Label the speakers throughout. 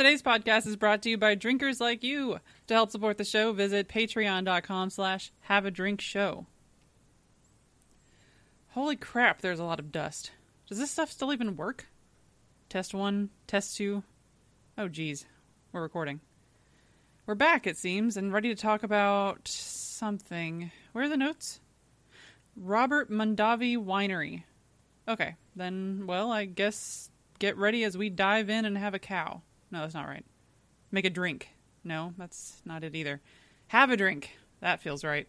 Speaker 1: Today's podcast is brought to you by drinkers like you. To help support the show, visit patreon.com slash have a drink show. Holy crap, there's a lot of dust. Does this stuff still even work? Test one, test two. Oh geez, we're recording. We're back, it seems, and ready to talk about something. Where are the notes? Robert Mondavi Winery. Okay, then, well, I guess get ready as we dive in and have a cow. No, that's not right. Make a drink. No, that's not it either. Have a drink. That feels right.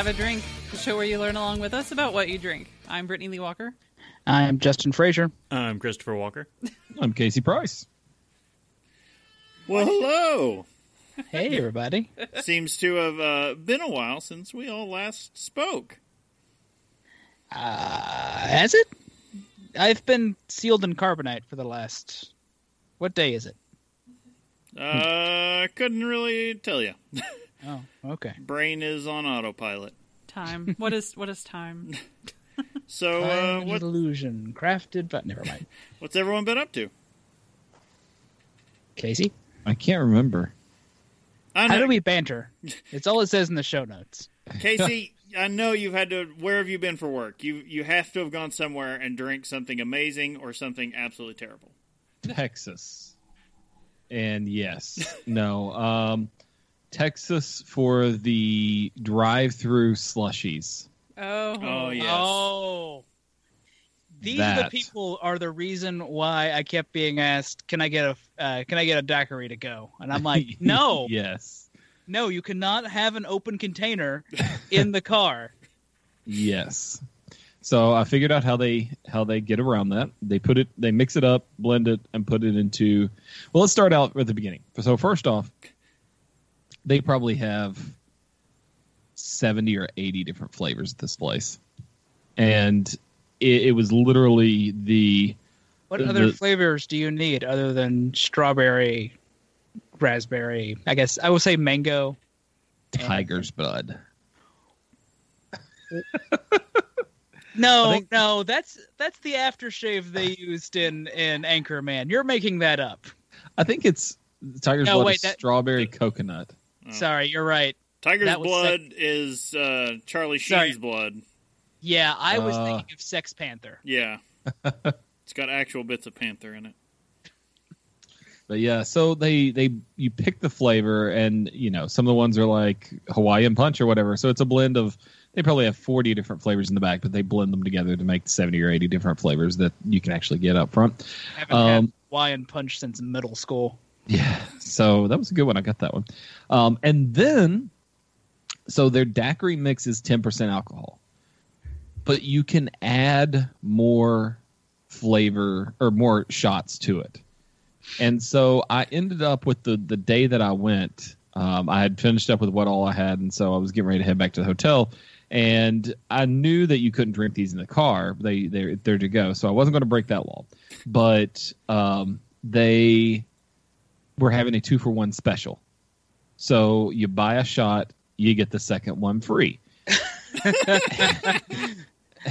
Speaker 1: Have a Drink, the show where you learn along with us about what you drink. I'm Brittany Lee Walker.
Speaker 2: I'm Justin Frazier.
Speaker 3: I'm Christopher Walker.
Speaker 4: I'm Casey Price.
Speaker 3: Well, hello.
Speaker 2: Hey, everybody.
Speaker 3: Seems to have uh, been a while since we all last spoke.
Speaker 2: Uh, has it? I've been sealed in carbonite for the last. What day is it?
Speaker 3: Uh, couldn't really tell you.
Speaker 2: Oh, okay.
Speaker 3: Brain is on autopilot.
Speaker 1: Time. What is what is time?
Speaker 3: So, uh, what,
Speaker 2: illusion crafted, but never mind.
Speaker 3: what's everyone been up to?
Speaker 2: Casey,
Speaker 4: I can't remember.
Speaker 3: I
Speaker 2: how
Speaker 3: know,
Speaker 2: do we banter? It's all it says in the show notes.
Speaker 3: Casey, I know you've had to. Where have you been for work? You you have to have gone somewhere and drank something amazing or something absolutely terrible.
Speaker 4: Texas. And yes, no. Um, Texas for the drive-through slushies.
Speaker 1: Oh,
Speaker 3: Oh yes.
Speaker 2: Oh. These are the people are the reason why I kept being asked, "Can I get a uh, Can I get a daiquiri to go?" And I'm like, "No,
Speaker 4: yes.
Speaker 2: no, you cannot have an open container in the car."
Speaker 4: Yes. So I figured out how they how they get around that. They put it, they mix it up, blend it, and put it into. Well, let's start out at the beginning. So first off, they probably have seventy or eighty different flavors at this place, and it, it was literally the
Speaker 2: What other
Speaker 4: the-
Speaker 2: flavors do you need other than strawberry, raspberry? I guess I would say mango.
Speaker 4: tiger's blood.
Speaker 2: No,
Speaker 4: think-
Speaker 2: no, that's that's the aftershave they used in in Anchorman. You're making that up.
Speaker 4: I think it's tiger's
Speaker 2: No,
Speaker 4: blood
Speaker 2: wait,
Speaker 4: is
Speaker 2: that-
Speaker 4: strawberry coconut.
Speaker 3: Oh.
Speaker 2: Sorry, you're right.
Speaker 3: Tiger's
Speaker 2: That was
Speaker 3: blood is uh, Charlie
Speaker 2: Sorry.
Speaker 3: Sheen's blood.
Speaker 2: Yeah, I was
Speaker 4: Uh.
Speaker 2: thinking of Sex Panther.
Speaker 3: Yeah. it's got actual bits of panther in it.
Speaker 4: But yeah, so they they you pick the flavor, and you know some of the ones are like Hawaiian punch or whatever. So it's a blend of they probably have forty different flavors in the back, but they blend them together to make seventy or eighty different flavors that you can actually get up front.
Speaker 2: I haven't had
Speaker 4: Um,
Speaker 2: Hawaiian punch since middle school.
Speaker 4: Yeah, so that was a good one. I got that one. Um, and then, so their daiquiri mix is ten percent alcohol, but you can add more flavor or more shots to it. And so I ended up with the the day that I went. Um, I had finished up with what all I had, and so I was getting ready to head back to the hotel. And I knew that you couldn't drink these in the car; they they're they're to go. So I wasn't going to break that law. But um, they were having a two for one special. So you buy a shot, you get the second one free.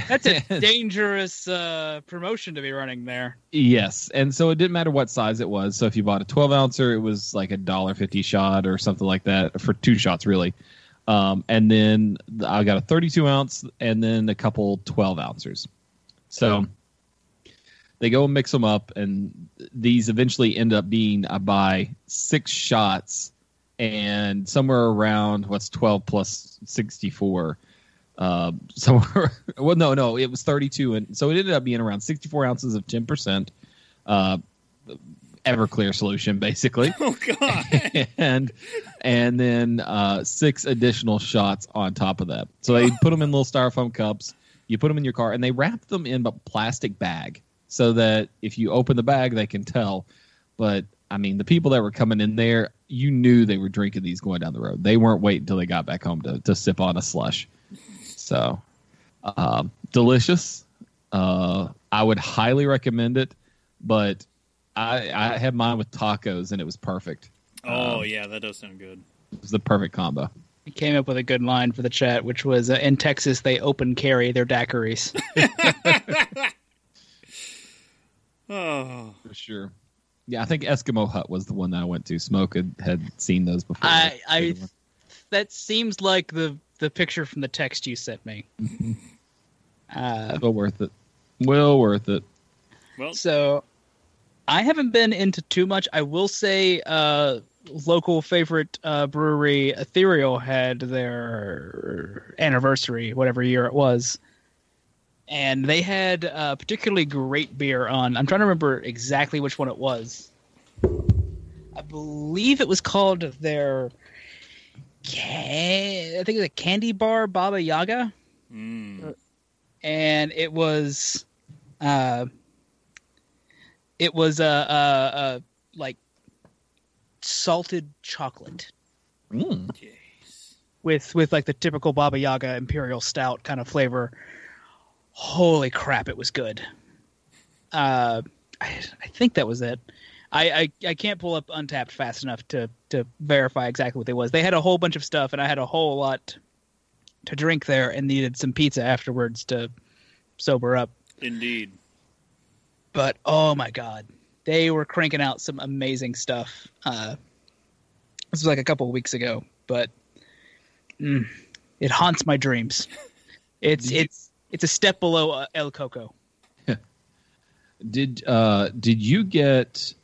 Speaker 2: That's a dangerous uh, promotion to be running there.
Speaker 4: Yes, and so it didn't matter what size it was. So if you bought a twelve ouncer, it was like a dollar fifty shot or something like that for two shots, really. Um, and then I got a thirty-two ounce, and then a couple twelve ouncers. So they go and mix them up, and these eventually end up being I buy six shots, and somewhere around what's twelve plus sixty four. Uh, somewhere, well, no, no, it was 32, and so it ended up being around 64 ounces of 10 percent uh, Everclear solution, basically.
Speaker 3: Oh God!
Speaker 4: and and then uh, six additional shots on top of that. So they put them in little styrofoam cups. You put them in your car, and they wrap them in a plastic bag so that if you open the bag, they can tell. But I mean, the people that were coming in there, you knew they were drinking these going down the road. They weren't waiting until they got back home to to sip on a slush. So um, delicious. Uh, I would highly recommend it, but I, I had mine with tacos and it was perfect.
Speaker 3: Oh yeah, that does sound good.
Speaker 4: It was the perfect combo.
Speaker 2: He came up with a good line for the chat, which was uh, in Texas they open carry their daiquiris.
Speaker 3: Oh,
Speaker 4: For sure. Yeah, I think Eskimo Hut was the one that I went to. Smoke had, had seen those before.
Speaker 2: I, I that seems like the the picture from the text you sent me. Uh,
Speaker 4: well worth it. Well worth it.
Speaker 3: well,
Speaker 2: so I haven't been into too much. I will say, uh, local favorite uh, brewery Ethereal had their anniversary, whatever year it was, and they had a particularly great beer on. I'm trying to remember exactly which one it was. I believe it was called their. Can- I think it was a candy bar Baba Yaga
Speaker 3: mm,
Speaker 2: and it was uh it was a uh, uh, uh, like salted chocolate
Speaker 4: Mm.
Speaker 2: with with like the typical baba yaga imperial stout kind of flavor holy crap it was good. Uh i, I think that was it. I, I i can't pull up Untappd fast enough to to verify exactly what they was. They had a whole bunch of stuff and i had a whole lot to drink there and needed some pizza afterwards to sober up.
Speaker 3: Indeed.
Speaker 2: but oh my god. They were cranking out some amazing stuff uh this was like a couple of weeks ago but mm, it haunts my dreams. It's it's it's a step below uh, el coco
Speaker 4: Did uh did you get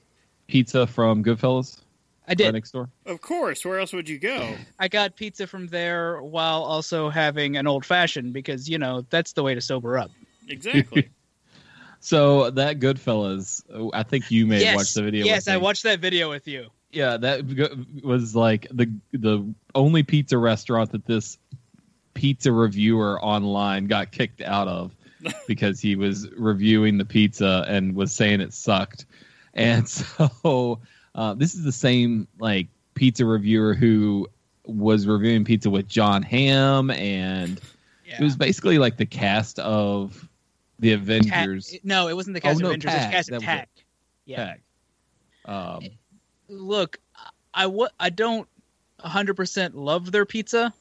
Speaker 4: pizza from Goodfellas
Speaker 2: i
Speaker 4: right
Speaker 2: did
Speaker 4: next door?
Speaker 3: Of course. Where else would you go?
Speaker 2: i got pizza from there while also having an old fashioned because you know that's the way to sober up
Speaker 3: Exactly.
Speaker 4: So that Goodfellas, I think you may have watched the video.
Speaker 2: yes
Speaker 4: with
Speaker 2: i
Speaker 4: me.
Speaker 2: watched that video with you
Speaker 4: Yeah, that was like the the only pizza restaurant that this pizza reviewer online got kicked out of because he was reviewing the pizza and was saying it sucked. And so uh, this is the same like pizza reviewer who was reviewing pizza with Jon Hamm, and
Speaker 2: yeah
Speaker 4: it was basically like the cast of the Avengers.
Speaker 2: no it wasn't the
Speaker 4: Oh,
Speaker 2: cast
Speaker 4: no,
Speaker 2: of Avengers, it was cast
Speaker 4: That
Speaker 2: of tag yeah
Speaker 4: pack. Um,
Speaker 2: look I wa- I don't 100% love their pizza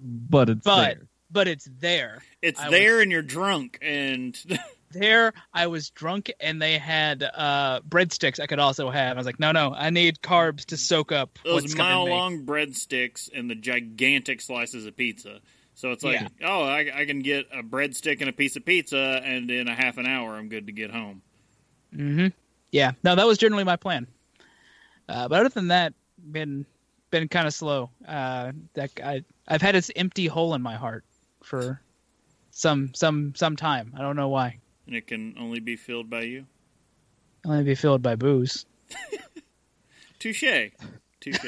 Speaker 4: but it's
Speaker 2: But-
Speaker 4: there.
Speaker 2: but it's there
Speaker 3: It's
Speaker 2: I
Speaker 3: there and you're drunk and
Speaker 2: there I was drunk and they had uh breadsticks I could also have. I was like, no, no, I need carbs to soak up
Speaker 3: those
Speaker 2: what's
Speaker 3: mile
Speaker 2: coming to me.
Speaker 3: long breadsticks and the gigantic slices of pizza. So it's like,
Speaker 2: Yeah.
Speaker 3: oh, I, I can get a breadstick and a piece of pizza, and in a half an hour, I'm good to get home.
Speaker 2: Mm-hmm. Yeah, no, that was generally my plan. Uh, but other than that, been been kind of slow. Uh, that I I've had this empty hole in my heart for some some some time. I don't know why.
Speaker 3: And it can only be filled by you.
Speaker 2: Only be filled by booze.
Speaker 3: Touche. Touche.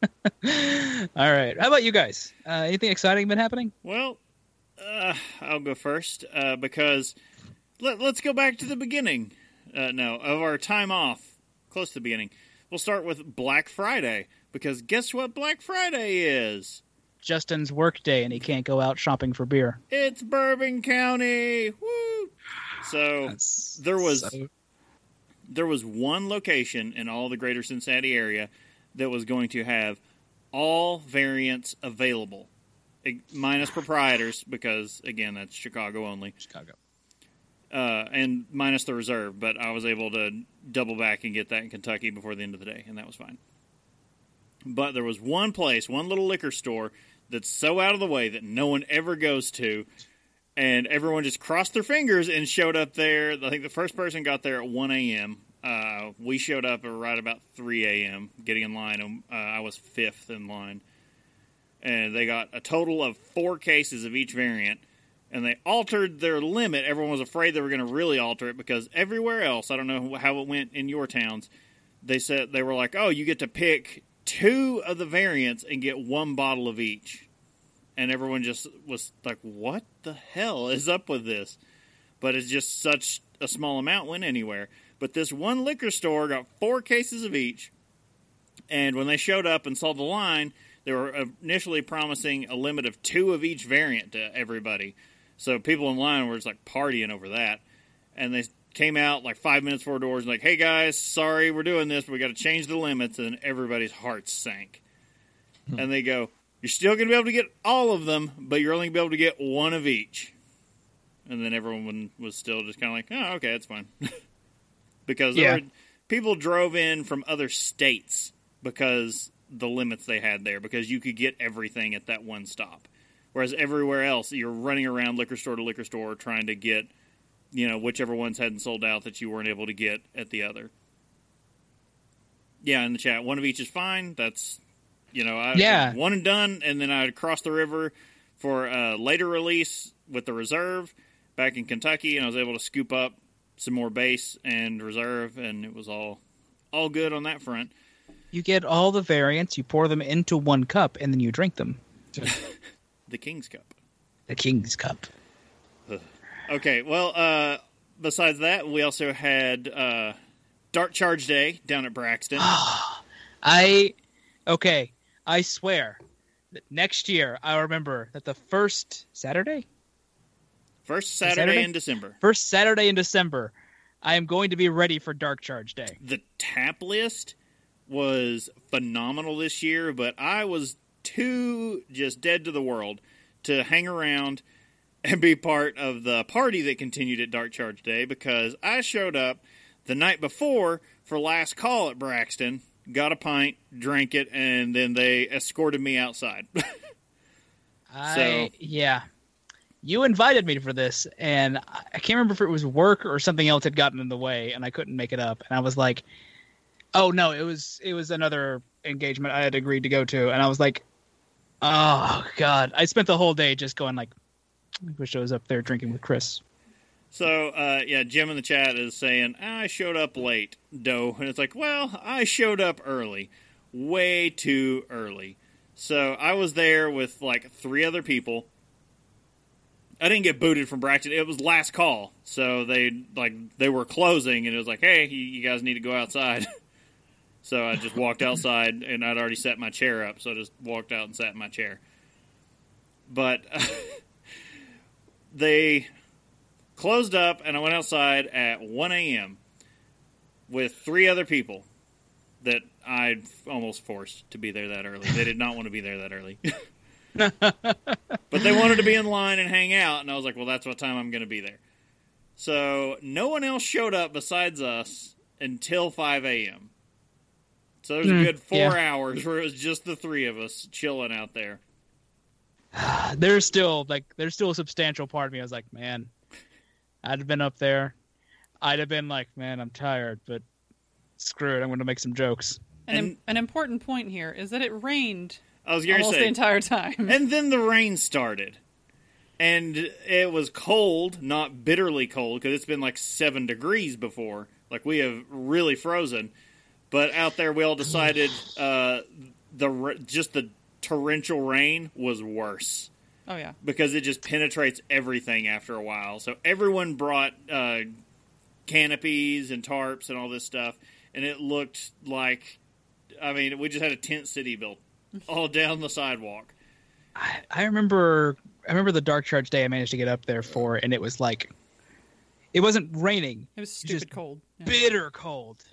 Speaker 2: All right, how about you guys? Uh, anything exciting been happening?
Speaker 3: well, uh, I'll go first uh, because let, let's go back to the beginning. Uh, no, of our time off, close to the beginning. We'll start with Black Friday because guess what Black Friday is?
Speaker 2: Justin's work day and he can't go out shopping for beer.
Speaker 3: It's Bourbon County. Woo! So there was
Speaker 2: so-
Speaker 3: there was one location in all the greater Cincinnati area that was going to have all variants available, minus proprietors, because again that's Chicago only,
Speaker 4: Chicago.
Speaker 3: uh, and minus the reserve. But I was able to double back and get that in Kentucky before the end of the day, and that was fine. But there was one place, one little liquor store that's so out of the way that no one ever goes to, and everyone just crossed their fingers and showed up there. I think the first person got there at 1 a.m. Uh, we showed up at right about 3 a.m. getting in line. and Uh, I was fifth in line, and they got a total of four cases of each variant. And they altered their limit. Everyone was afraid they were going to really alter it because everywhere else, I don't know how it went in your towns. They said they were like, "Oh, you get to pick two of the variants and get one bottle of each." and everyone just was like, "What the hell is up with this?" But it's just such a small amount went anywhere. But this one liquor store got four cases of each, and when they showed up and saw the line, they were initially promising a limit of two of each variant to everybody. So people in line were just like partying over that, and they came out like five minutes before doors and like, "Hey guys, sorry we're doing this, but we got to change the limits," and everybody's hearts sank. Hmm. And they go, you're still going to be able to get all of them, but you're only going to be able to get one of each. And then everyone was still just kind of like, oh, okay, that's fine. because
Speaker 2: Yeah.
Speaker 3: there were, people drove in from other states because the limits they had there, because you could get everything at that one stop. Whereas everywhere else, you're running around liquor store to liquor store trying to get, you know, whichever ones hadn't sold out that you weren't able to get at the other. Yeah, in the chat, one of each is fine. That's you know, I,
Speaker 2: Yeah.
Speaker 3: one and done, and then I'd cross the river for a later release with the reserve back in Kentucky, and I was able to scoop up some more base and reserve, and it was all all good on that front.
Speaker 2: You get all the variants, you pour them into one cup, and then you drink them.
Speaker 3: The King's Cup.
Speaker 2: The King's Cup.
Speaker 3: Okay, well, uh, besides that, we also had uh, Dark Charge Day down at Braxton.
Speaker 2: I okay. I swear that next year I remember that the first Saturday,
Speaker 3: First Saturday,
Speaker 2: Saturday?
Speaker 3: in December.
Speaker 2: first Saturday in December, I am going to be ready for Dark Charge Day.
Speaker 3: the tap list was phenomenal this year, but I was too just dead to the world to hang around and be part of the party that continued at Dark Charge Day because I showed up the night before for last call at Braxton, got a pint, drank it, and then they escorted me outside.
Speaker 2: I
Speaker 3: So-
Speaker 2: yeah. You invited me for this, and I I can't remember if it was work or something else had gotten in the way, and I couldn't make it up. And I was like, "Oh no, it was it was another engagement I had agreed to go to," and I was like, "Oh God!" I spent the whole day just going like, "I wish I was up there drinking with Chris."
Speaker 3: So, uh, yeah, Jim in the chat is saying, I showed up late, Doe. And it's like, well, I showed up early. Way too early. So I was there with like three other people. I didn't get booted from Braxton. It was last call. So they like they were closing and it was like, hey, you, you guys need to go outside. so I just walked outside and I'd already set my chair up. So I just walked out and sat in my chair. But they closed up and I went outside at 1 a.m. with three other people that I'd almost forced to be there that early. They did not want to be there that early. but they wanted to be in line and hang out, and I was like, well, that's what time I'm going to be there. So no one else showed up besides us until 5 a.m. So there was a
Speaker 2: Hmm,
Speaker 3: good four
Speaker 2: yeah.
Speaker 3: hours where it was just the three of us chilling out there.
Speaker 2: There's still like there's still a substantial part of me. I was like, man, I'd have been up there. I'd have been like, man, I'm tired, but screw it, I'm going to make some jokes.
Speaker 1: An,
Speaker 3: And-
Speaker 1: an important point here is that it rained
Speaker 3: I was going to
Speaker 1: almost
Speaker 3: say,
Speaker 1: the entire time.
Speaker 3: And then the rain started. And it was cold, not bitterly cold, because it's been like seven degrees before. Like we have really frozen. But out there, we all decided uh, the just the torrential rain was worse
Speaker 1: oh yeah,
Speaker 3: because it just penetrates everything after a while. So everyone brought uh, canopies and tarps and all this stuff, and it looked like, I mean, we just had a tent city built all down the sidewalk.
Speaker 2: I, I remember I remember the dark charge day I managed to get up there for, and it was like it wasn't raining,
Speaker 1: it was
Speaker 2: It's
Speaker 1: stupid
Speaker 2: just
Speaker 1: cold. Yeah.
Speaker 2: bitter cold.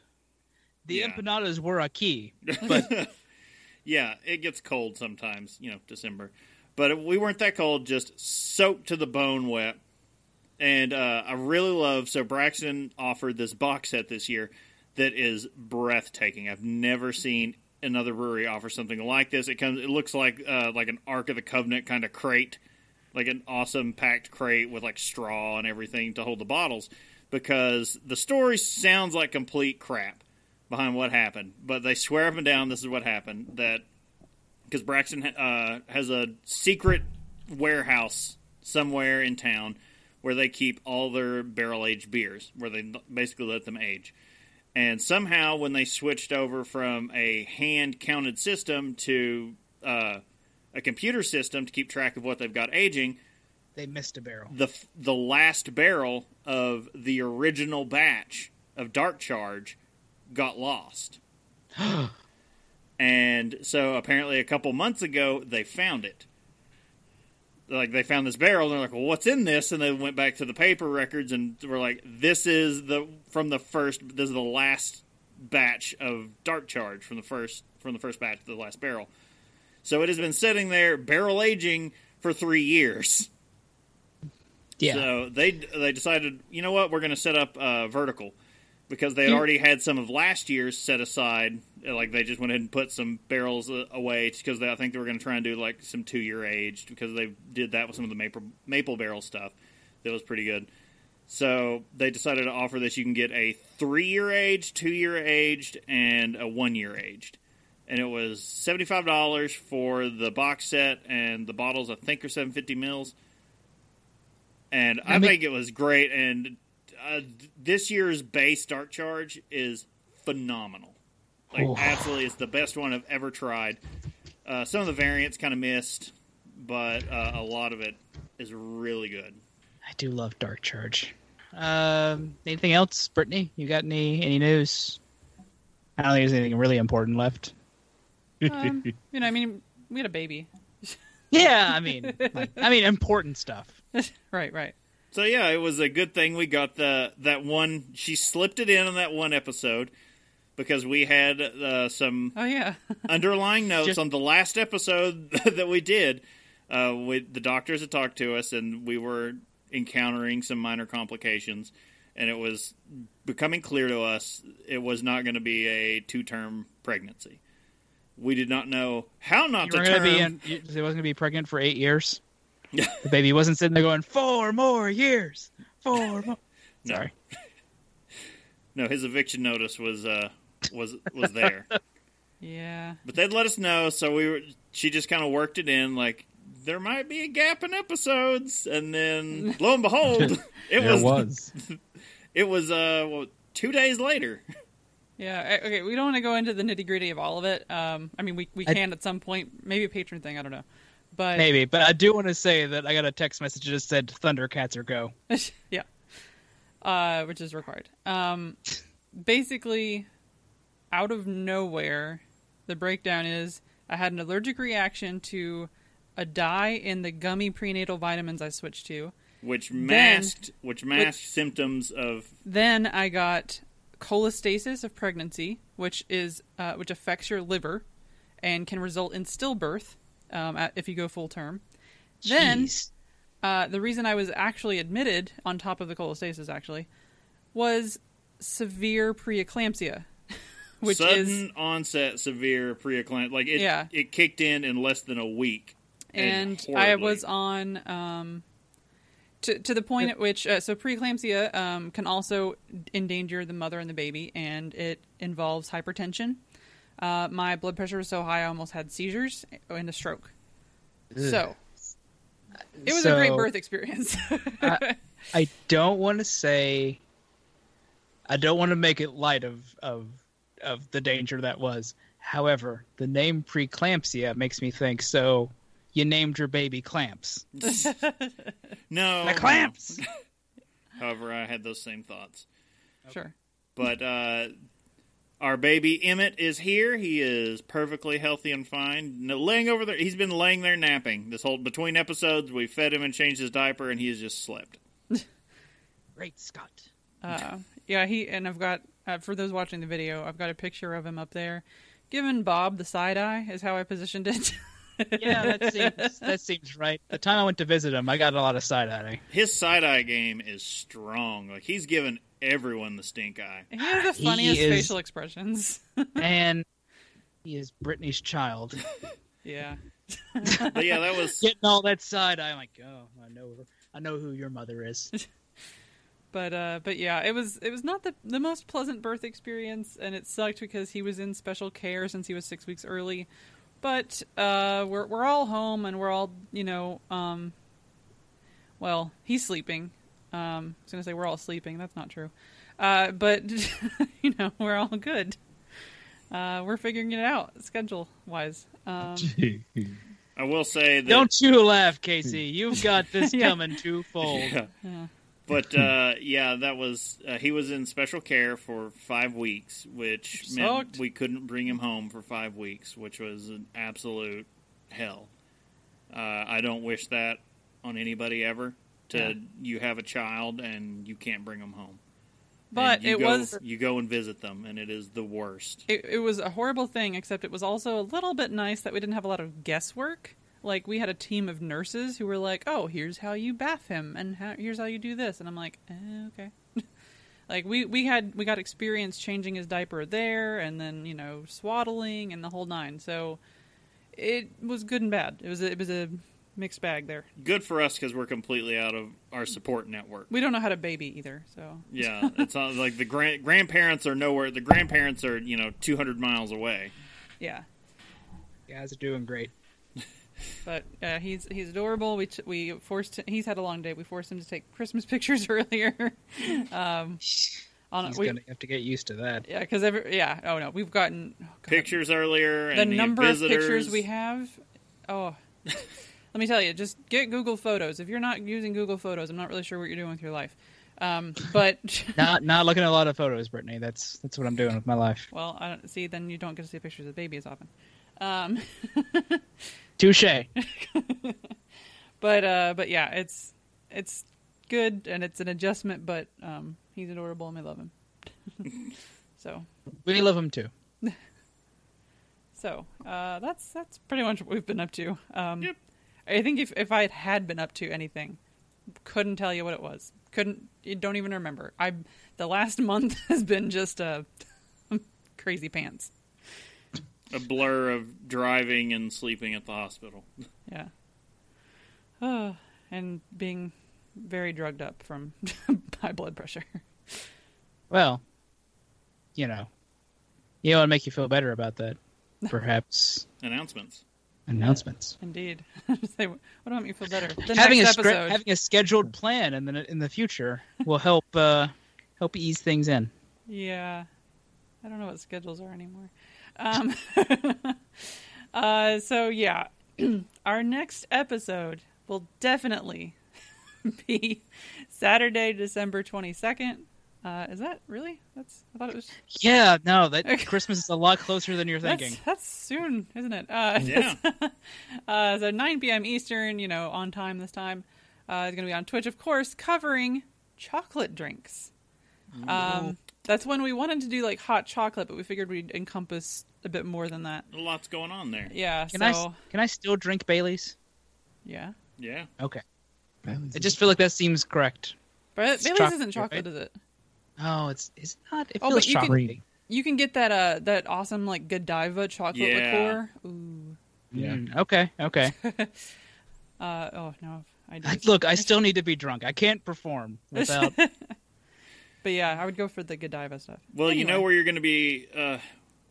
Speaker 2: The
Speaker 3: Yeah.
Speaker 2: empanadas were a key, but
Speaker 3: Yeah, it gets cold sometimes, you know, December. But we weren't that cold, just soaked to the bone wet. And uh, I really love so Braxton offered this box set this year that is breathtaking. I've never seen another brewery offer something like this. It comes it looks like uh, like an Ark of the Covenant kind of crate like an awesome packed crate with like straw and everything to hold the bottles because the story sounds like complete crap behind what happened, but they swear up and down this is what happened that because Braxton uh, has a secret warehouse somewhere in town where they keep all their barrel aged beers, where they basically let them age. And somehow, when they switched over from a hand counted system to uh, a computer system to keep track of what they've got aging,
Speaker 2: They missed a barrel.
Speaker 3: the the last barrel of the original batch of Dark Charge got lost. and so apparently a couple months ago they found it. Like they found this barrel and they're like, "Well, what's in this?" And they went back to the paper records and were like, "This is the from the first this is the last batch of Dark Charge from the first from the first batch to the last barrel." So it has been sitting there barrel aging for 3 years.
Speaker 2: Yeah.
Speaker 3: So they they decided, you know what, we're going to set up uh, vertical because they had already had some of last year's set aside. Like they just went ahead and put some barrels uh, away because I think they were going to try and do like some two year aged because they did that with some of the maple maple barrel stuff. That was pretty good. So they decided to offer this. You can get a three year aged, two year aged, and a one year aged. And it was seventy five dollars for the box set and the bottles. I think are seven fifty mils and I,
Speaker 2: I mean-
Speaker 3: think it was great. And uh, this year's base Dark Charge is phenomenal. Like
Speaker 2: Oof.
Speaker 3: absolutely, it's the best one I've ever tried. Uh, some of the variants kind of missed, but uh, a lot of it is really good.
Speaker 2: I do love Dark Charge. Um, anything else, Brittany? You got any any news? I don't think there's anything really important left.
Speaker 1: Um, you know, I mean, we had a baby.
Speaker 2: Yeah, I mean, like, I mean, important stuff.
Speaker 1: right, right.
Speaker 3: So yeah, it was a good thing we got the that one. She slipped it in on that one episode because we had uh, some
Speaker 1: Oh yeah.
Speaker 3: underlying notes
Speaker 2: Just-
Speaker 3: on the last episode that we did. Uh, with the doctors had talked to us, and we were encountering some minor complications, and it was becoming clear to us it was not going to be a two-term pregnancy. We did not know how not
Speaker 2: You
Speaker 3: to term.
Speaker 2: be in, it wasn't gonna be pregnant for eight years. the baby wasn't sitting there going four more years, four more.
Speaker 3: No.
Speaker 2: Sorry.
Speaker 3: no, his eviction notice was uh, was was there,
Speaker 1: yeah.
Speaker 3: but they'd let us know. So we were. She just kind of worked it in, like there might be a gap in episodes, and then lo and behold, it was
Speaker 4: was.
Speaker 3: It was uh well, two days later.
Speaker 1: Yeah. Okay. We don't want to go into the nitty gritty of all of it. Um, I mean, we we
Speaker 2: I-
Speaker 1: can at some point. Maybe a patron thing. I don't know. But
Speaker 2: Maybe, but I do want to say that I got a text message that just said Thundercats are go.
Speaker 1: yeah. Uh, which is required. Um, basically, out of nowhere, the breakdown is I had an allergic reaction to a dye in the gummy prenatal vitamins I switched to.
Speaker 3: which masked which masked symptoms of
Speaker 1: Then I got cholestasis of pregnancy, which is uh, which affects your liver and can result in stillbirth um, at, if you go full term. Then uh, the reason I was actually admitted on top of the cholestasis actually was severe preeclampsia, which
Speaker 3: sudden
Speaker 1: is
Speaker 3: onset severe preeclampsia. Like it,
Speaker 1: Yeah.
Speaker 3: it kicked in in less than a week,
Speaker 1: and I was on um, to to the point at which uh, so preeclampsia um, can also endanger the mother and the baby, and it involves hypertension. Uh, my blood pressure was so high, I almost had seizures and a stroke. So it was a great birth experience.
Speaker 2: I don't want to say. I don't want to make it light of of of the danger that was. However, the name preeclampsia makes me think. So, you named your baby Clamps.
Speaker 3: no
Speaker 2: The clamps.
Speaker 3: However, I had those same thoughts.
Speaker 1: sure.
Speaker 3: But uh, our baby Emmett is here. He is perfectly healthy and fine. No, laying over there, he's been laying there napping this whole between episodes. We fed him and changed his diaper, and he has just slept.
Speaker 2: Great Scott.
Speaker 1: Uh, yeah, he and I've got uh, for those watching the video, I've got a picture of him up there, giving Bob the side eye is how I positioned it.
Speaker 2: Yeah, that seems that seems right. The time I went to visit him, I got a lot of side eye.
Speaker 3: His side eye game is strong. Like he's given everyone the stink eye.
Speaker 1: he has the
Speaker 2: He
Speaker 1: funniest
Speaker 2: is-
Speaker 1: facial expressions.
Speaker 2: and he is Brittany's child.
Speaker 1: yeah,
Speaker 3: But yeah, that was
Speaker 2: Getting all that side, I'm like, oh, I know, I know who your mother is.
Speaker 1: But uh, but yeah, it was it was not the the most pleasant birth experience, and it sucked because he was in special care since he was six weeks early. But uh, we're we're all home and we're all you know um, well he's sleeping. Um, I was gonna say we're all sleeping. That's not true. Uh, but you know we're all good. Uh, we're figuring it out schedule wise. Um,
Speaker 3: I will say that
Speaker 2: Don't you laugh, Casey. You've got this
Speaker 1: Yeah.
Speaker 2: coming twofold.
Speaker 3: Yeah.
Speaker 1: yeah.
Speaker 3: But uh, yeah, that was uh, he was in special care for five weeks, which
Speaker 1: Which
Speaker 3: meant we couldn't bring him home for five weeks, which was an absolute hell. Uh, I don't wish that on anybody ever. To
Speaker 1: Yeah.
Speaker 3: you have a child and you can't bring them home,
Speaker 1: But it
Speaker 3: go-
Speaker 1: was
Speaker 3: you go and visit them, and it is the worst.
Speaker 1: it, it was a horrible thing except it was also a little bit nice that we didn't have a lot of guesswork. Like we had a team of nurses who were like oh here's how you bath him and how, here's how you do this. And i'm like eh, okay. Like we we had we got experience changing his diaper there and then you know swaddling and the whole nine. So it was good and bad. It was a, it was a mixed bag there
Speaker 3: Good for us because we're completely out of our support network.
Speaker 1: we don't know how to baby either so
Speaker 3: Yeah, it's not like the grand, grandparents are nowhere. The grandparents are you know two hundred miles away.
Speaker 1: yeah
Speaker 2: You guys are doing great.
Speaker 1: But uh, he's he's adorable. We t- we forced him, he's had a long day. We forced him to take Christmas pictures earlier. um, on
Speaker 2: He's
Speaker 1: we,
Speaker 2: gonna have to get used to that.
Speaker 1: yeah, because every yeah. Oh no, we've gotten oh,
Speaker 3: Pictures earlier,
Speaker 1: The
Speaker 3: the
Speaker 1: number of pictures we have. Oh, let me tell you. Just get Google Photos. If you're not using Google Photos, I'm not really sure what you're doing with your life. Um, but
Speaker 2: Not not looking at a lot of photos, Brittany. That's that's what I'm doing with my life.
Speaker 1: well, I don't see. Then you don't get to see pictures of the baby as often. Um,
Speaker 2: Touche.
Speaker 1: but uh, but yeah, it's it's good and it's an adjustment. But um, he's adorable and we love him. so
Speaker 2: We love him too.
Speaker 1: so uh, that's that's pretty much what we've been up to. Um,
Speaker 3: Yep.
Speaker 1: I think if if I had been up to anything, couldn't tell you what it was. Couldn't don't even remember. I the last month has been just a crazy pants.
Speaker 3: a blur of driving and sleeping at the hospital.
Speaker 1: Yeah. Uh, and being very drugged up from high blood pressure.
Speaker 2: Well, you know, you know what make you feel better about that? Perhaps
Speaker 3: Announcements.
Speaker 2: Announcements.
Speaker 1: Indeed. Say, what do I make you feel better? The
Speaker 2: having a
Speaker 1: next
Speaker 2: scra-
Speaker 1: episode.
Speaker 2: having a scheduled plan in the in the future will help uh, help ease things in.
Speaker 1: Yeah. I don't know what schedules are anymore. Um, uh, so, yeah. Our next episode will definitely be Saturday, December 22nd. Uh, is that really? That's I thought it was.
Speaker 2: Yeah, no, that Christmas is a lot closer than you're thinking.
Speaker 1: That's, that's soon, isn't it? Uh,
Speaker 3: Yeah.
Speaker 1: uh, so 9 p.m. Eastern, you know, on time this time. Uh, it's going to be on Twitch, of course, covering chocolate drinks. Um, that's when we wanted to do like hot chocolate, but we figured we'd encompass a bit more than that.
Speaker 3: A lot's going on there.
Speaker 1: Yeah.
Speaker 2: Can
Speaker 1: so
Speaker 2: I s- can I still drink Bailey's?
Speaker 1: yeah,
Speaker 3: Yeah.
Speaker 2: Okay,
Speaker 4: Bailey's
Speaker 2: I just feel like that seems correct.
Speaker 1: but
Speaker 2: It's
Speaker 1: Bailey's
Speaker 2: chocolate,
Speaker 1: isn't chocolate,
Speaker 2: right?
Speaker 1: is it?
Speaker 2: Oh, it's it's not. It
Speaker 1: Oh,
Speaker 2: feels
Speaker 1: but you can- You can get that uh that awesome like Godiva chocolate
Speaker 3: Yeah.
Speaker 1: liqueur. Ooh.
Speaker 4: Yeah.
Speaker 2: Mm, okay, okay.
Speaker 1: Uh oh no, I do.
Speaker 2: I- Look, I still need to be drunk. I can't perform without.
Speaker 1: But yeah, I would go for the Godiva stuff.
Speaker 3: Well, you know where you're going to be uh,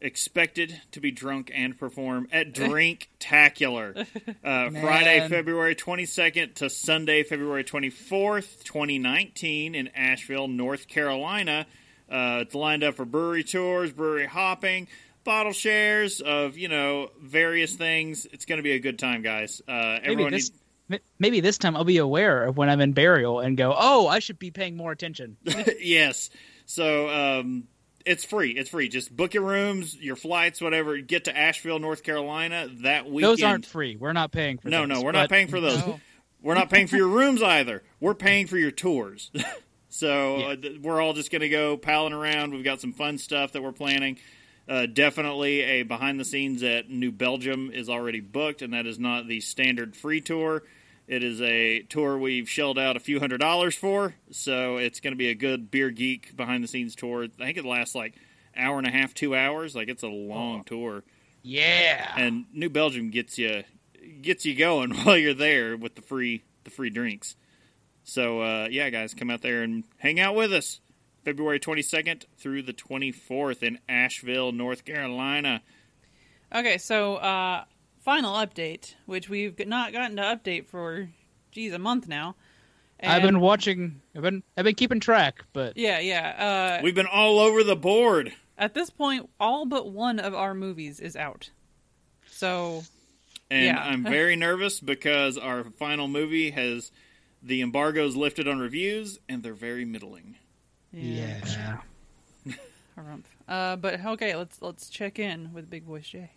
Speaker 3: expected to be drunk and perform at Drinktacular. Uh, Friday, February 22nd to Sunday, February 24th, 2019, in Asheville, North Carolina. Uh, it's lined up for brewery tours, brewery hopping, bottle shares of you know various things. It's going to be a good time, guys. Uh,
Speaker 2: maybe
Speaker 3: everyone,
Speaker 2: this. m- Maybe this time I'll be aware of when I'm in burial and go, "Oh, I should be paying more attention."
Speaker 3: yes. So um, it's free. It's free. Just book your rooms, your flights, whatever. Get to Asheville, North Carolina that weekend.
Speaker 2: Those aren't free. We're not paying for
Speaker 3: No,
Speaker 2: those,
Speaker 3: no, we're
Speaker 2: but-
Speaker 3: not paying for those.
Speaker 1: No.
Speaker 3: We're not paying for your rooms either. We're paying for your tours. so
Speaker 2: Yeah.
Speaker 3: uh, th- we're all just going to go palling around. We've got some fun stuff that we're planning. Uh, definitely a behind the scenes at New Belgium is already booked, and that is not the standard free tour. It is a tour we've shelled out a few hundred dollars for, so it's going to be a good beer geek behind the scenes tour. I think it lasts like hour and a half, two hours. Like it's a long tour
Speaker 2: Yeah.
Speaker 3: and New Belgium gets you gets you going while you're there with the free the free drinks. So uh, yeah, guys, come out there and hang out with us. February 22nd through the 24th in Asheville, North Carolina.
Speaker 1: Okay, so uh, final update, which we've not gotten to update for, geez, a month now.
Speaker 2: I've been watching. I've been I've been keeping track, but
Speaker 1: Yeah, yeah. Uh,
Speaker 3: We've been all over the board.
Speaker 1: at this point, all but one of our movies is out. So
Speaker 3: And
Speaker 1: Yeah.
Speaker 3: I'm very nervous because our final movie has the embargoes lifted on reviews and they're very middling.
Speaker 2: yeah.
Speaker 1: harumph. Uh, but okay, let's let's check in with Big Voice Jay.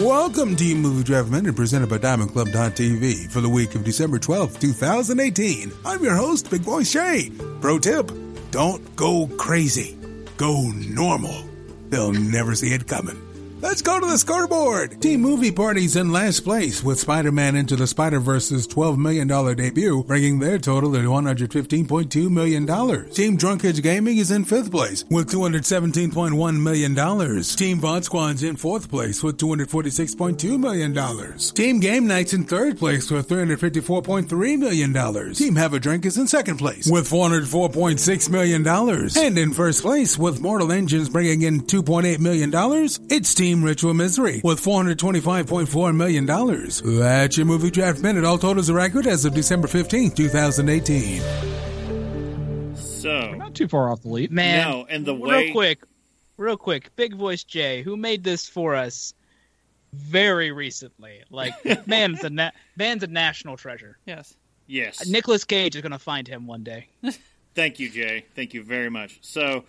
Speaker 5: Welcome to Movie Draft Minute presented by DiamondClub.tv for the week of December 12th, 2018. I'm your host, Big Voice Jay. Pro tip, don't go crazy. Go normal. They'll never see it coming. Let's go to the scoreboard. Team Movie Party's in last place with Spider-Man Into the Spider-Verse's $12 million debut, bringing their total to $115.2 million. Team Drunkage Gaming is in fifth place with $217.1 million. Team Vod Squad's in fourth place with $246.2 million. Team Game Night's in third place with $354.3 million. Team Have a Drink is in second place with $404.6 million. And in first place with Mortal Engines bringing in $2.8 million, it's Team Ritual Misery with $425.4 million. That's your movie draft minute. All totals are accurate as of December 15th, 2018.
Speaker 3: So,
Speaker 4: Not too far off the lead.
Speaker 2: Man,
Speaker 3: No, and the way.
Speaker 2: real quick, real quick, Big Voice Jay, who made this for us very recently. Like, man's a na- man's a national treasure.
Speaker 1: Yes.
Speaker 3: yes.
Speaker 2: Uh, Nicolas Cage is gonna find him one day.
Speaker 3: Thank you, Jay. Thank you very much. So,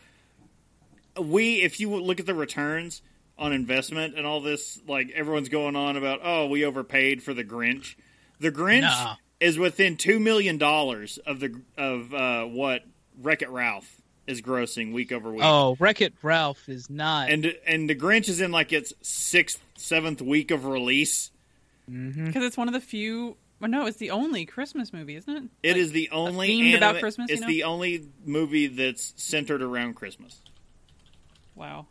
Speaker 3: we, if you look at the returns on investment and all this, like everyone's going on about, oh, we overpaid for the Grinch. The Grinch
Speaker 2: Nah.
Speaker 3: is within two million dollars of the of uh, what Wreck It Ralph is grossing week over week.
Speaker 2: Oh, Wreck It Ralph is not.
Speaker 3: and and the Grinch is in like its sixth, seventh week of release.
Speaker 1: Because it's one of the few. Well, no, it's the only Christmas movie, isn't it?
Speaker 3: It
Speaker 1: Like,
Speaker 3: is the only
Speaker 1: themed about
Speaker 3: anima-
Speaker 1: Christmas, you
Speaker 3: It's
Speaker 1: know?
Speaker 3: the only movie that's centered around Christmas.
Speaker 1: Wow.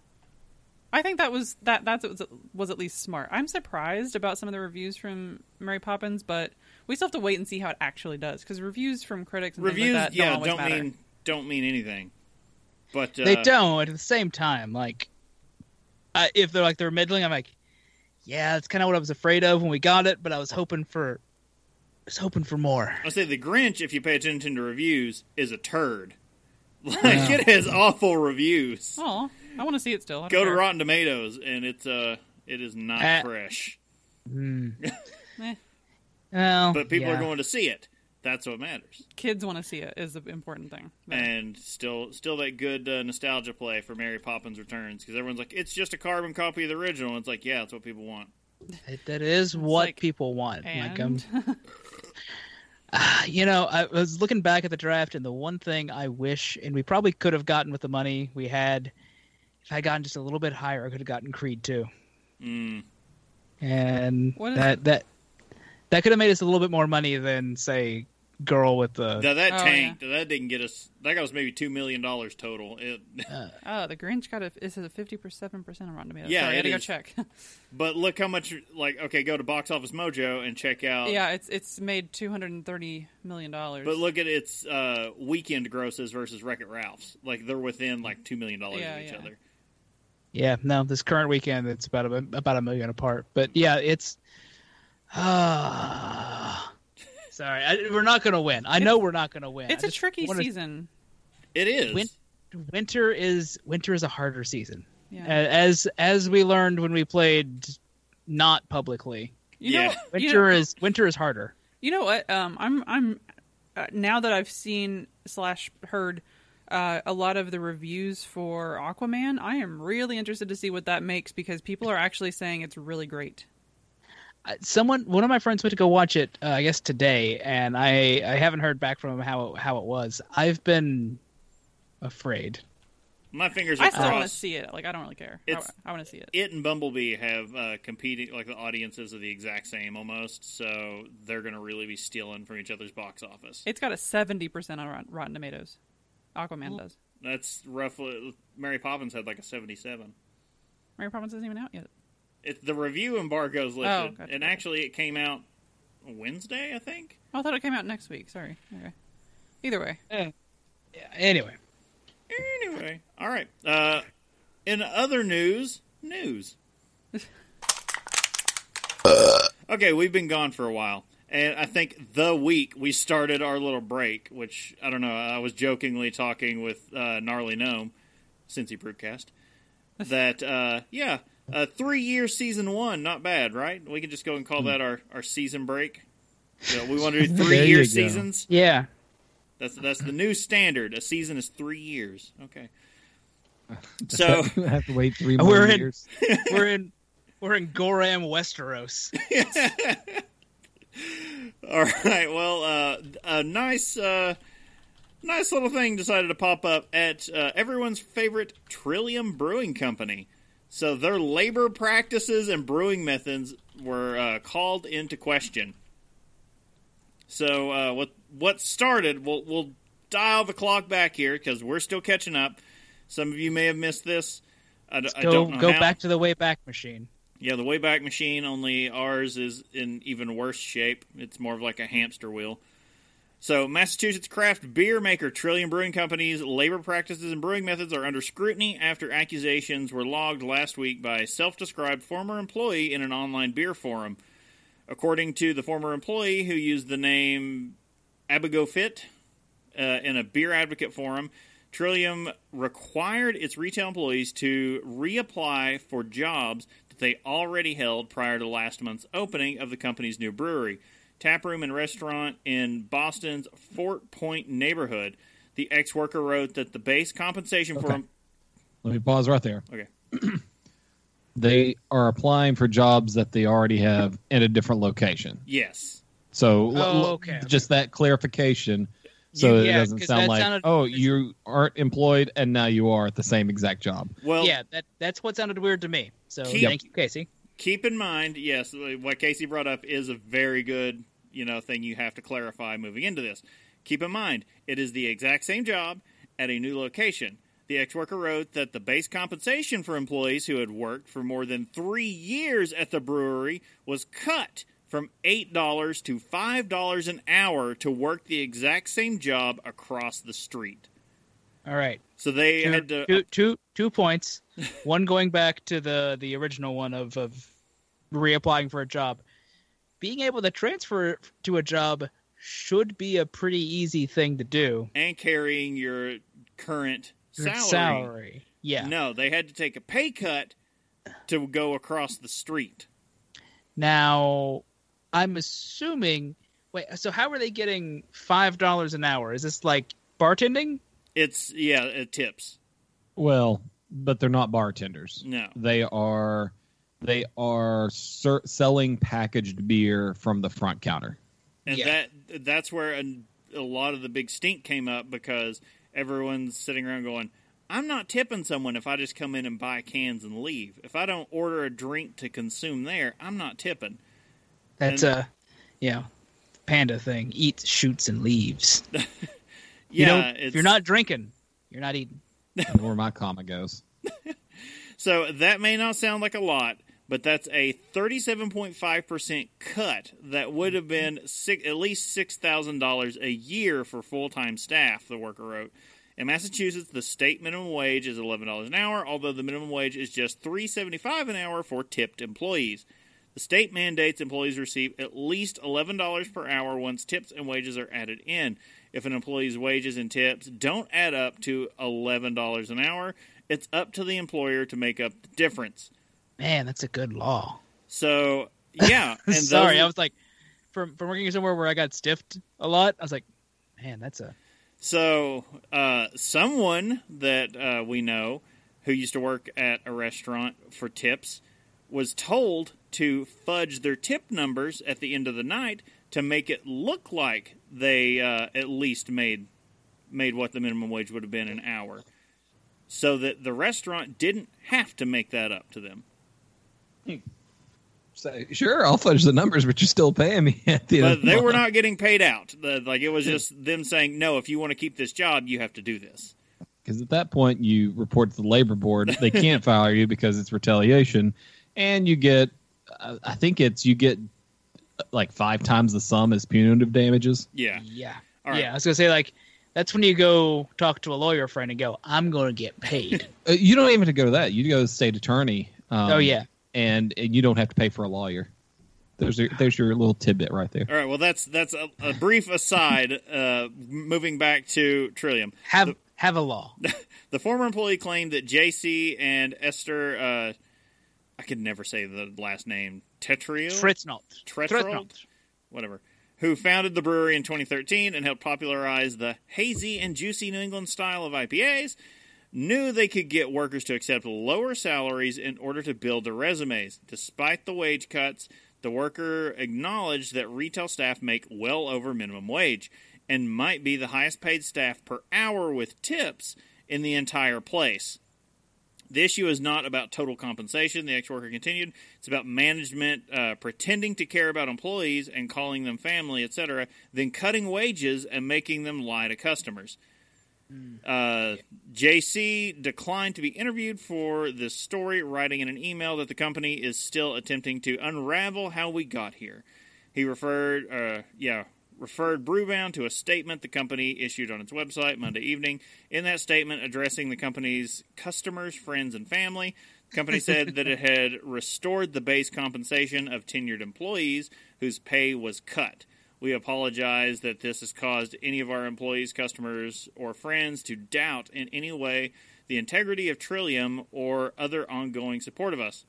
Speaker 1: I think that was that that was, was at least smart. I'm surprised about some of the reviews from Mary Poppins, but we still have to wait and see how it actually does because reviews from critics and
Speaker 3: Reviews,
Speaker 1: like that
Speaker 3: yeah,
Speaker 1: don't
Speaker 3: don't mean don't mean anything. But uh,
Speaker 2: they don't. At the same time, like, uh, if they're like they're middling, I'm like, yeah, that's kind of what I was afraid of when we got it, but I was hoping for, I was hoping for more.
Speaker 3: I say the Grinch, if you pay attention to reviews, is a turd. Like it has awful reviews.
Speaker 1: Oh, I want to see it still. I don't
Speaker 3: Go to. Rotten Tomatoes, and it's uh, it is not
Speaker 2: Uh,
Speaker 3: fresh.
Speaker 1: Eh,
Speaker 2: Well,
Speaker 3: But people
Speaker 2: yeah.
Speaker 3: are going to see it. That's what matters.
Speaker 1: kids want to see it is the important thing. But-
Speaker 3: And still, still that good uh, nostalgia play for Mary Poppins Returns because everyone's like, it's just a carbon copy of the original. And it's like, yeah, that's what people want.
Speaker 2: It- that is what
Speaker 1: like,
Speaker 2: people want. Like, um,
Speaker 1: and
Speaker 2: you know, I was looking back at the draft, and the one thing I wish, and we probably could have gotten with the money we had, if I had gotten just a little bit higher, I could have gotten Creed too.
Speaker 3: Mm.
Speaker 2: And
Speaker 1: What is-
Speaker 2: that that that could have made us a little bit more money than say Girl with the.
Speaker 3: Now that
Speaker 1: Oh,
Speaker 3: tanked. That didn't get us. That got us maybe two million dollars total. It,
Speaker 1: oh, the Grinch got a is it a fifty seven percent on Rotten Tomatoes?
Speaker 3: Yeah,
Speaker 1: Sorry, I had
Speaker 3: it
Speaker 1: to go check.
Speaker 3: but look how much. Like, okay, go to Box Office Mojo and check out.
Speaker 1: yeah, it's it's made two hundred and thirty million dollars.
Speaker 3: But look at its uh, weekend grosses versus Wreck It Ralph's. Like they're within like two million dollars
Speaker 1: Yeah,
Speaker 3: of each
Speaker 1: yeah.
Speaker 3: other.
Speaker 2: Yeah, no, this current weekend it's about a, about a million apart. But yeah, it's. Ah. sorry, I, we're not going to win. I know we're not going to win.
Speaker 1: it's
Speaker 2: I
Speaker 1: a
Speaker 2: just
Speaker 1: tricky
Speaker 2: wanna-
Speaker 1: season.
Speaker 3: It is.
Speaker 2: Win- Winter is winter is a harder season.
Speaker 1: Yeah.
Speaker 2: As as we learned when we played not publicly,
Speaker 1: You
Speaker 3: Yeah.
Speaker 1: know,
Speaker 2: winter
Speaker 1: you know,
Speaker 2: is winter is harder.
Speaker 1: You know what? Um, I'm I'm uh, now that I've seen slash heard uh, a lot of the reviews for Aquaman. I am really interested to see what that makes because people are actually saying it's really great.
Speaker 2: Uh, Someone, one of my friends went to go watch it. Uh, I guess today, and I I haven't heard back from him how how it was. I've been afraid.
Speaker 3: My fingers are
Speaker 1: I still want to see it. Like I don't really care. I,
Speaker 3: It's-
Speaker 1: I want to see it.
Speaker 3: It and Bumblebee have uh, competing, like the audiences are the exact same almost, so they're going to really be stealing from each other's box office.
Speaker 1: It's got a seventy percent on Rotten Tomatoes. Aquaman does.
Speaker 3: That's roughly. Mary Poppins had like a seventy-seven.
Speaker 1: Mary Poppins isn't even out yet.
Speaker 3: It, the review embargo's lifted,
Speaker 1: Oh, gotcha.
Speaker 3: and actually it came out Wednesday, I think.
Speaker 1: Oh, I thought it came out next week. Sorry. Okay. Either way.
Speaker 2: Yeah, anyway,
Speaker 3: Anyway, all right. Uh, in other news, news. okay, we've been gone for a while, and I think the week we started our little break, which I don't know. I was jokingly talking with uh, gnarly gnome, Cincy Brewcast, that uh, yeah, uh, three year season one, not bad, right? We can just go and call that our our season break. So we want to do three
Speaker 4: you
Speaker 3: year
Speaker 4: go.
Speaker 3: seasons.
Speaker 2: yeah.
Speaker 3: That's that's the new standard. A season is three years. Okay. So
Speaker 4: I have to wait three more
Speaker 2: We're in-
Speaker 4: years.
Speaker 2: We're in we're in Goram, Westeros.
Speaker 3: all right, well, uh, a nice uh, nice little thing decided to pop up at uh, everyone's favorite Trillium Brewing Company. So their labor practices and brewing methods were uh, called into question. So uh, what what started? We'll we'll dial the clock back here because we're still catching up. Some of you may have missed this. I, d- I
Speaker 2: Go
Speaker 3: don't know
Speaker 2: go
Speaker 3: how.
Speaker 2: back to the Wayback Machine.
Speaker 3: Yeah, the Wayback Machine, only ours is in even worse shape. It's more of like a hamster wheel. So, Massachusetts craft beer maker Trillium Brewing Company's labor practices and brewing methods are under scrutiny after accusations were logged last week by a self described former employee in an online beer forum. According to the former employee who used the name Abigo Fit uh, in a beer advocate forum, Trillium required its retail employees to reapply for jobs they already held prior to last month's opening of the company's new brewery, taproom, and restaurant in Boston's Fort Point neighborhood. The ex worker wrote that the base compensation for
Speaker 4: Okay. Let me pause right there.
Speaker 3: Okay.
Speaker 4: They are applying for jobs that they already have in a different location.
Speaker 3: yes,
Speaker 4: So
Speaker 2: Oh,
Speaker 4: l-
Speaker 2: okay.
Speaker 4: just that clarification, so
Speaker 2: You-
Speaker 4: it doesn't
Speaker 2: 'cause
Speaker 4: sound like
Speaker 2: sounded-
Speaker 4: oh you aren't employed and now you are at the same exact job.
Speaker 3: well,
Speaker 2: yeah, that that's what sounded weird to me. So
Speaker 3: Keep-
Speaker 2: thank you, Casey.
Speaker 3: keep in mind, yes, what Casey brought up is a very good, you know, thing you have to clarify moving into this. Keep in mind, it is the exact same job at a new location. The ex worker wrote that the base compensation for employees who had worked for more than three years at the brewery was cut from $8 to $5 an hour to work the exact same job across the street.
Speaker 2: All right.
Speaker 3: So they
Speaker 2: Two,
Speaker 3: had to.
Speaker 2: two, two, two points. one going back to the the original one of of reapplying for a job. Being able to transfer to a job should be a pretty easy thing to do.
Speaker 3: and carrying your current salary.
Speaker 2: salary. Yeah.
Speaker 3: No, they had to take a pay cut to go across the street.
Speaker 2: Now, I'm assuming. Wait. So how are they getting five dollars an hour? Is this like bartending?
Speaker 3: It's yeah, it tips.
Speaker 4: Well, but they're not bartenders.
Speaker 3: No,
Speaker 4: They are they are ser- selling packaged beer from the front counter.
Speaker 3: and
Speaker 2: Yeah.
Speaker 3: that that's where a, a lot of the big stink came up because everyone's sitting around going, "I'm not tipping someone if I just come in and buy cans and leave. If I don't order a drink to consume there, I'm not tipping."
Speaker 2: That's
Speaker 3: And-
Speaker 2: a, you know, panda thing. Eats, shoots, and leaves.
Speaker 3: Yeah,
Speaker 2: you don't,
Speaker 3: it's,
Speaker 2: if you're not drinking, you're not eating.
Speaker 4: where my comma goes.
Speaker 3: So that may not sound like a lot, but that's a 37.5% cut that would have been six, at least $6,000 a year for full time staff, the worker wrote. In Massachusetts, the state minimum wage is $11 an hour, although the minimum wage is just $3.75 an hour for tipped employees. The state mandates employees receive at least $11 per hour once tips and wages are added in. If an employee's wages and tips don't add up to $11 an hour, it's up to the employer to make up the difference.
Speaker 2: Man, that's a good law.
Speaker 3: So, yeah. And
Speaker 2: Sorry,
Speaker 3: those-
Speaker 2: I was like, from from working somewhere where I got stiffed a lot, I was like, man, that's a
Speaker 3: So, uh, someone that uh, we know who used to work at a restaurant for tips was told to fudge their tip numbers at the end of the night to make it look like they uh, at least made made what the minimum wage would have been an hour, so that the restaurant didn't have to make that up to them.
Speaker 4: Say, sure, I'll fudge the numbers, but you're still paying me at the end.
Speaker 3: But
Speaker 4: of the
Speaker 3: they were not getting paid out. The- Like it was just them saying, "No, if you want to keep this job, you have to do this."
Speaker 4: because at that point you report to the labor board. They can't fire you because it's retaliation, and you get, I think it's you get like five times the sum as punitive damages.
Speaker 3: Yeah.
Speaker 2: Yeah.
Speaker 3: All right.
Speaker 2: Yeah, I was gonna say like that's when you go talk to a lawyer friend and go, "I'm going to get paid."
Speaker 4: Uh, you don't even have to go to that. You go to the state attorney. Um,
Speaker 2: oh yeah,
Speaker 4: and, and you don't have to pay for a lawyer. There's your, there's your little tidbit right there.
Speaker 3: All right. Well, that's that's a, a brief aside. Uh, moving back to Trillium,
Speaker 2: have have a law.
Speaker 3: the former employee claimed that JC and Esther, uh, I could never say the last name, Tetrio,
Speaker 2: Fritznault.
Speaker 3: Tretrold? whatever, who founded the brewery in 2013 and helped popularize the hazy and juicy New England style of IPAs, knew they could get workers to accept lower salaries in order to build their resumes. Despite the wage cuts, the worker acknowledged that retail staff make well over minimum wage and might be the highest paid staff per hour with tips in the entire place. The issue is not about total compensation, the ex worker continued. It's about management uh, pretending to care about employees and calling them family, etc., then cutting wages and making them lie to customers. Uh, JC declined to be interviewed for this story, writing in an email that the company is still attempting to unravel how we got here. He referred, uh, yeah, referred Brewbound to a statement the company issued on its website Monday evening. In that statement, addressing the company's customers, friends, and family, the company said that it had restored the base compensation of tenured employees whose pay was cut. We apologize that this has caused any of our employees, customers, or friends to doubt in any way the integrity of Trillium or other ongoing support of us.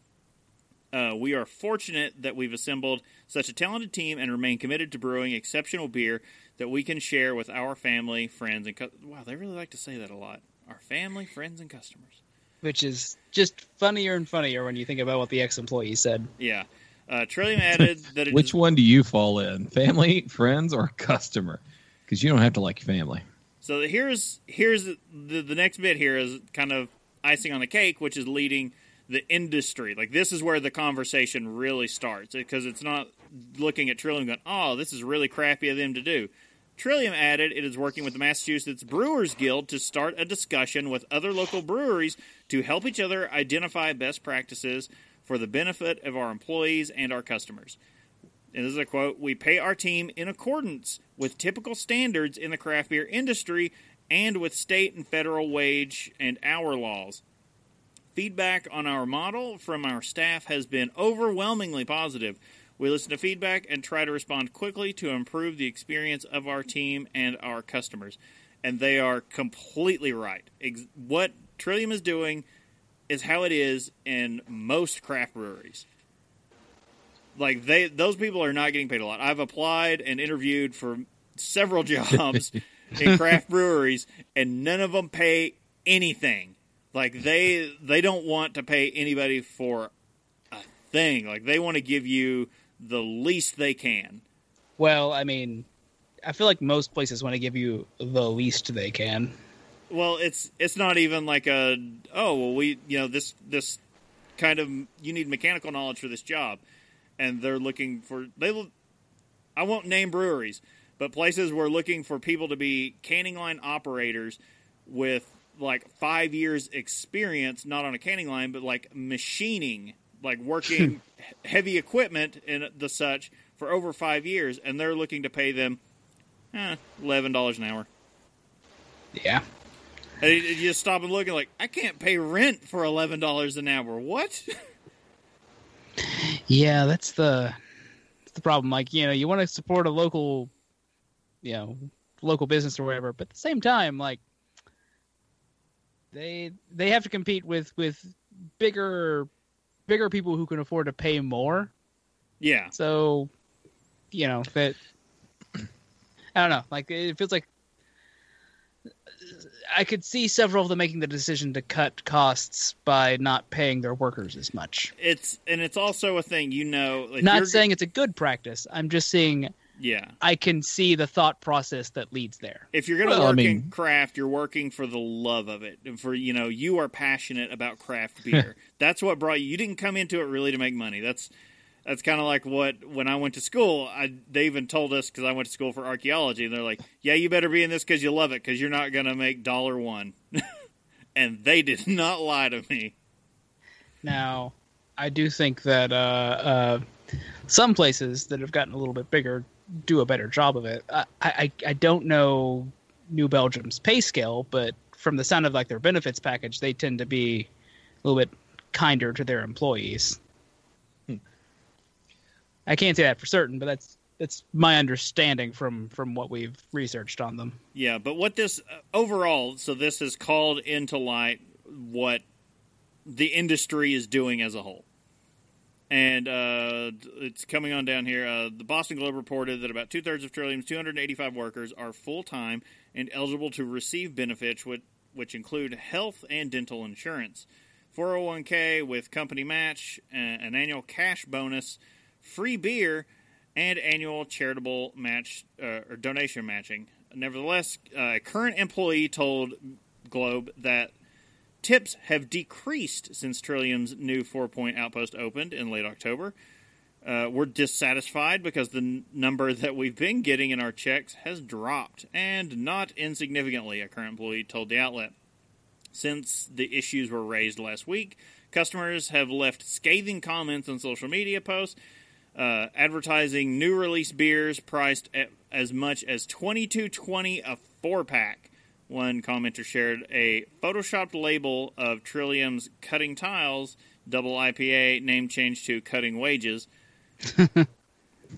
Speaker 3: Uh, we are fortunate that we've assembled such a talented team and remain committed to brewing exceptional beer that we can share with our family, friends, and cu- wow, they really like to say that a lot. Our family, friends, and customers.
Speaker 2: which is just funnier and funnier when you think about what the ex-employee said.
Speaker 3: Yeah. Uh, Trillium added that it
Speaker 4: Which
Speaker 3: is-
Speaker 4: one do you fall in? Family, friends, or customer? Because you don't have to like your family.
Speaker 3: So here's here's the the next bit here is kind of icing on the cake, which is leading the industry. Like this is where the conversation really starts because it's not looking at Trillium going, "Oh, this is really crappy of them to do." Trillium added it is working with the Massachusetts Brewers Guild to start a discussion with other local breweries to help each other identify best practices for the benefit of our employees and our customers. And this is a quote We pay our team in accordance with typical standards in the craft beer industry and with state and federal wage and hour laws. Feedback on our model from our staff has been overwhelmingly positive. We listen to feedback and try to respond quickly to improve the experience of our team and our customers. And they are completely right. Ex- what Trillium is doing is how it is in most craft breweries like they those people are not getting paid a lot. I've applied and interviewed for several jobs in craft breweries and none of them pay anything. Like they they don't want to pay anybody for a thing. Like they want to give you the least they can.
Speaker 2: Well, I mean, I feel like most places want to give you the least they can.
Speaker 3: Well, it's it's not even like a oh well we you know this this kind of you need mechanical knowledge for this job, and they're looking for they. I won't name breweries, but places were looking for people to be canning line operators with like five years experience, not on a canning line, but like machining, like working heavy equipment and the such for over five years, and they're looking to pay them eh, eleven dollars an hour.
Speaker 2: Yeah.
Speaker 3: And you just stop and look and like, I can't pay rent for eleven dollars an hour. What?
Speaker 2: Yeah, that's the that's the problem. Like, you know, you want to support a local, you know, local business or whatever, but at the same time, like, they they have to compete with with bigger bigger people who can afford to pay more.
Speaker 3: yeah,
Speaker 2: So, you know that I don't know. Like, it feels like I could see several of them making the decision to cut costs by not paying their workers as much.
Speaker 3: it's and it's also a thing you know. Like
Speaker 2: not saying it's a good practice. I'm just saying
Speaker 3: yeah.
Speaker 2: I can see the thought process that leads there.
Speaker 3: If you're going to
Speaker 4: Well, I
Speaker 3: work in craft, you're working for the love of it. And for you know, you are passionate about craft beer. that's what brought you. You didn't come into it really to make money. That's that's kind of like what when I went to school. I they even told us because I went to school for archaeology, and they're like, "Yeah, you better be in this because you love it, because you're not going to make dollar one." and they did not lie to me.
Speaker 2: Now, I do think that uh, uh, some places that have gotten a little bit bigger do a better job of it. I, I, I don't know New Belgium's pay scale, but from the sound of like their benefits package, they tend to be a little bit kinder to their employees.
Speaker 4: Hmm.
Speaker 2: I can't say that for certain, but that's that's my understanding from from what we've researched on them.
Speaker 3: Yeah, but what this uh, overall, so this has called into light what the industry is doing as a whole. And uh, it's coming on down here. Uh, the Boston Globe reported that about two thirds of Trillium's 285 workers are full time and eligible to receive benefits, which, which include health and dental insurance, 401k with company match, an annual cash bonus, free beer, and annual charitable match uh, or donation matching. Nevertheless, uh, a current employee told Globe that tips have decreased since Trillium's new Fort Point outpost opened in late October. Uh, we're dissatisfied because the n- number that we've been getting in our checks has dropped, and not insignificantly, a current employee told the outlet. Since the issues were raised last week, customers have left scathing comments on social media posts uh, advertising new release beers priced at as much as twenty two twenty a four pack. One commenter shared a photoshopped label of Trillium's Cutting Tiles double IPA name changed to Cutting Wages.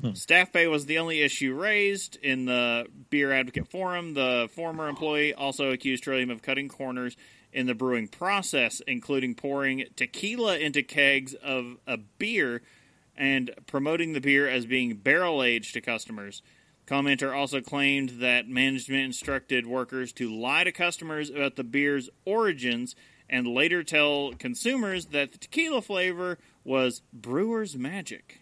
Speaker 3: Hmm. Staff pay was the only issue raised in the beer advocate forum. The former employee also accused Trillium of cutting corners in the brewing process, including pouring tequila into kegs of a beer and promoting the beer as being barrel aged to customers. Commenter also claimed that management instructed workers to lie to customers about the beer's origins and later tell consumers that the tequila flavor was brewer's magic.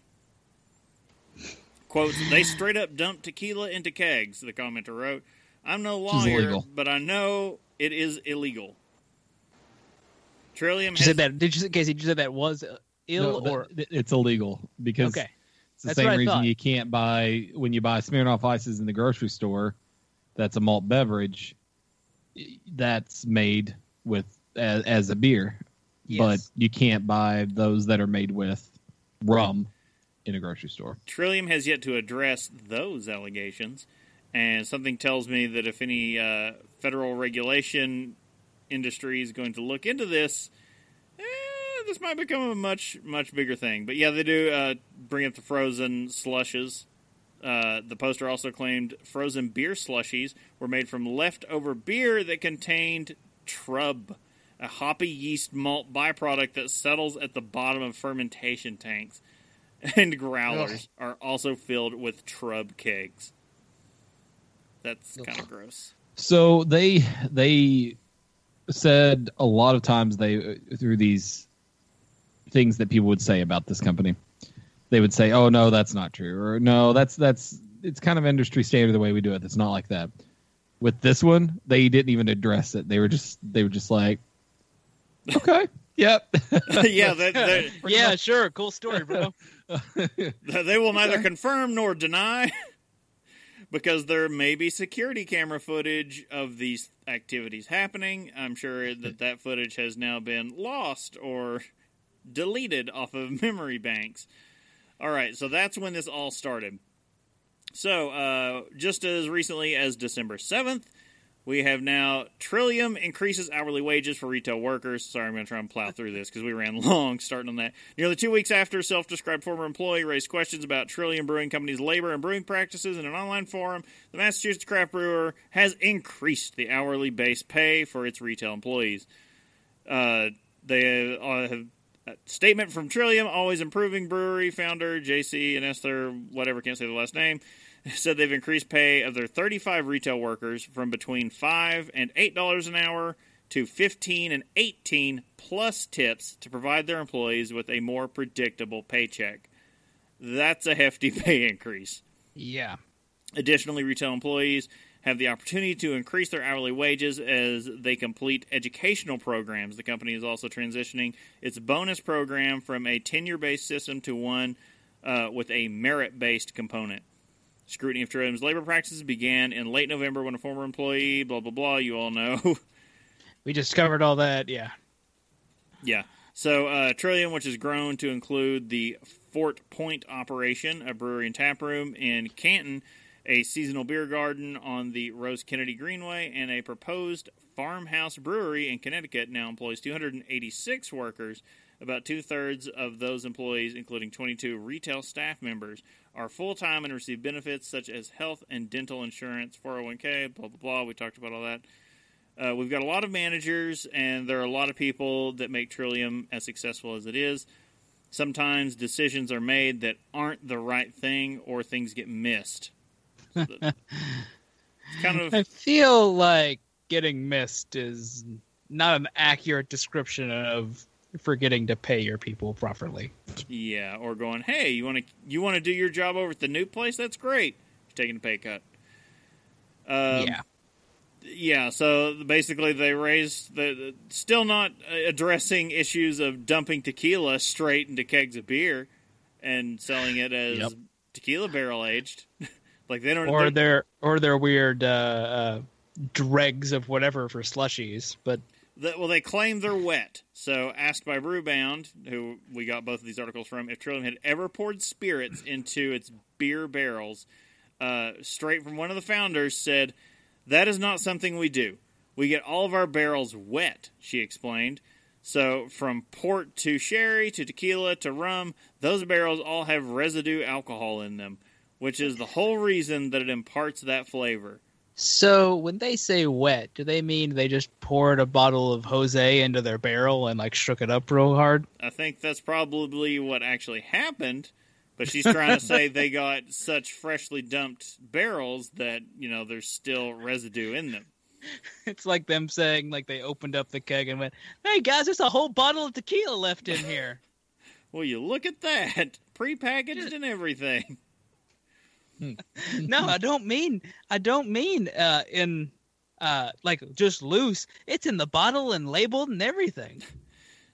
Speaker 3: Quote, they straight up dumped tequila into kegs, the commenter wrote. I'm no
Speaker 4: is
Speaker 3: lawyer, but I know it is illegal. Trillium
Speaker 2: Did you
Speaker 3: has
Speaker 2: say that? Did you say, Casey? Did you say that was uh, ill
Speaker 4: No,
Speaker 2: or
Speaker 4: it's illegal because
Speaker 2: okay?
Speaker 4: It's the
Speaker 2: That's
Speaker 4: same reason you can't buy when you buy Smirnoff ices in the grocery store. That's a malt beverage. That's made with as, as a beer, but you can't buy those that are made with rum in a grocery store.
Speaker 3: Trillium has yet to address those allegations, and something tells me that if any uh, federal regulation industry is going to look into this, this might become a much much bigger thing. But yeah, they do uh, bring up the frozen slushes. Uh, the poster also claimed frozen beer slushies were made from leftover beer that contained trub, a hoppy yeast malt byproduct that settles at the bottom of fermentation tanks. And growlers are also filled with trub kegs. That's kind of gross.
Speaker 4: So they they said a lot of times they through these things that people would say about this company. They would say, "Oh no, that's not true," or "No, that's that's it's kind of industry standard the way we do it. It's not like that." With this one, they didn't even address it. They were just they were just like, "Okay, yep."
Speaker 3: yeah, they, they,
Speaker 2: yeah, sure, cool story, bro.
Speaker 3: they will neither confirm nor deny because there may be security camera footage of these activities happening. I'm sure that that footage has now been lost or deleted off of memory banks. All right, so that's when this all started. So, uh, just as recently as December 7th, we have now Trillium increases hourly wages for retail workers. Sorry, I'm going to try and plow through this because we ran long starting on that. Nearly two weeks after self described former employee raised questions about Trillium Brewing Company's labor and brewing practices in an online forum, the Massachusetts craft brewer has increased the hourly base pay for its retail employees. Uh, they uh, have a statement from Trillium, always improving brewery founder JC and Esther, whatever, can't say the last name, said they've increased pay of their 35 retail workers from between 5 and $8 an hour to 15 and 18 plus tips to provide their employees with a more predictable paycheck. That's a hefty pay increase.
Speaker 2: yeah,
Speaker 3: Additionally, retail employees have the opportunity to increase their hourly wages as they complete educational programs. The company is also transitioning its bonus program from a tenure based system to one uh, with a merit based component. Scrutiny of Trillium's labor practices began in late November when a former employee, blah, blah, blah, you all know.
Speaker 2: we just covered all that. Yeah,
Speaker 3: yeah. So, uh, Trillium, which has grown to include the Fort Point operation, a brewery and tap room in Canton, a seasonal beer garden on the Rose Kennedy Greenway, and a proposed farmhouse brewery in Connecticut, now employs 286 workers. About two thirds of those employees, including 22 retail staff members, are full time and receive benefits such as health and dental insurance, 401k, blah, blah, blah. We talked about all that. Uh, we've got a lot of managers, and there are a lot of people that make Trillium as successful as it is. Sometimes decisions are made that aren't the right thing, or things get missed. Kind of
Speaker 2: I feel like getting missed is not an accurate description of forgetting to pay your people properly.
Speaker 3: yeah, or going, hey, you want to you want to do your job over at the new place? That's great. You're taking a pay cut. Um,
Speaker 2: yeah.
Speaker 3: yeah so basically they raised the, the still not addressing issues of dumping tequila straight into kegs of beer and selling it as
Speaker 4: Yep.
Speaker 3: tequila barrel aged like they don't
Speaker 2: Or
Speaker 3: they're-
Speaker 2: their or their weird uh, uh, dregs of whatever for slushies, but
Speaker 3: the- well they claim they're wet. So asked by brewbound who we got both of these articles from if trillium had ever poured spirits into its beer barrels uh, straight from one of the founders said that is not something we do. We get all of our barrels wet she explained. So from port to sherry to tequila to rum, those barrels all have residue alcohol in them, which is the whole reason that it imparts that flavor.
Speaker 2: So when they say wet, do they mean they just poured a bottle of Jose into their barrel and like shook it up real hard?
Speaker 3: I think that's probably what actually happened, but she's trying to say they got such freshly dumped barrels that, you know, there's still residue in them.
Speaker 2: It's like them saying like they opened up the keg and went, "Hey guys, there's a whole bottle of tequila left in here."
Speaker 3: Well, you look at that. Prepackaged and everything.
Speaker 2: no, I don't mean I don't mean uh in uh like just loose. It's in the bottle and labeled and everything.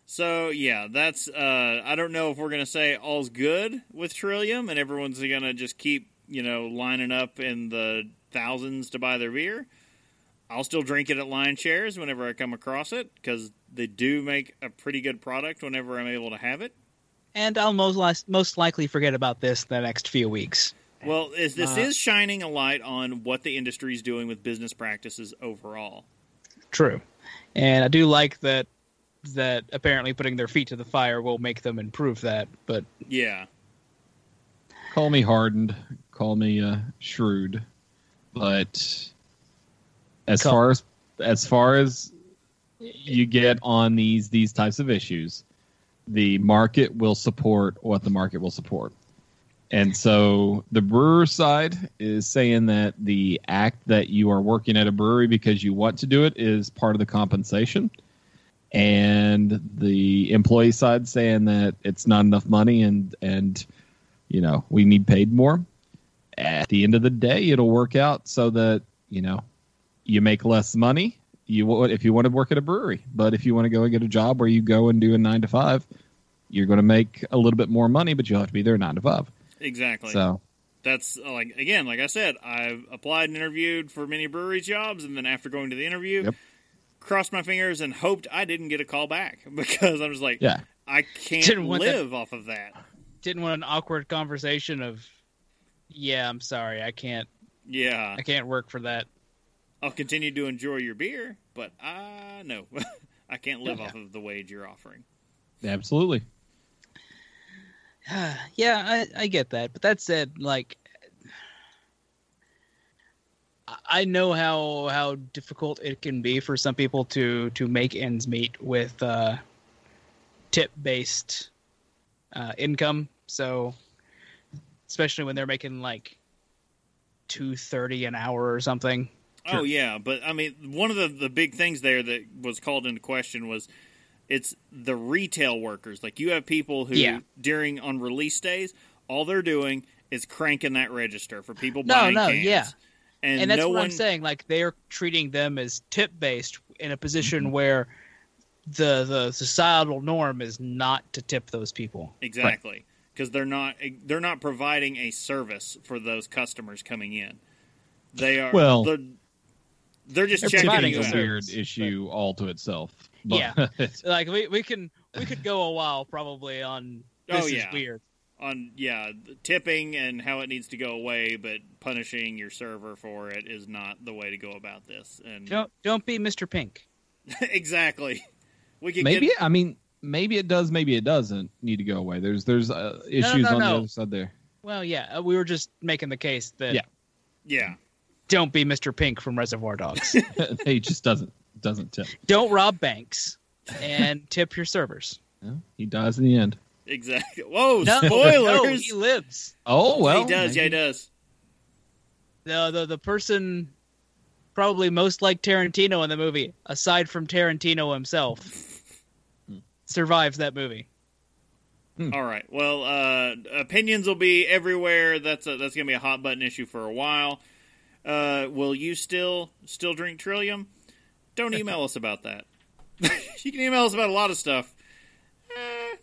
Speaker 3: So yeah, that's uh I don't know if we're gonna say all's good with Trillium and everyone's gonna just keep, you know, lining up in the thousands to buy their beer. I'll still drink it at Lion Shares whenever I come across it because they do make a pretty good product whenever I'm able to have it.
Speaker 2: And I'll most most likely forget about this the next few weeks.
Speaker 3: Well, is, this
Speaker 2: Uh,
Speaker 3: is shining a light on what the industry is doing with business practices overall.
Speaker 2: True. And I do like that that apparently putting their feet to the fire will make them improve that, but
Speaker 3: Yeah,
Speaker 4: Call me hardened, call me uh, shrewd, but as
Speaker 2: Call-
Speaker 4: far as as far as you get on these these types of issues, the market will support what the market will support. And so the brewer side is saying that the act that you are working at a brewery because you want to do it is part of the compensation. And the employee side saying that it's not enough money and and you know, we need paid more. At the end of the day, it'll work out so that, you know, you make less money. You if you want to work at a brewery, but if you want to go and get a job where you go and do a 9 to 5, you're going to make a little bit more money, but you'll have to be there 9 to 5.
Speaker 3: Exactly.
Speaker 4: So,
Speaker 3: that's uh, like again, like I said, I've applied and interviewed for many brewery jobs, and then after going to the interview,
Speaker 4: Yep.
Speaker 3: crossed my fingers and hoped I didn't get a call back because I was like,
Speaker 4: yeah.
Speaker 3: I can't
Speaker 2: want that-
Speaker 3: live off of that.
Speaker 2: didn't want an awkward conversation of yeah, I'm sorry, I can't
Speaker 3: Yeah,
Speaker 2: I can't work for that.
Speaker 3: I'll continue to enjoy your beer, but I no, I can't live
Speaker 2: Yeah.
Speaker 3: off of the wage you're offering.
Speaker 4: Absolutely.
Speaker 2: yeah, I, I get that. But that said, like I- know how how difficult it can be for some people to to make ends meet with uh, tip based uh, income. So especially when they're making like two thirty an hour or something.
Speaker 3: Oh yeah, but I mean, one of the the big things there that was called into question was it's the retail workers. Like you have people who
Speaker 2: Yeah.
Speaker 3: during on release days, all they're doing is cranking that register for people
Speaker 2: No,
Speaker 3: buying
Speaker 2: no,
Speaker 3: cans.
Speaker 2: yeah.
Speaker 3: and,
Speaker 2: and that's
Speaker 3: no
Speaker 2: what
Speaker 3: one.
Speaker 2: I'm saying. Like they're treating them as tip based in a position
Speaker 3: Mm-hmm.
Speaker 2: where the the societal norm is not to tip those people.
Speaker 3: Exactly, because they're not they're not providing a service for those customers coming in. They are
Speaker 4: Well-
Speaker 3: they're, they're just
Speaker 2: They're
Speaker 3: checking
Speaker 2: providing a
Speaker 4: a
Speaker 3: out.
Speaker 2: service,
Speaker 4: weird issue all to itself.
Speaker 2: Yeah. Like we, we can we could go a while probably on
Speaker 3: Oh,
Speaker 2: this is
Speaker 3: yeah.
Speaker 2: weird.
Speaker 3: on yeah the tipping and how it needs to go away, but punishing your server for it is not the way to go about this. And
Speaker 2: Don't don't be Mr. Pink.
Speaker 3: exactly, we could
Speaker 4: maybe
Speaker 3: get
Speaker 4: I mean maybe it does, maybe it doesn't need to go away. There's there's uh, issues
Speaker 2: no,
Speaker 4: on
Speaker 2: no.
Speaker 4: the other side there.
Speaker 2: Well, yeah, uh, we were just making the case that
Speaker 4: Yeah.
Speaker 3: yeah.
Speaker 2: don't be Mr. Pink from Reservoir Dogs.
Speaker 4: he just doesn't doesn't tip.
Speaker 2: don't rob banks and tip your servers.
Speaker 4: Yeah, he dies in the end.
Speaker 3: Exactly. Whoa!
Speaker 2: No,
Speaker 3: spoilers.
Speaker 2: no, he lives.
Speaker 4: Oh well,
Speaker 3: he does. Yeah, he does.
Speaker 2: The, the the person probably most like Tarantino in the movie, aside from Tarantino himself, survives that movie.
Speaker 3: All right. Well, uh, opinions will be everywhere. That's a, that's gonna be a hot button issue for a while. Uh, will you still still drink Trillium? Don't email us about that. you can email us about a lot of stuff. Eh,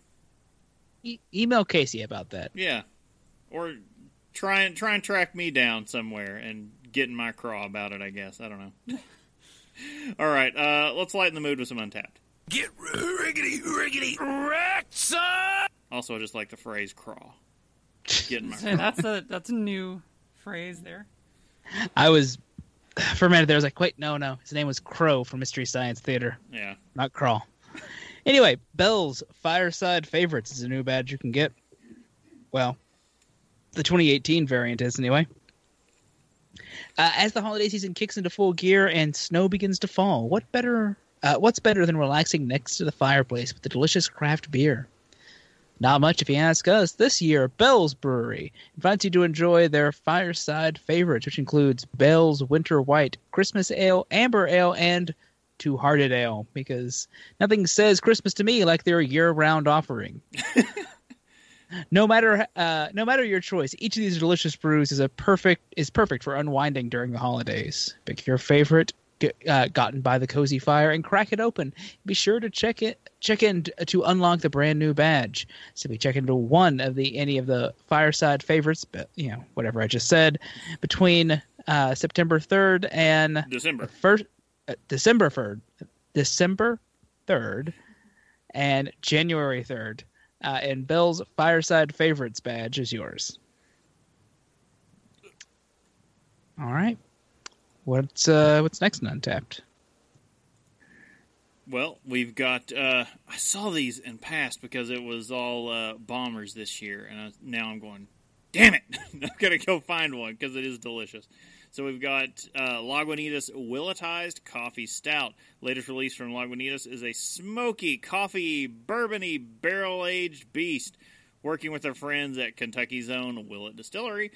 Speaker 2: E- email Casey about that.
Speaker 3: yeah, or try and try and track me down somewhere and get in my craw about it. I guess I don't know. All right. Uh, let's lighten the mood with some Untappd.
Speaker 5: Get riggedy, riggedy, wrecked, son!
Speaker 3: Also, I just like the phrase "craw." Get in my craw.
Speaker 1: that's a that's a new phrase there.
Speaker 2: I was for a minute there. I was like, wait, no, no. His name was Crow from Mystery Science Theater,
Speaker 3: Yeah.
Speaker 2: not Crawl. Anyway, Bell's Fireside Favorites is a new badge you can get. Well, the 2018 variant is anyway. Uh, as the holiday season kicks into full gear and snow begins to fall, what better? Uh, what's better than relaxing next to the fireplace with a delicious craft beer? Not much, if you ask us. This year, Bell's Brewery invites you to enjoy their fireside favorites, which includes Bell's Winter White, Christmas Ale, Amber Ale, and Two Hearted Ale. Because nothing says Christmas to me like their year-round offering. no matter, uh, no matter your choice, each of these delicious brews is a perfect is perfect for unwinding during the holidays. Pick your favorite. Uh, gotten by the cozy fire and crack it open. Be sure to check it check in to unlock the brand new badge. So Simply check into one of the any of the fireside favorites, but you know whatever I just said, between uh, September third and
Speaker 3: December.
Speaker 2: first uh, December third, December third, and January third. Uh, and Bell's fireside favorites badge is yours. All right. What's uh what's next in Untappd?
Speaker 3: Well, we've got. Uh, I saw these in past because it was all uh, bombers this year, and I, now I'm going. Damn it! I'm gonna go find one because it is delicious. So we've got uh, Lagunitas Willettized Coffee Stout. Latest release from Lagunitas is a smoky, coffee, bourbony, barrel aged beast. Working with their friends at Kentucky's own Willett Distillery,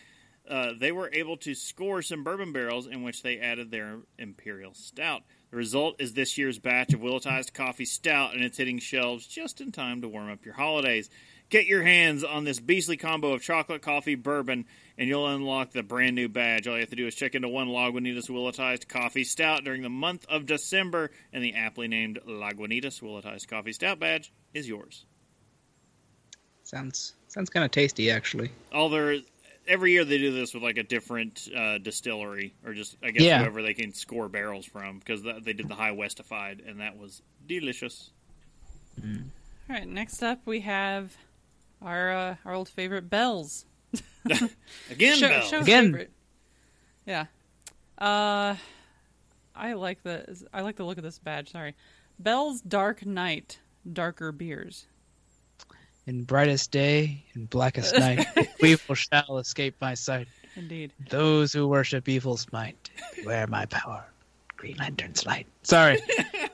Speaker 3: uh, they were able to score some bourbon barrels in which they added their imperial stout. The result is this year's batch of Willettized Coffee Stout, and it's hitting shelves just in time to warm up your holidays. Get your hands on this beastly combo of chocolate, coffee, bourbon, and you'll unlock the brand new badge. All you have to do is check into one Lagunitas Willettized Coffee Stout during the month of December, and the aptly named Lagunitas Willettized Coffee Stout badge is yours.
Speaker 2: Sounds sounds kind of tasty, actually.
Speaker 3: all their every year they do this with like a different uh, distillery or just I guess
Speaker 2: Yeah.
Speaker 3: whoever they can score barrels from because they did the High Westified and that was delicious.
Speaker 1: All right, next up we have our uh, our old favorite bells.
Speaker 3: Again,
Speaker 1: Show-
Speaker 3: Bell.
Speaker 1: show
Speaker 2: Again.
Speaker 1: favorite. Yeah. Uh, I like the I like the look of this badge. Sorry, Bell's Dark Night, darker beers.
Speaker 2: In brightest day, and blackest night, evil shall escape my sight.
Speaker 1: Indeed.
Speaker 2: Those who worship evil's might, beware my power. Green Lantern's light. Sorry,
Speaker 1: I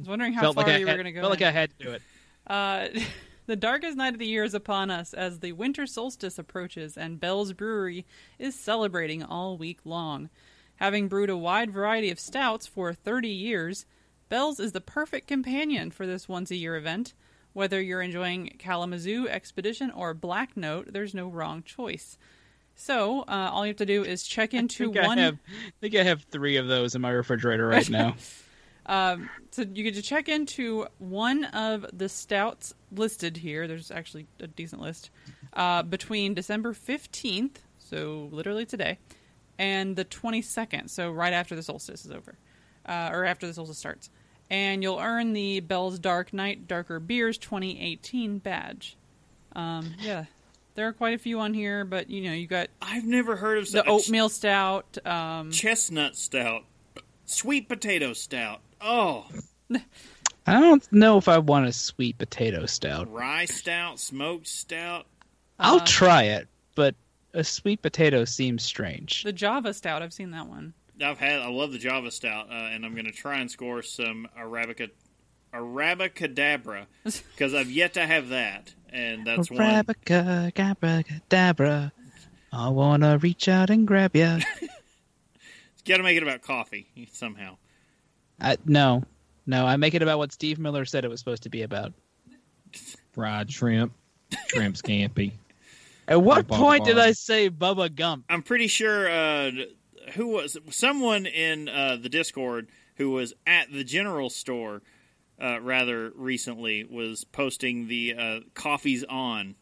Speaker 1: was wondering how
Speaker 2: felt
Speaker 1: far
Speaker 2: like I
Speaker 1: you were going to go.
Speaker 2: felt like. I had to do it.
Speaker 1: Uh, the darkest night of the year is upon us as the winter solstice approaches, and Bell's Brewery is celebrating all week long. Having brewed a wide variety of stouts for 30 years, Bell's is the perfect companion for this once a year event. Whether you're enjoying Kalamazoo Expedition or Black Note, there's no wrong choice. So, uh, all you have to do is check into
Speaker 2: I
Speaker 1: one.
Speaker 2: I, have, I think I have three of those in my refrigerator right now.
Speaker 1: Um, so you get to check into one of the stouts listed here. There's actually a decent list uh, between December 15th, so literally today, and the 22nd, so right after the solstice is over, uh, or after the solstice starts. And you'll earn the Bell's Dark Night Darker Beers 2018 badge. Um, yeah, there are quite a few on here, but you know you got
Speaker 3: I've never heard of
Speaker 1: the
Speaker 3: such a
Speaker 1: oatmeal stout. Um,
Speaker 3: chestnut stout, sweet potato stout. Oh,
Speaker 2: I don't know if I want a sweet potato stout.
Speaker 3: rye stout, smoked stout.
Speaker 2: I'll
Speaker 1: Uh,
Speaker 2: try it, but a sweet potato seems strange.
Speaker 1: the Java stout, I've seen that one.
Speaker 3: I've had. I love the Java stout, uh, and I'm going to try and score some Arabica, Arabicadabra because I've yet to have that, and that's one.
Speaker 2: Arabica, abracadabra. I wanna reach out and grab ya.
Speaker 3: Got to make it about coffee somehow.
Speaker 2: I, no, no, I make it about what Steve Miller said it was supposed to be about.
Speaker 4: Fried shrimp, shrimp scampi.
Speaker 2: At what point did I say Bubba Gump?
Speaker 3: I'm pretty sure uh, who was someone in uh, the Discord who was at the general store uh, rather recently was posting the uh, coffees on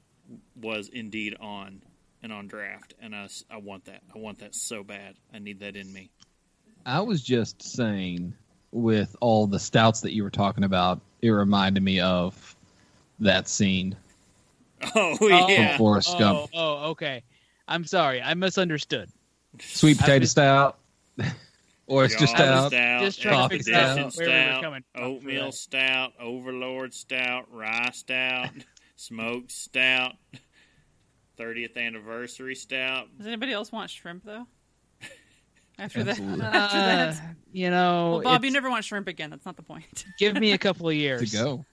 Speaker 3: was indeed on and on draft, and I, I want that. I want that so bad. I need that in me.
Speaker 4: I was just saying, with all the stouts that you were talking about, it reminded me of that scene
Speaker 3: Oh,
Speaker 2: Oh.
Speaker 3: yeah.
Speaker 4: from Forrest
Speaker 2: Oh,
Speaker 4: Gump.
Speaker 2: oh, okay. I'm sorry, I misunderstood.
Speaker 4: Sweet potato
Speaker 2: was-
Speaker 4: stout, oyster
Speaker 3: Java
Speaker 4: stout.
Speaker 2: Just trying
Speaker 4: to
Speaker 3: expedition
Speaker 4: figure out
Speaker 2: where
Speaker 3: stout,
Speaker 2: coming
Speaker 3: oatmeal stout, overlord stout, rye stout, smoked stout, 30th anniversary stout.
Speaker 1: Does anybody else want shrimp though? After that,
Speaker 4: Absolutely.
Speaker 1: after
Speaker 2: Uh,
Speaker 1: that.
Speaker 2: you know,
Speaker 1: Well, Bob, you never want shrimp again. That's not the point.
Speaker 2: give me a couple of years.
Speaker 4: to go.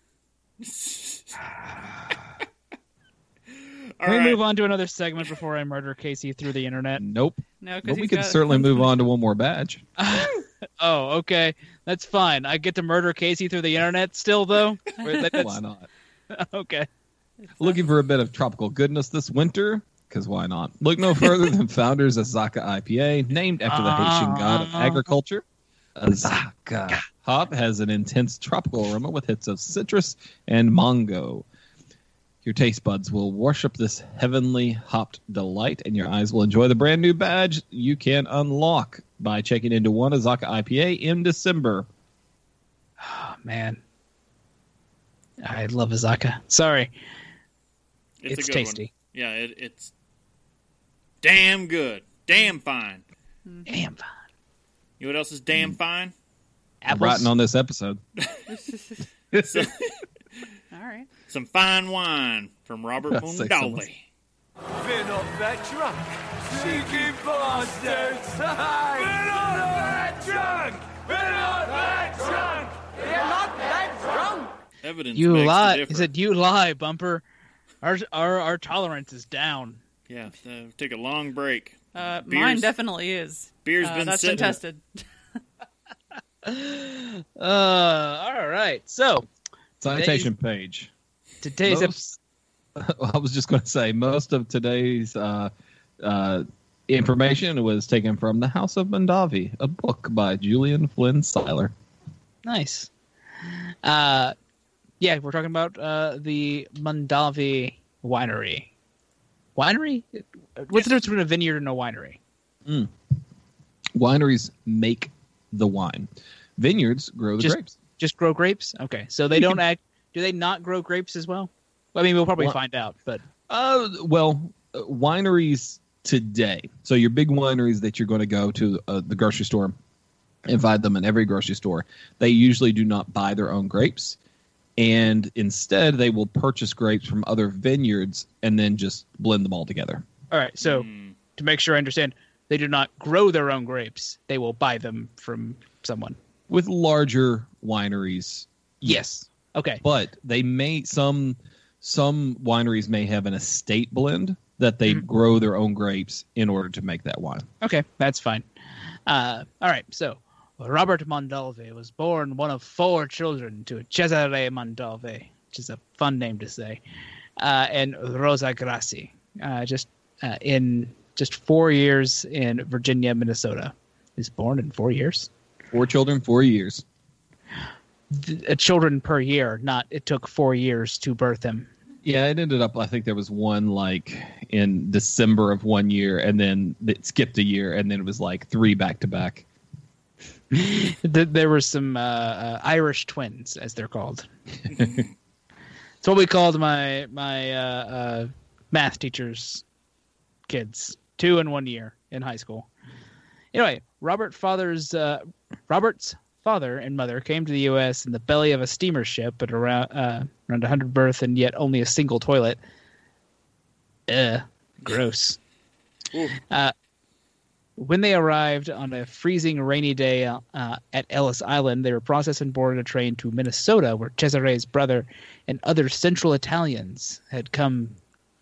Speaker 3: All
Speaker 2: Can we move on to another segment before I murder Casey through the internet?
Speaker 4: Nope.
Speaker 1: No,
Speaker 4: But
Speaker 1: because
Speaker 4: we could certainly move on to one more badge.
Speaker 2: Oh, okay. That's fine. I get to murder Casey through the internet still, though? Or
Speaker 4: Why not?
Speaker 2: okay.
Speaker 4: Looking for a bit of tropical goodness this winter? Because why not? Look no further than Founders Azaka IPA, named after the Haitian god of uh. agriculture. Azaka hop has an intense tropical aroma with hits of citrus and mango. Your taste buds will worship this heavenly hopped delight, and your eyes will enjoy the brand new badge you can unlock by checking into one Azaka IPA in December.
Speaker 2: Oh, man. I love Azaka. Sorry.
Speaker 3: It's,
Speaker 2: It's,
Speaker 3: a good one.
Speaker 2: tasty.
Speaker 3: Yeah, it, it's damn good. Damn fine.
Speaker 2: Damn fine.
Speaker 3: You know what else is damn mm. fine?
Speaker 4: I'm
Speaker 2: Apples.
Speaker 4: writing on this episode.
Speaker 3: So,
Speaker 1: All right.
Speaker 3: Some fine wine from Robert
Speaker 4: I'll say so much.
Speaker 6: Been up that drunk, cheeky bastards! Been on that drunk! Been on that drunk! You're not that drunk!
Speaker 3: Evidence
Speaker 2: You lie.
Speaker 3: differ.
Speaker 2: He said, you lie, Bumper. Our, our, our tolerance is down.
Speaker 3: Yeah, uh, take a long break.
Speaker 1: Uh, mine definitely is.
Speaker 3: Beer's
Speaker 1: Uh,
Speaker 3: been
Speaker 1: that's
Speaker 3: sitting.
Speaker 1: been tested.
Speaker 2: Uh, all right. So,
Speaker 4: Citation page.
Speaker 2: Today's.
Speaker 4: Most- I was just going to say most of today's uh, uh, information was taken from The House of Mondavi, a book by Julian Flynn Siler.
Speaker 2: Nice. Uh, yeah, we're talking about uh, the Mondavi Winery. Winery? What's the difference between a vineyard and a winery?
Speaker 4: Wineries make the wine. Vineyards grow the
Speaker 2: Just-
Speaker 4: grapes.
Speaker 2: Just grow grapes? Okay, so they don't act. Do they not grow grapes as well? I mean, we'll probably
Speaker 4: Well-
Speaker 2: find out. But
Speaker 4: Uh, well, uh, wineries today. So your big wineries that you're going to go to uh, the grocery store and find them in every grocery store. They usually do not buy their own grapes, and instead they will purchase grapes from other vineyards and then just blend them all together.
Speaker 2: all right, so
Speaker 3: Mm.
Speaker 2: to make sure I understand, they do not grow their own grapes. They will buy them from someone.
Speaker 4: With larger wineries,
Speaker 2: Yes. Okay.
Speaker 4: but they may some some wineries may have an estate blend that they
Speaker 2: Mhm.
Speaker 4: grow their own grapes in order to make that wine.
Speaker 2: Okay, that's fine. Uh, all right, so Robert Mondavi was born one of four children to Cesare Mondavi, which is a fun name to say, uh, and Rosa Grassi, uh, just uh, in just four years in Virginia, Minnesota. He's born in four years.
Speaker 4: Four children, four years.
Speaker 2: Th- uh, children per year, not it took four years to birth him.
Speaker 4: Yeah, it ended up. I think there was one like in December of one year, and then it skipped a year, and then it was like three back to back.
Speaker 2: There were some uh, uh, Irish twins, as they're called. It's what we called my my uh, uh, math teacher's kids, two in one year in high school. Anyway, Robert father's uh, Robert's father and mother came to the U.S. in the belly of a steamer ship at around uh, around 100 berth and yet only a single toilet. Ugh, gross. Uh, when they arrived on a freezing rainy day uh, at Ellis Island, they were processed and boarded a train to Minnesota, where Cesare's brother and other Central Italians had come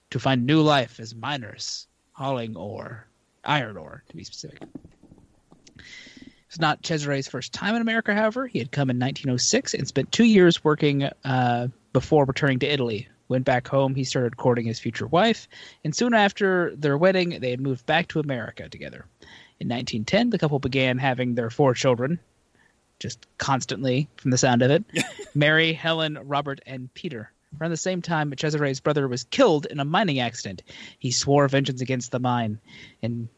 Speaker 2: to find new life as miners, hauling ore, iron ore to be specific. It's not Cesare's first time in America, however. He had come in 1906 and spent two years working uh, before returning to Italy. Went back home, he started courting his future wife, and soon after their wedding, they had moved back to America together. In 1910, the couple began having their four children, just constantly from the sound of it Mary, Helen, Robert, and Peter. Around the same time, Cesare's brother was killed in a mining accident. He swore vengeance against the mine and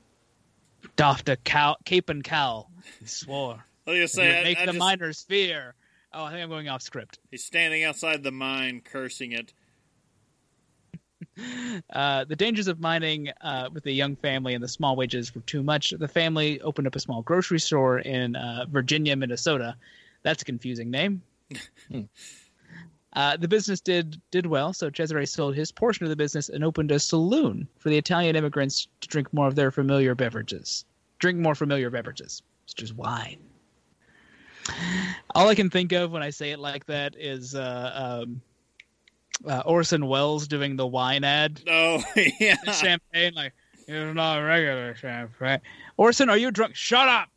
Speaker 2: doffed a cow, cape and cowl. He swore.
Speaker 3: I was gonna say, I,
Speaker 2: make
Speaker 3: I
Speaker 2: the
Speaker 3: just-
Speaker 2: miners fear. Oh, I think I'm going off script.
Speaker 3: he's standing outside the mine, cursing it.
Speaker 2: Uh, the dangers of mining uh, with a young family and the small wages were too much. The family opened up a small grocery store in uh, Virginia, Minnesota. That's a confusing name. uh, the business did did well, so Cesare sold his portion of the business and opened a saloon for the Italian immigrants to drink more of their familiar beverages. Drink more familiar beverages, such as wine. All I can think of when I say it like that is uh, um, uh, Orson Welles doing the wine ad
Speaker 3: Oh yeah,
Speaker 2: champagne like it's not regular champagne. Orson, are you drunk? Shut up.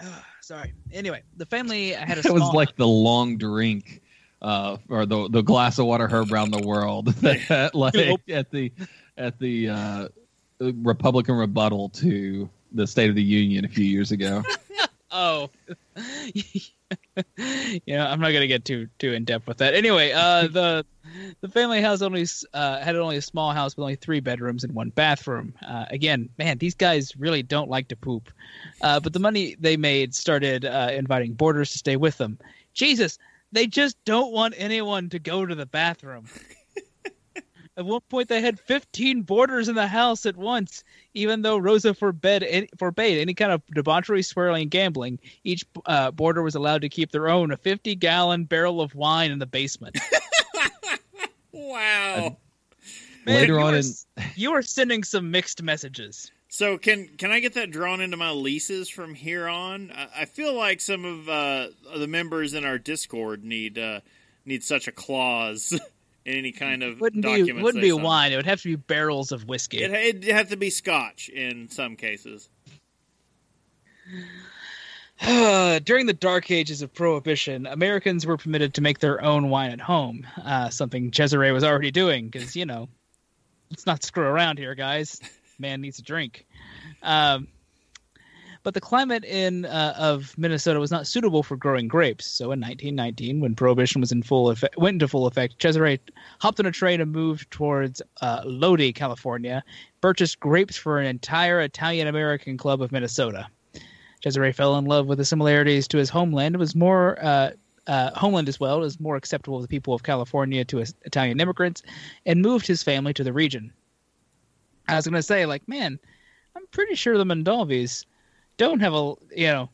Speaker 2: Ugh, Sorry. Anyway, the family had a
Speaker 4: It was like the long drink, uh, or the the glass of water heard around the world. that, like at the at the uh, Republican rebuttal to the State of the Union a few years ago.
Speaker 2: oh. yeah, I'm not gonna get too too in depth with that. Anyway, uh, the the family house only uh, had only a small house with only three bedrooms and one bathroom. Uh, again, man, these guys really don't like to poop. Uh, but the money they made started uh, inviting boarders to stay with them. Jesus, they just don't want anyone to go to the bathroom. At one point, they had 15 boarders in the house at once, even though Rosa forbade any, forbade any kind of debauchery, swearing, and gambling. Each uh, boarder was allowed to keep their own a 50 gallon barrel of wine in the basement.
Speaker 3: wow.
Speaker 2: Man,
Speaker 4: Later
Speaker 2: you
Speaker 4: on
Speaker 2: are,
Speaker 4: in-
Speaker 2: you are sending some mixed messages.
Speaker 3: So can can I get that drawn into my leases from here on? I, I feel like some of uh, the members in our Discord need uh, need such a clause in any kind of
Speaker 2: Wouldn't be wouldn't be wine. It would have to be barrels of whiskey.
Speaker 3: It, it'd have to be Scotch in some cases.
Speaker 2: During the dark ages of Prohibition, Americans were permitted to make their own wine at home, uh, something Cesare was already doing because, you know, let's not screw around here, guys. Man needs a drink. Um, but the climate in uh, of Minnesota was not suitable for growing grapes. So in 1919, when Prohibition was in full effect, went into full effect, Cesare hopped on a train and moved towards uh, Lodi, California, purchased grapes for an entire Italian American club of Minnesota. Cesare fell in love with the similarities to his homeland. It was more uh, uh, homeland as well. Was more acceptable to the people of California to Italian immigrants, and moved his family to the region. I was going to say, like, man, I'm pretty sure the Mondavis don't have a you know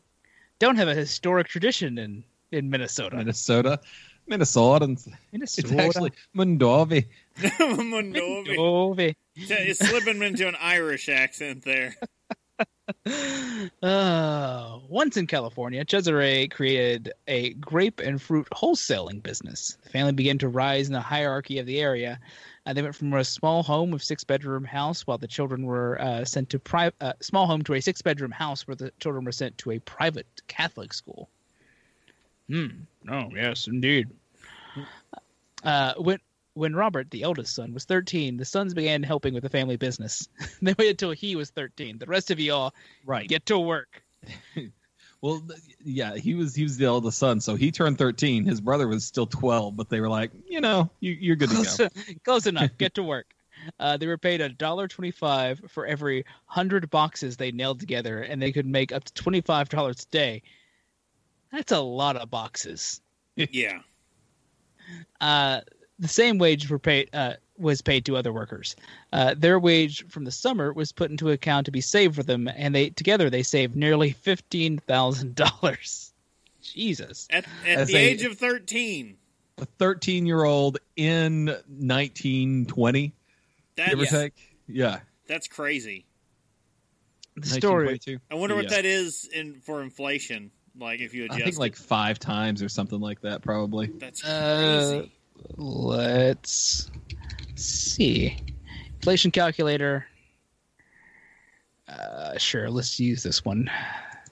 Speaker 2: don't have a historic tradition in in Minnesota.
Speaker 4: Minnesota, Minnesotans. It's
Speaker 2: Minnesota.
Speaker 4: actually Mondovi.
Speaker 3: Mondovi.
Speaker 2: Mondovi.
Speaker 3: It's slipping into an Irish accent there.
Speaker 2: Uh, once in California, Cesare created a grape and fruit wholesaling business. The family began to rise in the hierarchy of the area. Uh, they went from a small home with six bedroom house, while the children were uh, sent to private uh, small home to a six bedroom house, where the children were sent to a private Catholic school. Hmm. Oh yes, indeed. Uh, when when Robert, the eldest son, was 13, the sons began helping with the family business. they waited until he was 13. The rest of y'all
Speaker 4: Right.
Speaker 2: get to work.
Speaker 4: Well, yeah, he was he was the eldest son, so he turned thirteen. His brother was still twelve, but they were like, you know, you, you're good to
Speaker 2: Close,
Speaker 4: go.
Speaker 2: close enough. Get to work. Uh, they were paid a dollar twenty-five for every hundred boxes they nailed together, and they could make up to twenty-five dollars a day. That's a lot of boxes.
Speaker 3: Yeah.
Speaker 2: Uh, the same wage were paid uh, was paid to other workers. Uh, their wage from the summer was put into account to be saved for them, and they together they saved nearly fifteen thousand dollars. Jesus.
Speaker 3: At, at the
Speaker 4: a-
Speaker 3: age of 13.
Speaker 4: A 13 year old in 1920,
Speaker 3: That,
Speaker 4: give or
Speaker 3: yeah,
Speaker 4: take. Yeah.
Speaker 3: that's crazy.
Speaker 2: The story
Speaker 3: I wonder what
Speaker 4: Yeah.
Speaker 3: that is in for inflation. Like if you adjust
Speaker 4: I think like five times or something like that, probably.
Speaker 3: That's
Speaker 2: Uh,
Speaker 3: crazy.
Speaker 2: Let's see. Inflation calculator. Uh, sure, let's use this one.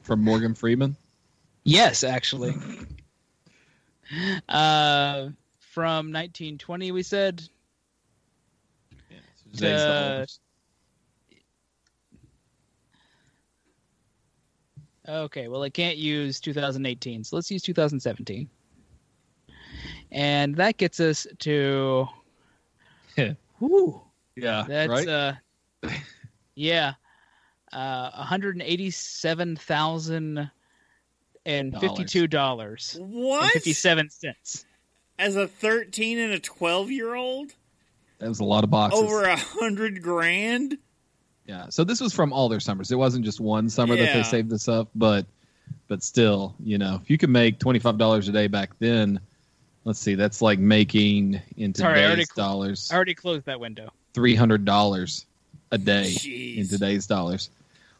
Speaker 4: From Morgan Freeman.
Speaker 2: Yes, actually. uh, from 1920, we said.
Speaker 4: Today's
Speaker 2: Uh,
Speaker 4: dollars.
Speaker 2: Okay, well, I can't use 2018, so let's use 2017. And that gets us to. Whew,
Speaker 4: Yeah.
Speaker 2: that's
Speaker 4: right?
Speaker 2: uh, yeah, uh, 187,052 fifty-two dollars
Speaker 3: what?
Speaker 2: fifty-seven cents.
Speaker 3: As a 13 and a 12 year old?
Speaker 4: that was a lot of boxes.
Speaker 3: Over a hundred grand?
Speaker 4: Yeah. So this was from all their summers. It wasn't just one summer that they saved this up, but but still, you know, if you could make twenty five dollars a day back then, let's see, that's like making in today's
Speaker 2: Sorry, I already cl-
Speaker 4: dollars
Speaker 2: I already closed that window.
Speaker 4: three hundred dollars a day
Speaker 3: Jeez.
Speaker 4: in today's dollars.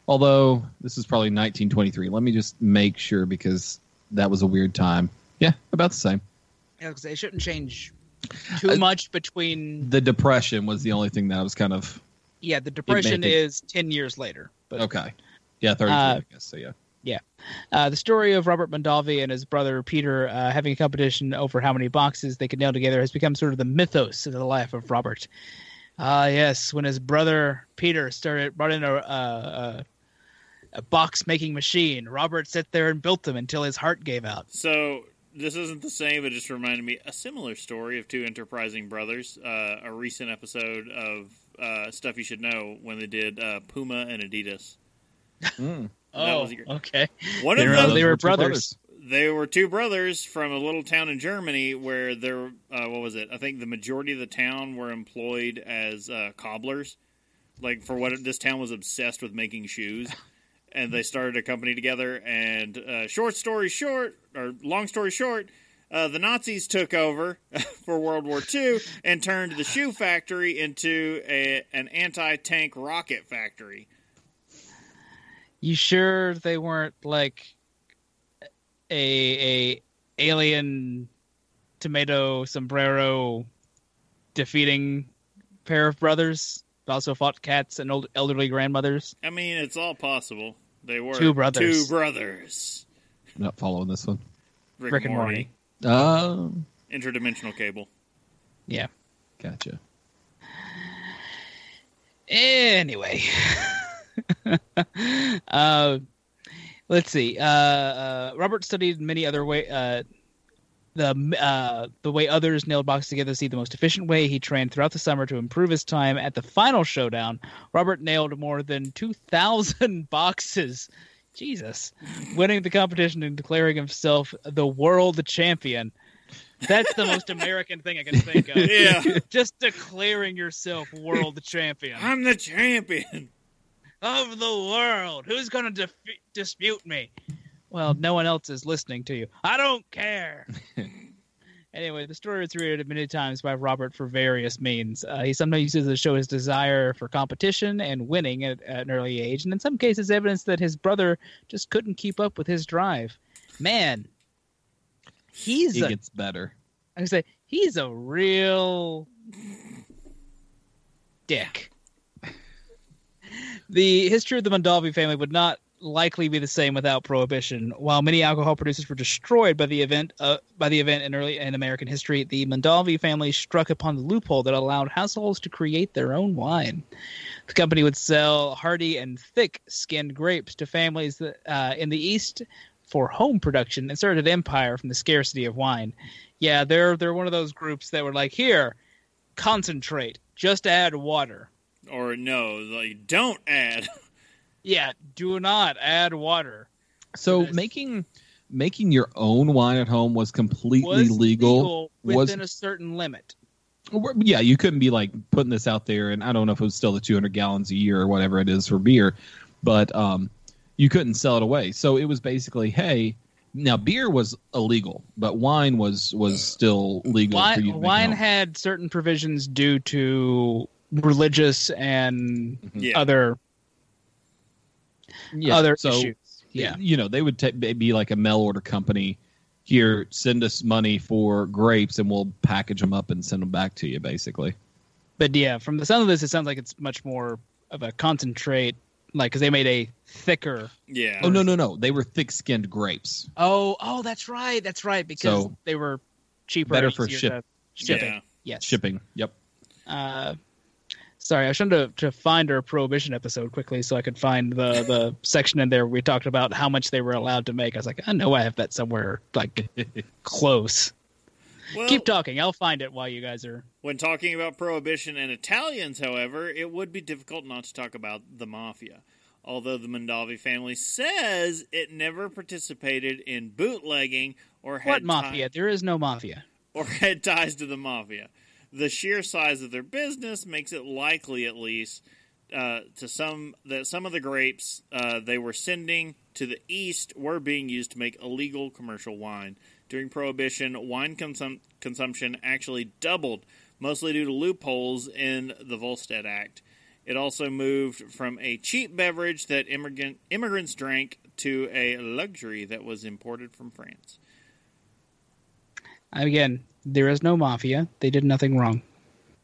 Speaker 4: Although this is probably nineteen twenty three. Let me just make sure because that was a weird time. Yeah, about the same.
Speaker 2: Yeah, because it shouldn't change too
Speaker 4: Uh,
Speaker 2: much between.
Speaker 4: The depression was the only thing that I was kind of
Speaker 2: Yeah, the depression
Speaker 4: it-
Speaker 2: is ten years later. But
Speaker 4: okay. Yeah, thirty three,
Speaker 2: Uh,
Speaker 4: I guess. So yeah.
Speaker 2: Uh, the story of Robert Mondavi and his brother Peter uh, having a competition over how many boxes they could nail together has become sort of the mythos of the life of Robert. Ah, yes, when his brother Peter started brought in a, a, a, a box making machine, Robert sat there and built them until his heart gave out.
Speaker 3: So this isn't the same, but it just reminded me a similar story of two enterprising brothers. Uh, a recent episode of uh, Stuff You Should Know when they did uh, Puma and Adidas.
Speaker 4: Mm.
Speaker 3: That
Speaker 2: oh,
Speaker 3: was a great-
Speaker 2: okay.
Speaker 3: One
Speaker 2: They
Speaker 3: of
Speaker 2: were-
Speaker 3: them,
Speaker 2: they were
Speaker 4: two
Speaker 2: brothers.
Speaker 3: they were two brothers from a little town in Germany where there, uh, what was it? I think the majority of the town were employed as uh, cobblers. Like for what this town was obsessed with making shoes, and they started a company together. And uh, short story short, or long story short, uh, the Nazis took over for World War II and turned the shoe factory into a, an anti-tank rocket factory.
Speaker 2: You sure they weren't like a a alien tomato sombrero defeating pair of brothers? that Also fought cats and old elderly grandmothers.
Speaker 3: I mean, it's all possible. They were
Speaker 2: Two brothers.
Speaker 3: Two brothers.
Speaker 4: Not following this one.
Speaker 3: Rick,
Speaker 2: Rick
Speaker 3: and
Speaker 2: and
Speaker 3: Morty.
Speaker 2: Morty.
Speaker 4: Oh,
Speaker 3: Interdimensional cable.
Speaker 2: Yeah.
Speaker 4: gotcha.
Speaker 2: Anyway, uh, let's see. Uh, uh, Robert studied many other way. Uh, the uh, the way others nailed boxes together to see the most efficient way. He trained throughout the summer to improve his time. At the final showdown, Robert nailed more than two thousand boxes. Jesus, winning the competition and declaring himself the world champion. That's the most American thing I can think of.
Speaker 3: Yeah.
Speaker 2: Just declaring yourself world champion
Speaker 3: I'm the champion.
Speaker 2: Of the world. Who's going to dispute me? Well, no one else is listening to you. I don't care. anyway, the story was read many times by Robert for various means. Uh, he sometimes uses it to show his desire for competition and winning at, at an early age, and in some cases, evidence that his brother just couldn't keep up with his drive. Man, he's
Speaker 4: He
Speaker 2: a
Speaker 4: gets better.
Speaker 2: I say he's a real dick. The history of the Mondavi family would not likely be the same without prohibition. While many alcohol producers were destroyed by the event uh, by the event in early in American history, the Mondavi family struck upon the loophole that allowed households to create their own wine. The company would sell hardy and thick-skinned grapes to families that, uh, in the East for home production and started an empire from the scarcity of wine. Yeah, they're they're one of those groups that were like, here, concentrate, just add water.
Speaker 3: Or no, like don't add.
Speaker 2: Yeah, do not add water.
Speaker 4: So
Speaker 2: Yes.
Speaker 4: making making your own wine at home was completely
Speaker 2: Was
Speaker 4: legal. was
Speaker 2: within a certain limit.
Speaker 4: yeah, you couldn't be like putting this out there, and I don't know if it was still the 200 gallons a year or whatever it is for beer, but um, you couldn't sell it away. So it was basically, hey, now beer was illegal, but wine was was still legal. for you
Speaker 2: Wine,
Speaker 4: to
Speaker 2: wine had certain provisions due to religious and
Speaker 3: Yeah.
Speaker 2: other
Speaker 4: yeah,
Speaker 2: other
Speaker 4: so,
Speaker 2: issues. Yeah.
Speaker 4: you know, they would ta be like a mail order company. Here, send us money for grapes, and we'll package them up and send them back to you. Basically,
Speaker 2: But yeah, from the sound of this, it sounds like it's much more of a concentrate, like because they made a thicker.
Speaker 3: Yeah.
Speaker 4: oh no, no, no, they were thick-skinned grapes.
Speaker 2: Oh, oh, that's right, that's right, because
Speaker 4: So,
Speaker 2: they were cheaper,
Speaker 4: better for ship-
Speaker 2: shipping.
Speaker 3: Yeah.
Speaker 2: Yes,
Speaker 4: Shipping. Yep.
Speaker 2: Uh, sorry, I was trying to, find our prohibition episode quickly so I could find the the section in there where we talked about how much they were allowed to make. I was like, I know I have that somewhere like close.
Speaker 3: Well,
Speaker 2: Keep talking. I'll find it while you guys are.
Speaker 3: When talking about prohibition and Italians, however, it would be difficult not to talk about the mafia. Although the Mondavi family says it never participated in bootlegging or had
Speaker 2: What mafia? There is no mafia.
Speaker 3: or had ties to the mafia. The sheer size of their business makes it likely, at least, uh, to some that some of the grapes uh, they were sending to the east were being used to make illegal commercial wine. During Prohibition, wine consum- consumption actually doubled, mostly due to loopholes in the Volstead Act. It also moved from a cheap beverage that immigrant, immigrants drank to a luxury that was imported from France.
Speaker 2: Again, there is no mafia. They did nothing wrong.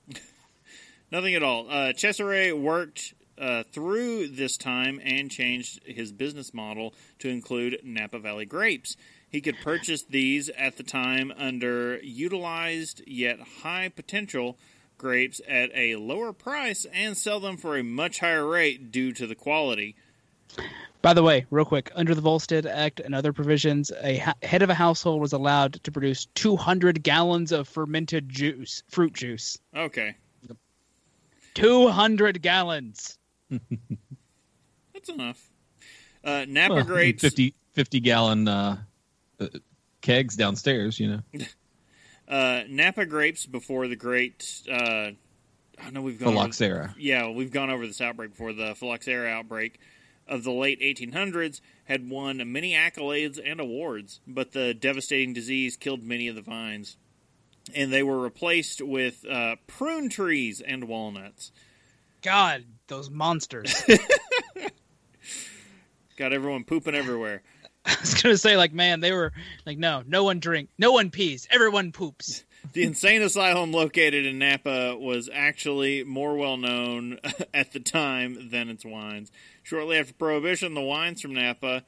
Speaker 3: Nothing at all. Uh, Cesare worked uh, through this time and changed his business model to include Napa Valley grapes. He could purchase these at the time under utilized yet high potential grapes at a lower price and sell them for a much higher rate due to the quality.
Speaker 2: By the way, real quick, under the Volstead Act and other provisions, a ha- head of a household was allowed to produce 200 gallons of fermented juice, fruit juice.
Speaker 3: Okay,
Speaker 2: 200 gallons.
Speaker 3: that's enough. Uh, Napa
Speaker 4: Well,
Speaker 3: grapes.
Speaker 4: 50, 50 gallon uh, uh, kegs downstairs. You know,
Speaker 3: Uh, Napa grapes before the great. Uh, I know we've gone. over-
Speaker 4: phylloxera.
Speaker 3: yeah, we've gone over this outbreak before. The phylloxera outbreak of the late 1800s had won many accolades and awards, but the devastating disease killed many of the vines, and they were replaced with uh, prune trees and walnuts.
Speaker 2: God, those monsters.
Speaker 3: Got everyone pooping everywhere.
Speaker 2: I was going to say, like, man, they were like, no, no one drink, no one pees, everyone poops.
Speaker 3: The insane asylum located in Napa was actually more well known at the time than its wines. Shortly after Prohibition, the wines from Napa,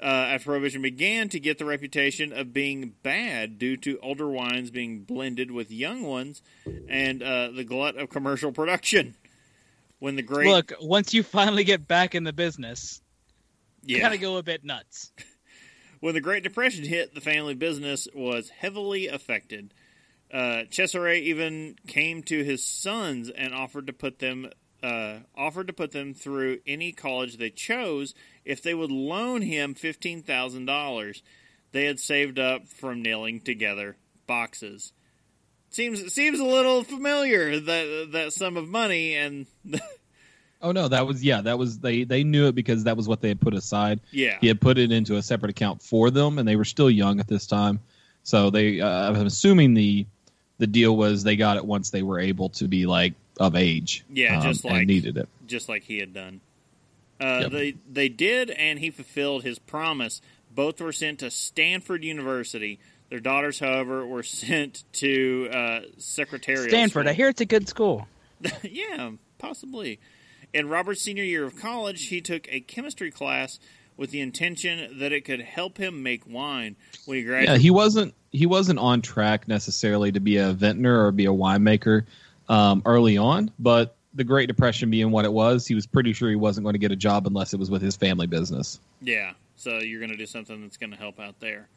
Speaker 3: uh, after Prohibition began to get the reputation of being bad due to older wines being blended with young ones and uh, the glut of commercial production. When the great
Speaker 2: Look, once you finally get back in the business, you
Speaker 3: yeah,
Speaker 2: gotta go a bit nuts.
Speaker 3: When the Great Depression hit, the family business was heavily affected. Uh, Cesare even came to his sons and offered to put them uh, offered to put them through any college they chose if they would loan him fifteen thousand dollars they had saved up from nailing together boxes. Seems seems a little familiar that that sum of money and
Speaker 4: Oh no, that was yeah, that was they they knew it because that was what they had put aside.
Speaker 3: yeah
Speaker 4: He had put it into a separate account for them, and they were still young at this time. So they, uh, I'm assuming the the deal was they got it once they were able to be like of age.
Speaker 3: Yeah,
Speaker 4: um,
Speaker 3: just
Speaker 4: and
Speaker 3: like-
Speaker 4: needed it.
Speaker 3: just like he had done. Uh,
Speaker 4: Yep.
Speaker 3: They they did, and he fulfilled his promise. Both were sent to Stanford University. Their daughters, however, were sent to uh, secretarial.
Speaker 2: Stanford, I hear it's a good school.
Speaker 3: yeah, possibly. In Robert's senior year of college, he took a chemistry class with the intention that it could help him make wine. When he
Speaker 4: Yeah,
Speaker 3: graduated,
Speaker 4: he wasn't he wasn't on track necessarily to be a vintner or be a winemaker um, early on, but the Great Depression being what it was, he was pretty sure he wasn't going to get a job unless it was with his family business.
Speaker 3: Yeah, so you're going to do something that's going to help out there.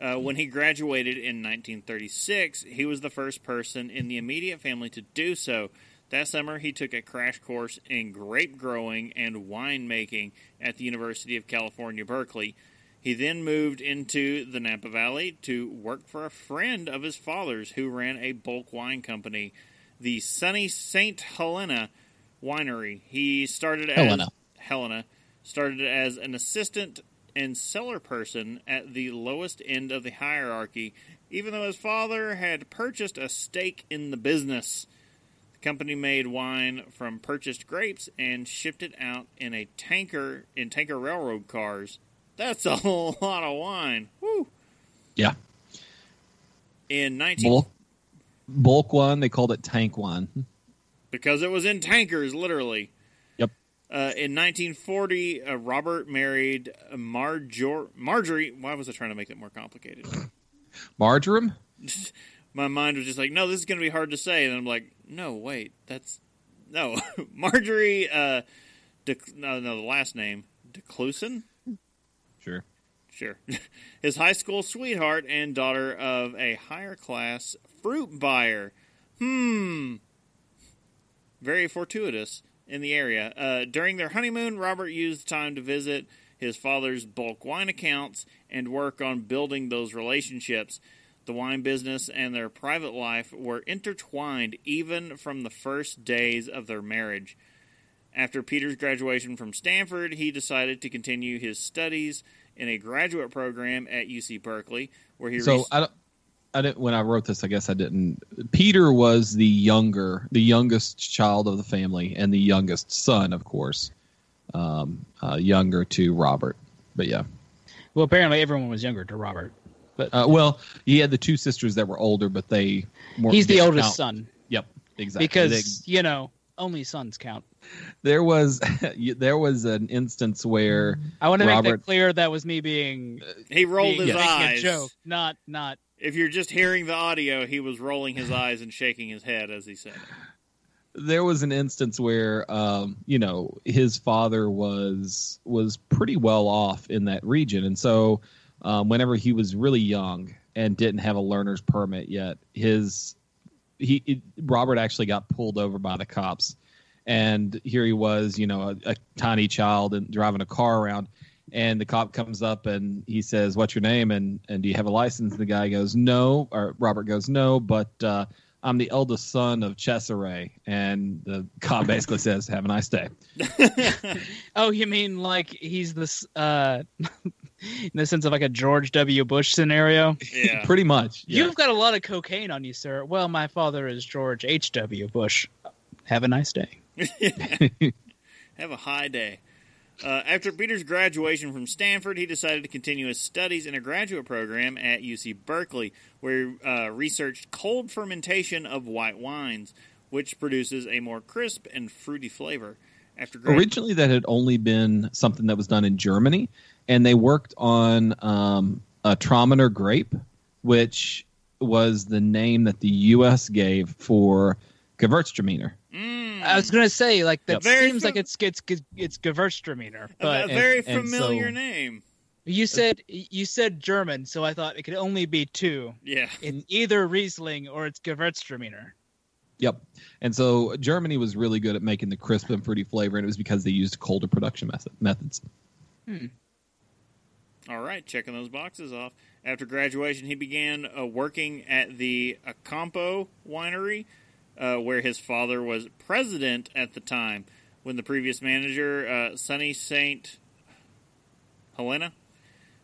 Speaker 3: Uh, when he graduated in 1936, he was the first person in the immediate family to do so. That summer, he took a crash course in grape growing and winemaking at the University of California, Berkeley. He then moved into the Napa Valley to work for a friend of his father's who ran a bulk wine company, the Sunny St. Helena Winery. He started as
Speaker 2: Helena.
Speaker 3: Helena started as an assistant and cellar person at the lowest end of the hierarchy, even though his father had purchased a stake in the business. Company made wine from purchased grapes and shipped it out in a tanker in tanker railroad cars. That's a whole lot of wine. Woo!
Speaker 4: Yeah.
Speaker 3: In 19
Speaker 4: Bulk, bulk one, they called it tank one.
Speaker 3: because it was in tankers, literally.
Speaker 4: Yep.
Speaker 3: Uh, in 1940, uh, Robert married Marjor- Marjorie. Why was I trying to make it more complicated?
Speaker 4: Marjoram?
Speaker 3: My mind was just like, no, this is going to be hard to say. And I'm like, no, wait, that's no Marjorie. Uh, De- no, no, the last name Declusin.
Speaker 4: Sure.
Speaker 3: Sure. His high school sweetheart and daughter of a higher class fruit buyer. Hmm. Very fortuitous in the area. Uh, during their honeymoon, Robert used the time to visit his father's bulk wine accounts and work on building those relationships. The wine business and their private life were intertwined even from the first days of their marriage. After Peter's graduation from Stanford, he decided to continue his studies in a graduate program at UC Berkeley, where he
Speaker 4: So
Speaker 3: rec-
Speaker 4: I don't. I didn't. When I wrote this, I guess I didn't. Peter was the younger, the youngest child of the family, and the youngest son, of course, um, uh, younger to Robert. But yeah,
Speaker 2: Well, apparently everyone was younger to Robert. But
Speaker 4: uh, well, he had the two sisters that were older, but they. weren't
Speaker 2: he's the oldest
Speaker 4: count-
Speaker 2: son
Speaker 4: Yep, exactly.
Speaker 2: because you know only sons count.
Speaker 4: there was there was an instance where
Speaker 2: I want to make
Speaker 4: Robert-
Speaker 2: that clear. That was me being,
Speaker 3: he rolled
Speaker 2: being
Speaker 3: his
Speaker 2: making
Speaker 3: eyes.
Speaker 2: a joke, not not.
Speaker 3: If you're just hearing the audio, he was rolling his eyes and shaking his head as he said it.
Speaker 4: there was an instance where um, you know his father was was pretty well off in that region, and so um, whenever he was really young and didn't have a learner's permit yet, his he it, Robert actually got pulled over by the cops, and here he was, you know, a, a tiny child and driving a car around. And the cop comes up and he says, "What's your name? And and do you have a license?" And the guy goes, "No." Or Robert goes, "No, but uh, I'm the eldest son of Cesare. And the cop basically says, Have a nice day.
Speaker 2: Oh, you mean like he's this uh in the sense of like a George W. Bush scenario?
Speaker 3: Yeah.
Speaker 4: Pretty much. yeah.
Speaker 2: You've got a lot of cocaine on you, sir. Well, my father is George H. W. Bush. Have a nice day.
Speaker 3: Have a high day. Uh, after Peter's graduation from Stanford, he decided to continue his studies in a graduate program at UC Berkeley, where he uh, researched cold fermentation of white wines, which produces a more crisp and fruity flavor. After grad-
Speaker 4: Originally, that had only been something that was done in Germany, and they worked on um, a Traminer grape, which was the name that the U.S. gave for Gewürztraminer.
Speaker 3: Mm,
Speaker 2: I was gonna say like that
Speaker 3: Very
Speaker 2: seems
Speaker 3: fam-
Speaker 2: like it's it's it's Gewürztraminer,
Speaker 3: a,
Speaker 2: but
Speaker 3: a very
Speaker 4: and- and
Speaker 3: familiar
Speaker 4: so-
Speaker 3: name.
Speaker 2: you said you said German, so I thought it could only be two.
Speaker 3: Yeah.
Speaker 2: It's either Riesling or it's Gewürztraminer.
Speaker 4: Yep. And so Germany was really good at making the crisp and fruity flavor, and it was because they used colder production method, methods.
Speaker 3: All right, checking those boxes off. After graduation, he began uh, working at the Acampo winery, uh, where his father was president at the time. When the previous manager, uh, Sunny Saint Helena,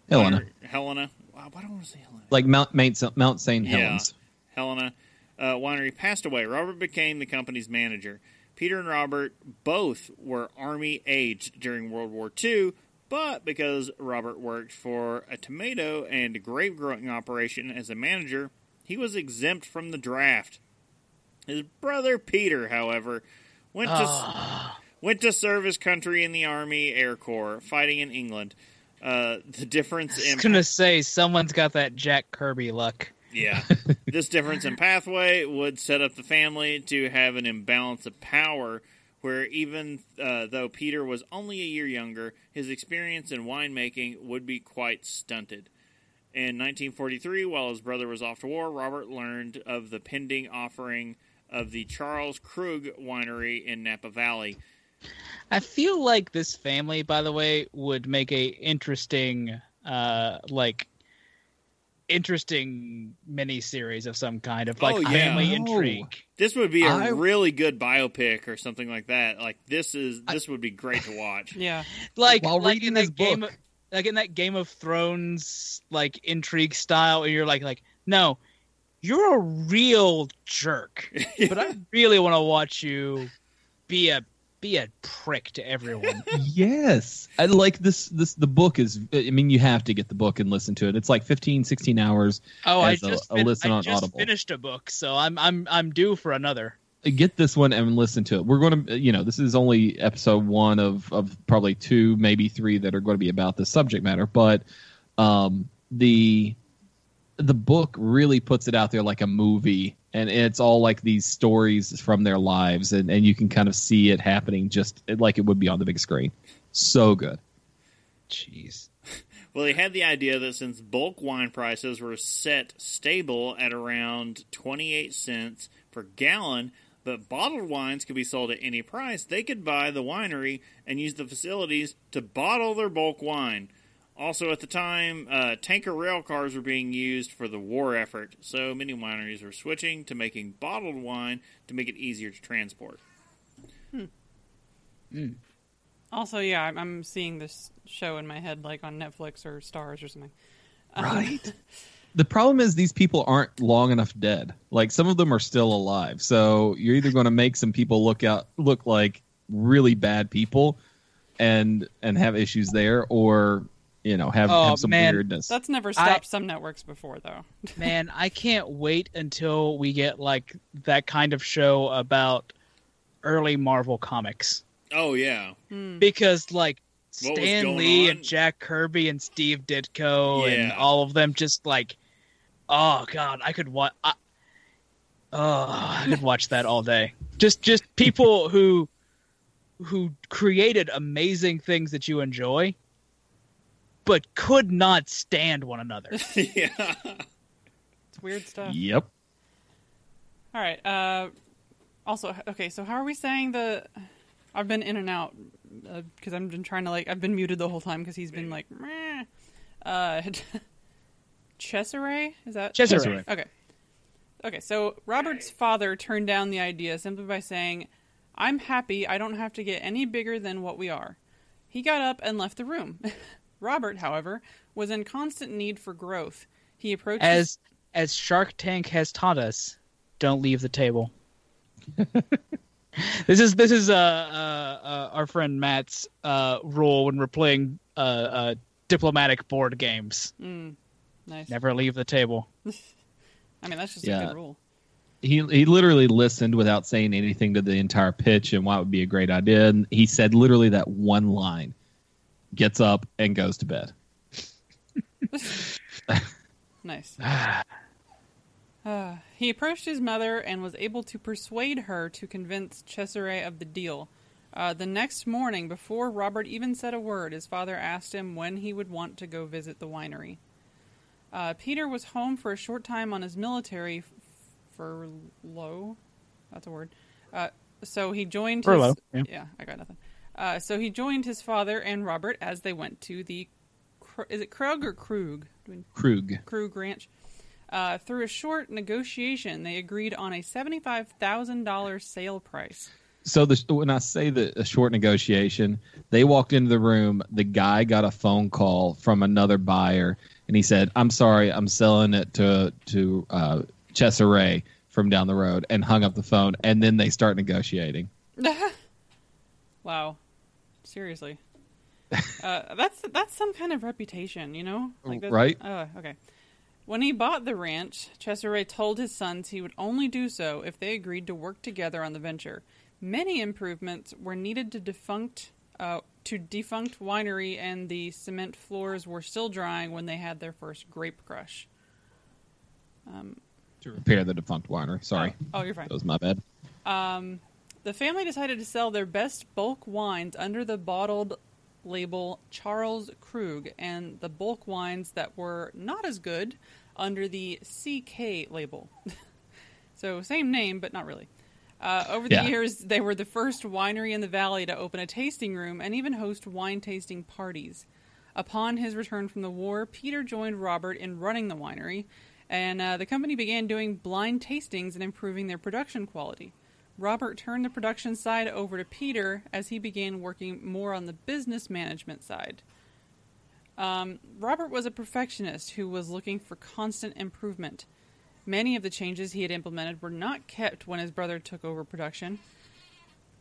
Speaker 4: Helena.
Speaker 3: Winery- Helena. Wow, why do I want to say Helena?
Speaker 4: Like Mount, Mount, Mount.
Speaker 3: Yeah.
Speaker 4: Helens.
Speaker 3: Helena uh, winery passed away. Robert became the company's manager. Peter and Robert both were Army aged during World War II, but because Robert worked for a tomato and grape growing operation as a manager, he was exempt from the draft. His brother Peter, however, went to went to serve his country in the Army Air Corps, fighting in England. Uh, the difference
Speaker 2: I
Speaker 3: in
Speaker 2: was gonna say someone's got that Jack Kirby luck.
Speaker 3: Yeah. this difference in pathway would set up the family to have an imbalance of power where even uh, though Peter was only a year younger, his experience in winemaking would be quite stunted. In 1943, while his brother was off to war, Robert learned of the pending offering of the Charles Krug Winery in Napa Valley.
Speaker 2: I feel like this family, by the way, would make a interesting, uh, like, interesting mini series of some kind of oh, like
Speaker 3: Oh, yeah.
Speaker 2: family
Speaker 4: I
Speaker 2: intrigue.
Speaker 3: This would be a
Speaker 4: I-
Speaker 3: really good biopic or something like that. Like this is this would be great to watch.
Speaker 1: Yeah.
Speaker 2: Like,
Speaker 4: While
Speaker 2: like
Speaker 4: reading this
Speaker 2: game,
Speaker 4: book.
Speaker 2: of, like in that Game of Thrones, like intrigue style, and you're like, like, no, you're a real jerk, but I really want to watch you be a be a prick to everyone.
Speaker 4: yes i like this this the book is i mean you have to get the book and listen to it it's like 15 16 hours
Speaker 2: Oh, I
Speaker 4: As a-
Speaker 2: just,
Speaker 4: a
Speaker 2: fin-
Speaker 4: listen
Speaker 2: I
Speaker 4: on
Speaker 2: just
Speaker 4: Audible.
Speaker 2: finished a book, so I'm I'm I'm due for another.
Speaker 4: get this one and listen to it we're going to you know this is only episode one of of probably two maybe three that are going to be about this subject matter but um the the book really puts it out there like a movie and it's all like these stories from their lives and, and you can kind of see it happening just like it would be on the big screen so good
Speaker 2: Jeez.
Speaker 3: Well, they had the idea that since bulk wine prices were set stable at around 28 cents per gallon, but bottled wines could be sold at any price, they could buy the winery and use the facilities to bottle their bulk wine. Also, at the time, uh, tanker rail cars were being used for the war effort, so many wineries were switching to making bottled wine to make it easier to transport. Hmm.
Speaker 1: Also, yeah, I'm, I'm seeing this show in my head, like on Netflix or Starz or something. Um,
Speaker 4: Right. the problem is these people aren't long enough dead. Like some of them are still alive. So you're either going to make some people look out look like really bad people and and have issues there or you know have,
Speaker 2: Oh,
Speaker 4: have some
Speaker 2: man.
Speaker 4: weirdness.
Speaker 1: That's never
Speaker 2: I-
Speaker 1: stopped some networks before, though.
Speaker 2: Man, I can't wait until we get like that kind of show about early Marvel comics.
Speaker 3: Oh, yeah. Hmm.
Speaker 2: Because like
Speaker 3: What
Speaker 2: Stan Lee
Speaker 3: on?
Speaker 2: and Jack Kirby and Steve Ditko and all of them just like oh god, I could watch I, Oh, I could watch that all day. Just just people who who created amazing things that you enjoy but could not stand one another.
Speaker 3: yeah.
Speaker 1: It's weird stuff.
Speaker 4: yep.
Speaker 1: All right. Uh, also, okay. So how are we saying the? I've been in and out because I've been trying to like. I've been muted the whole time because he's been like. Meh. Uh, Cesare is that
Speaker 2: Cesare.
Speaker 1: Okay. Okay. So Robert's father turned down the idea simply by saying, "I'm happy. I don't have to get any bigger than what we are." He got up and left the room. Robert, however, was in constant need for growth. He approached his-
Speaker 2: as as Shark Tank has taught us, don't leave the table. this is this is uh, uh, uh our friend Matt's uh rule when we're playing uh, uh diplomatic board games.
Speaker 1: Mm, nice.
Speaker 2: Never leave the table.
Speaker 1: I mean, that's just a good rule.
Speaker 4: He he literally listened without saying anything to the entire pitch and why it would be a great idea. And he said literally that one line, gets up and goes to bed.
Speaker 1: Nice. Uh, he approached his mother and was able to persuade her to convince Cesare of the deal. Uh, the next morning, before Robert even said a word, his father asked him when he would want to go visit the winery. Uh, Peter was home for a short time on his military f- furlough. That's a word. Uh, so he joined
Speaker 2: Furlough,
Speaker 1: his.
Speaker 2: yeah.
Speaker 1: I got nothing. Uh, so he joined his father and Robert as they went to the. Is it Krug or Krug?
Speaker 4: Krug.
Speaker 1: Krug Ranch. Uh, through a short negotiation, they agreed on a seventy-five thousand dollars sale price.
Speaker 4: So the, when I say the a short negotiation, they walked into the room. The guy got a phone call from another buyer, and he said, "I'm sorry, I'm selling it to to uh, Cesare from down the road," and hung up the phone. And then they start negotiating.
Speaker 1: Wow, seriously, uh, that's that's some kind of reputation, you know? that-
Speaker 4: Right.
Speaker 1: Uh, okay. When he bought the ranch, Cesare told his sons he would only do so if they agreed to work together on the venture. Many improvements were needed to defunct uh, to defunct winery, and the cement floors were still drying when they had their first grape crush.
Speaker 4: To repair the defunct winery. Sorry,
Speaker 1: Oh, you're fine.
Speaker 4: that was my bad.
Speaker 1: The family decided to sell their best bulk wines under the bottled label Charles Krug and the bulk wines that were not as good under the CK label. so, same name, but not really. Uh, over the
Speaker 4: Yeah.
Speaker 1: years, they were the first winery in the valley to open a tasting room and even host wine tasting parties. Upon his return from the war, Peter joined Robert in running the winery, and uh, the company began doing blind tastings and improving their production quality. Robert turned the production side over to Peter as he began working more on the business management side. Um, Robert was a perfectionist who was looking for constant improvement. Many of the changes he had implemented were not kept when his brother took over production.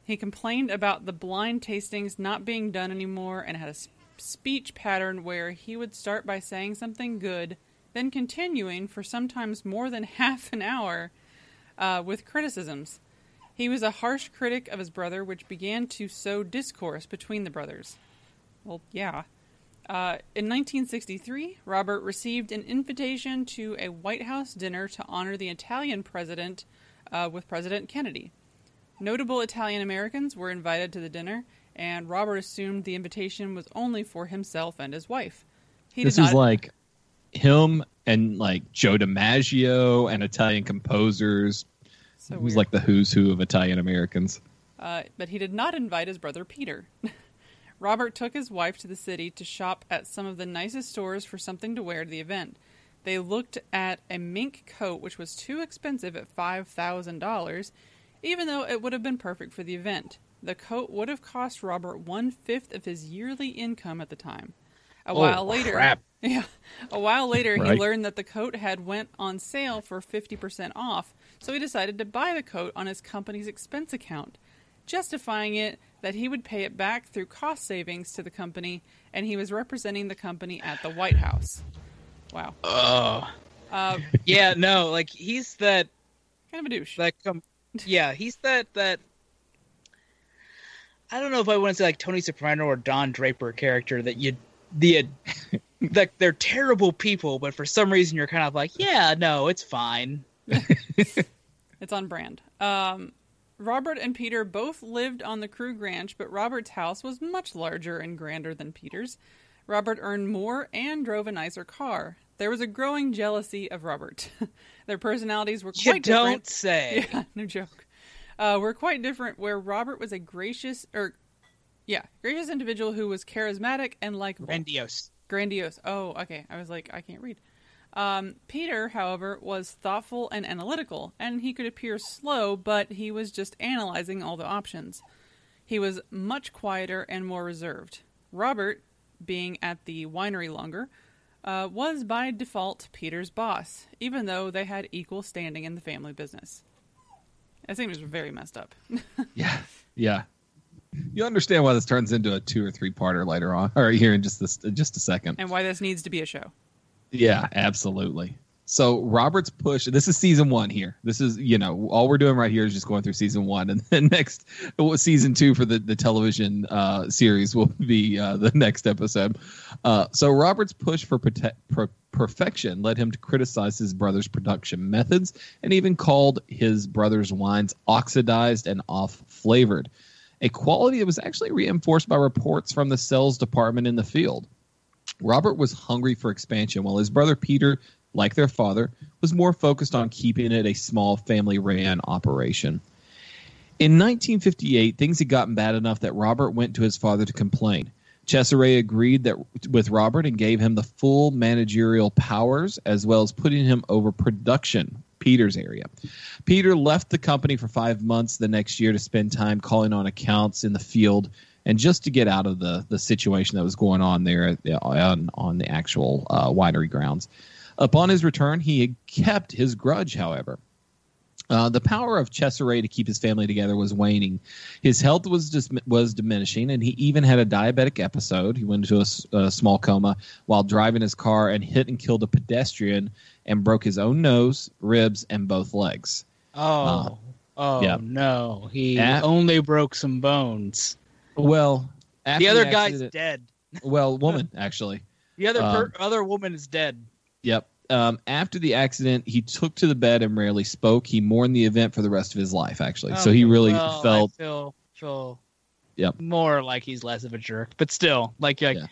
Speaker 1: He complained about the blind tastings not being done anymore and had a speech pattern where he would start by saying something good, then continuing for sometimes more than half an hour uh, with criticisms. He was a harsh critic of his brother, which began to sow discourse between the brothers. Well, yeah. Uh, in 1963, Robert received an invitation to a White House dinner to honor the Italian president uh, with President Kennedy. Notable Italian Americans were invited to the dinner, and Robert assumed the invitation was only for himself and his wife. He
Speaker 4: this was like him and like Joe DiMaggio and Italian composers.
Speaker 1: So
Speaker 4: it was like the who's who of Italian Americans.
Speaker 1: Uh, but he did not invite his brother Peter. Robert took his wife to the city to shop at some of the nicest stores for something to wear to the event. They looked at a mink coat, which was too expensive at $5,000, even though it would have been perfect for the event. The coat would have cost Robert one fifth of his yearly income at the time. A
Speaker 2: Oh,
Speaker 1: while later,
Speaker 2: crap.
Speaker 1: yeah, a while later, he learned that the coat had went on sale for fifty percent off, so he decided to buy the coat on his company's expense account, justifying it that he would pay it back through cost savings to the company, and he was representing the company at the White House. Wow,
Speaker 2: Oh,
Speaker 1: uh,
Speaker 2: yeah, no, like he's that
Speaker 1: kind of a douche.
Speaker 2: that com- yeah, he's that that I don't know if I want to say like Tony Soprano or Don Draper character that you the that they're terrible people, but for some reason you're kind of like, yeah, no, it's fine.
Speaker 1: It's on brand. Um, Robert and Peter both lived on the Krug Ranch, but Robert's house was much larger and grander than Peter's. Robert earned more and drove a nicer car. There was a growing jealousy of Robert. Their personalities were
Speaker 2: You
Speaker 1: quite
Speaker 2: don't
Speaker 1: different.
Speaker 2: say.
Speaker 1: Yeah, no joke. Uh, were quite different. Where Robert was a gracious, or yeah, gracious individual who was charismatic and likable.
Speaker 2: Grandiose.
Speaker 1: Grandiose. Oh, okay. I was like, I can't read. Um, Peter, however, was thoughtful and analytical, and he could appear slow, but he was just analyzing all the options. He was much quieter and more reserved. Robert, being at the winery longer, uh, was by default Peter's boss, even though they had equal standing in the family business. That seems very messed up.
Speaker 4: Yeah, yeah. You understand why this turns into a two or three parter later on, or here in just this just a second.
Speaker 1: and why this needs to be a show.
Speaker 4: Yeah, absolutely. So Robert's push. This is season one here. This is you know all we're doing right here is just going through season one, and then next season two for the the television uh, series will be uh, the next episode. Uh, so Robert's push for per- perfection led him to criticize his brother's production methods, and even called his brother's wines oxidized and off flavored. A quality that was actually reinforced by reports from the sales department in the field. Robert was hungry for expansion, while his brother Peter, like their father, was more focused on keeping it a small family ran operation. In 1958, things had gotten bad enough that Robert went to his father to complain. Cesare agreed that with Robert and gave him the full managerial powers as well as putting him over production, Peter's area. Peter left the company for five months the next year to spend time calling on accounts in the field and just to get out of the, the situation that was going on there on, on the actual uh, winery grounds. Upon his return, he had kept his grudge, however. Uh, the power of Cesare to keep his family together was waning. His health was dis- was diminishing, and he even had a diabetic episode. He went into a, small coma while driving his car and hit and killed a pedestrian and broke his own nose, ribs, and both legs.
Speaker 2: Oh, oh
Speaker 4: yeah.
Speaker 2: no, he
Speaker 4: At-
Speaker 2: only broke some bones.
Speaker 4: Well, after
Speaker 2: The other guy's
Speaker 4: accident-
Speaker 2: dead.
Speaker 4: well, woman actually.
Speaker 2: The other
Speaker 4: Um,
Speaker 2: other woman is dead.
Speaker 4: Yep. Um, after the accident, he took to the bed and rarely spoke. He mourned the event for the rest of his life, actually. so he really
Speaker 2: well,
Speaker 4: felt.
Speaker 2: I feel feel
Speaker 4: Yep.
Speaker 2: more like he's less of a jerk, but still, like like
Speaker 4: Yeah.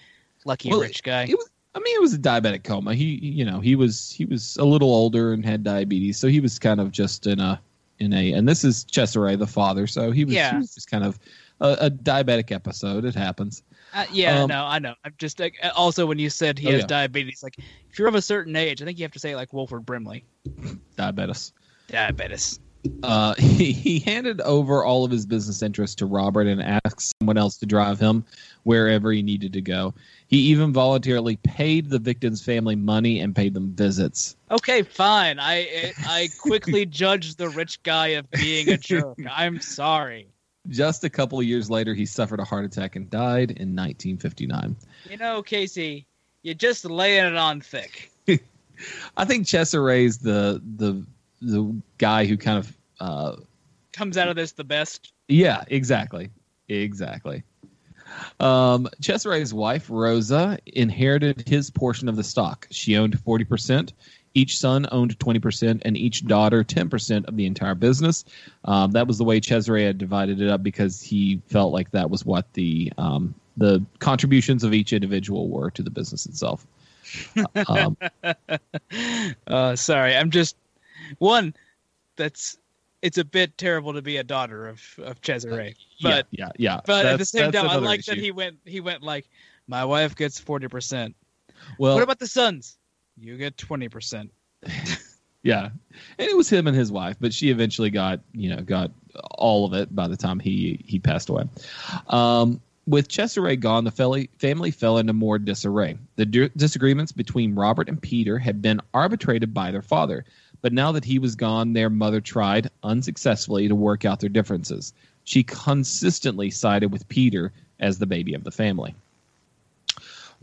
Speaker 2: lucky
Speaker 4: Well,
Speaker 2: rich guy.
Speaker 4: It was. I mean, it was a diabetic coma. He, you know, he was he was a little older and had diabetes, so he was kind of just in a in a, and this is Cesare, the father, so he was,
Speaker 2: Yeah.
Speaker 4: he was just kind of a, a diabetic episode. It happens.
Speaker 2: Uh, yeah,
Speaker 4: Um,
Speaker 2: no, I know. I'm just like, also when you said he
Speaker 4: Oh,
Speaker 2: has
Speaker 4: yeah.
Speaker 2: diabetes, like if you're of a certain age, I think you have to say like Wilford Brimley.
Speaker 4: Diabetes.
Speaker 2: Diabetes.
Speaker 4: Uh, he, he handed over all of his business interests to Robert and asked someone else to drive him wherever he needed to go. He even voluntarily paid the victim's family money and paid them visits.
Speaker 2: Okay, fine. I I quickly judged the rich guy of being a jerk. I'm sorry.
Speaker 4: Just a couple of years later, he suffered a heart attack and died in 1959.
Speaker 2: You know, Casey, you're just laying it on thick.
Speaker 4: I think Cesare's the the the guy who kind of uh,
Speaker 2: Comes out of this the best.
Speaker 4: Yeah, exactly. Exactly. Um, Cesare's wife, Rosa, inherited his portion of the stock. She owned 40%. Each son owned 20%, and each daughter 10% of the entire business. Um, that was the way Cesare had divided it up because he felt like that was what the um, the contributions of each individual were to the business itself. Um,
Speaker 2: Uh, sorry, I'm just one. That's it's a bit terrible to be a daughter of of Cesare, but
Speaker 4: yeah, yeah, yeah.
Speaker 2: but at the same time, I like that he went he went like my wife gets forty percent.
Speaker 4: Well,
Speaker 2: What about the sons? You get twenty percent.
Speaker 4: Yeah, and it was him and his wife, but she eventually got you know got all of it by the time he he passed away. Um, with Cesare gone, the family fell into more disarray. The di- disagreements between Robert and Peter had been arbitrated by their father, but now that he was gone, their mother tried unsuccessfully to work out their differences. She consistently sided with Peter as the baby of the family.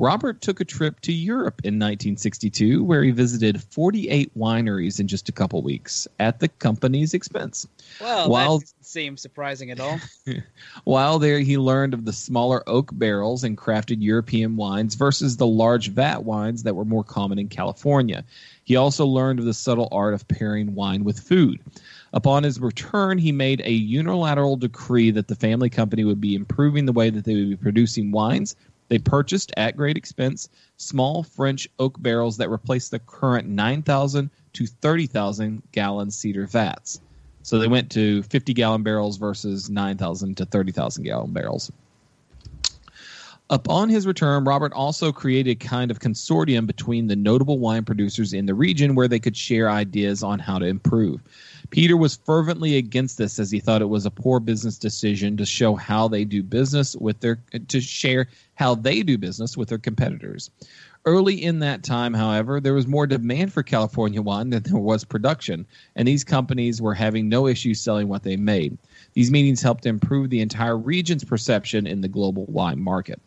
Speaker 4: Robert took a trip to Europe in 1962 where he visited 48 wineries in just a couple weeks at the company's expense.
Speaker 2: Well,
Speaker 4: While-
Speaker 2: that doesn't seem surprising at all.
Speaker 4: While there, he learned of the smaller oak barrels and crafted European wines versus the large vat wines that were more common in California. He also learned of the subtle art of pairing wine with food. Upon his return, he made a unilateral decree that the family company would be improving the way that they would be producing wines. They purchased, at great expense, small French oak barrels that replaced the current 9,000 to 30,000 gallon cedar vats. So they went to 50 gallon barrels versus 9,000 to 30,000 gallon barrels. Upon his return, Robert also created a kind of consortium between the notable wine producers in the region where they could share ideas on how to improve. Peter was fervently against this as he thought it was a poor business decision to show how they do business with their to share how they do business with their competitors. Early in that time, however, there was more demand for California wine than there was production, and these companies were having no issue selling what they made. These meetings helped improve the entire region's perception in the global wine market.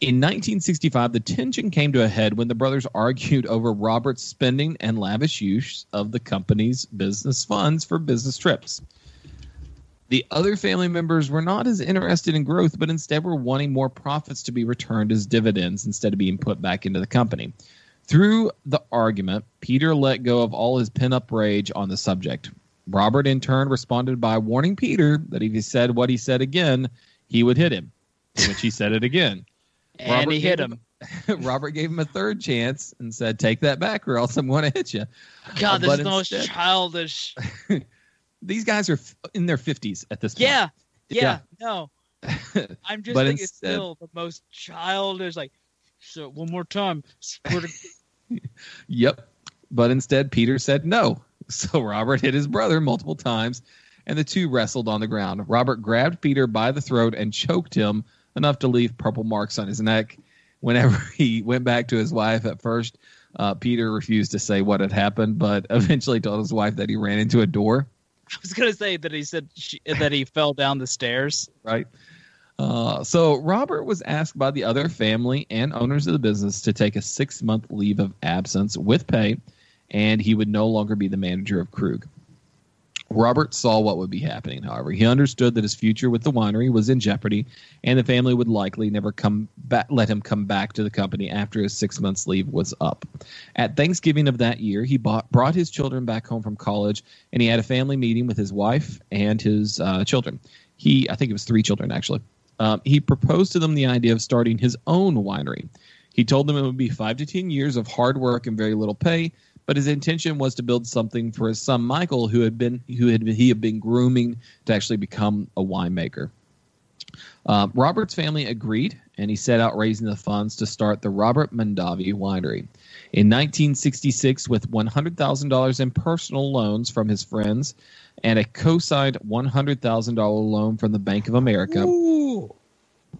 Speaker 4: In 1965, the tension came to a head when the brothers argued over Robert's spending and lavish use of the company's business funds for business trips. The other family members were not as interested in growth, but instead were wanting more profits to be returned as dividends instead of being put back into the company. Through the argument, Peter let go of all his pent up rage on the subject. Robert, in turn, responded by warning Peter that if he said what he said again, he would hit him, which he said it again.
Speaker 2: And
Speaker 4: Robert
Speaker 2: he hit
Speaker 4: him-
Speaker 2: him.
Speaker 4: Robert gave him a third chance and said, Take that back, or else I'm going to hit you.
Speaker 2: God, uh,
Speaker 4: this
Speaker 2: is the most childish.
Speaker 4: These guys are f- in their 50s at this point.
Speaker 2: Yeah, yeah, no. I'm just thinking it's still the most childish. Like, so one more time.
Speaker 4: Yep. But instead, Peter said no. So Robert hit his brother multiple times, and the two wrestled on the ground. Robert grabbed Peter by the throat and choked him enough to leave purple marks on his neck. Whenever he went back to his wife at first, uh, Peter refused to say what had happened, but eventually told his wife that he ran into a door.
Speaker 2: I was gonna say that he said she, that he fell down the stairs.
Speaker 4: right? Uh, so Robert was asked by the other family and owners of the business to take a six month leave of absence with pay, and he would no longer be the manager of Krug. Robert saw what would be happening, however. He understood that his future with the winery was in jeopardy, and the family would likely never come back, let him come back to the company after his six months leave was up. At Thanksgiving of that year, he bought, brought his children back home from college, and he had a family meeting with his wife and his uh, children. He, I think it was three children actually. Um, he proposed to them the idea of starting his own winery. He told them it would be five to ten years of hard work and very little pay, but his intention was to build something for his son Michael, who had been who had he had been grooming to actually become a winemaker. Um, Robert's family agreed, and he set out raising the funds to start the Robert Mondavi Winery. In 1966, with $100,000 in personal loans from his friends and a co-signed $100,000 loan from the Bank of America,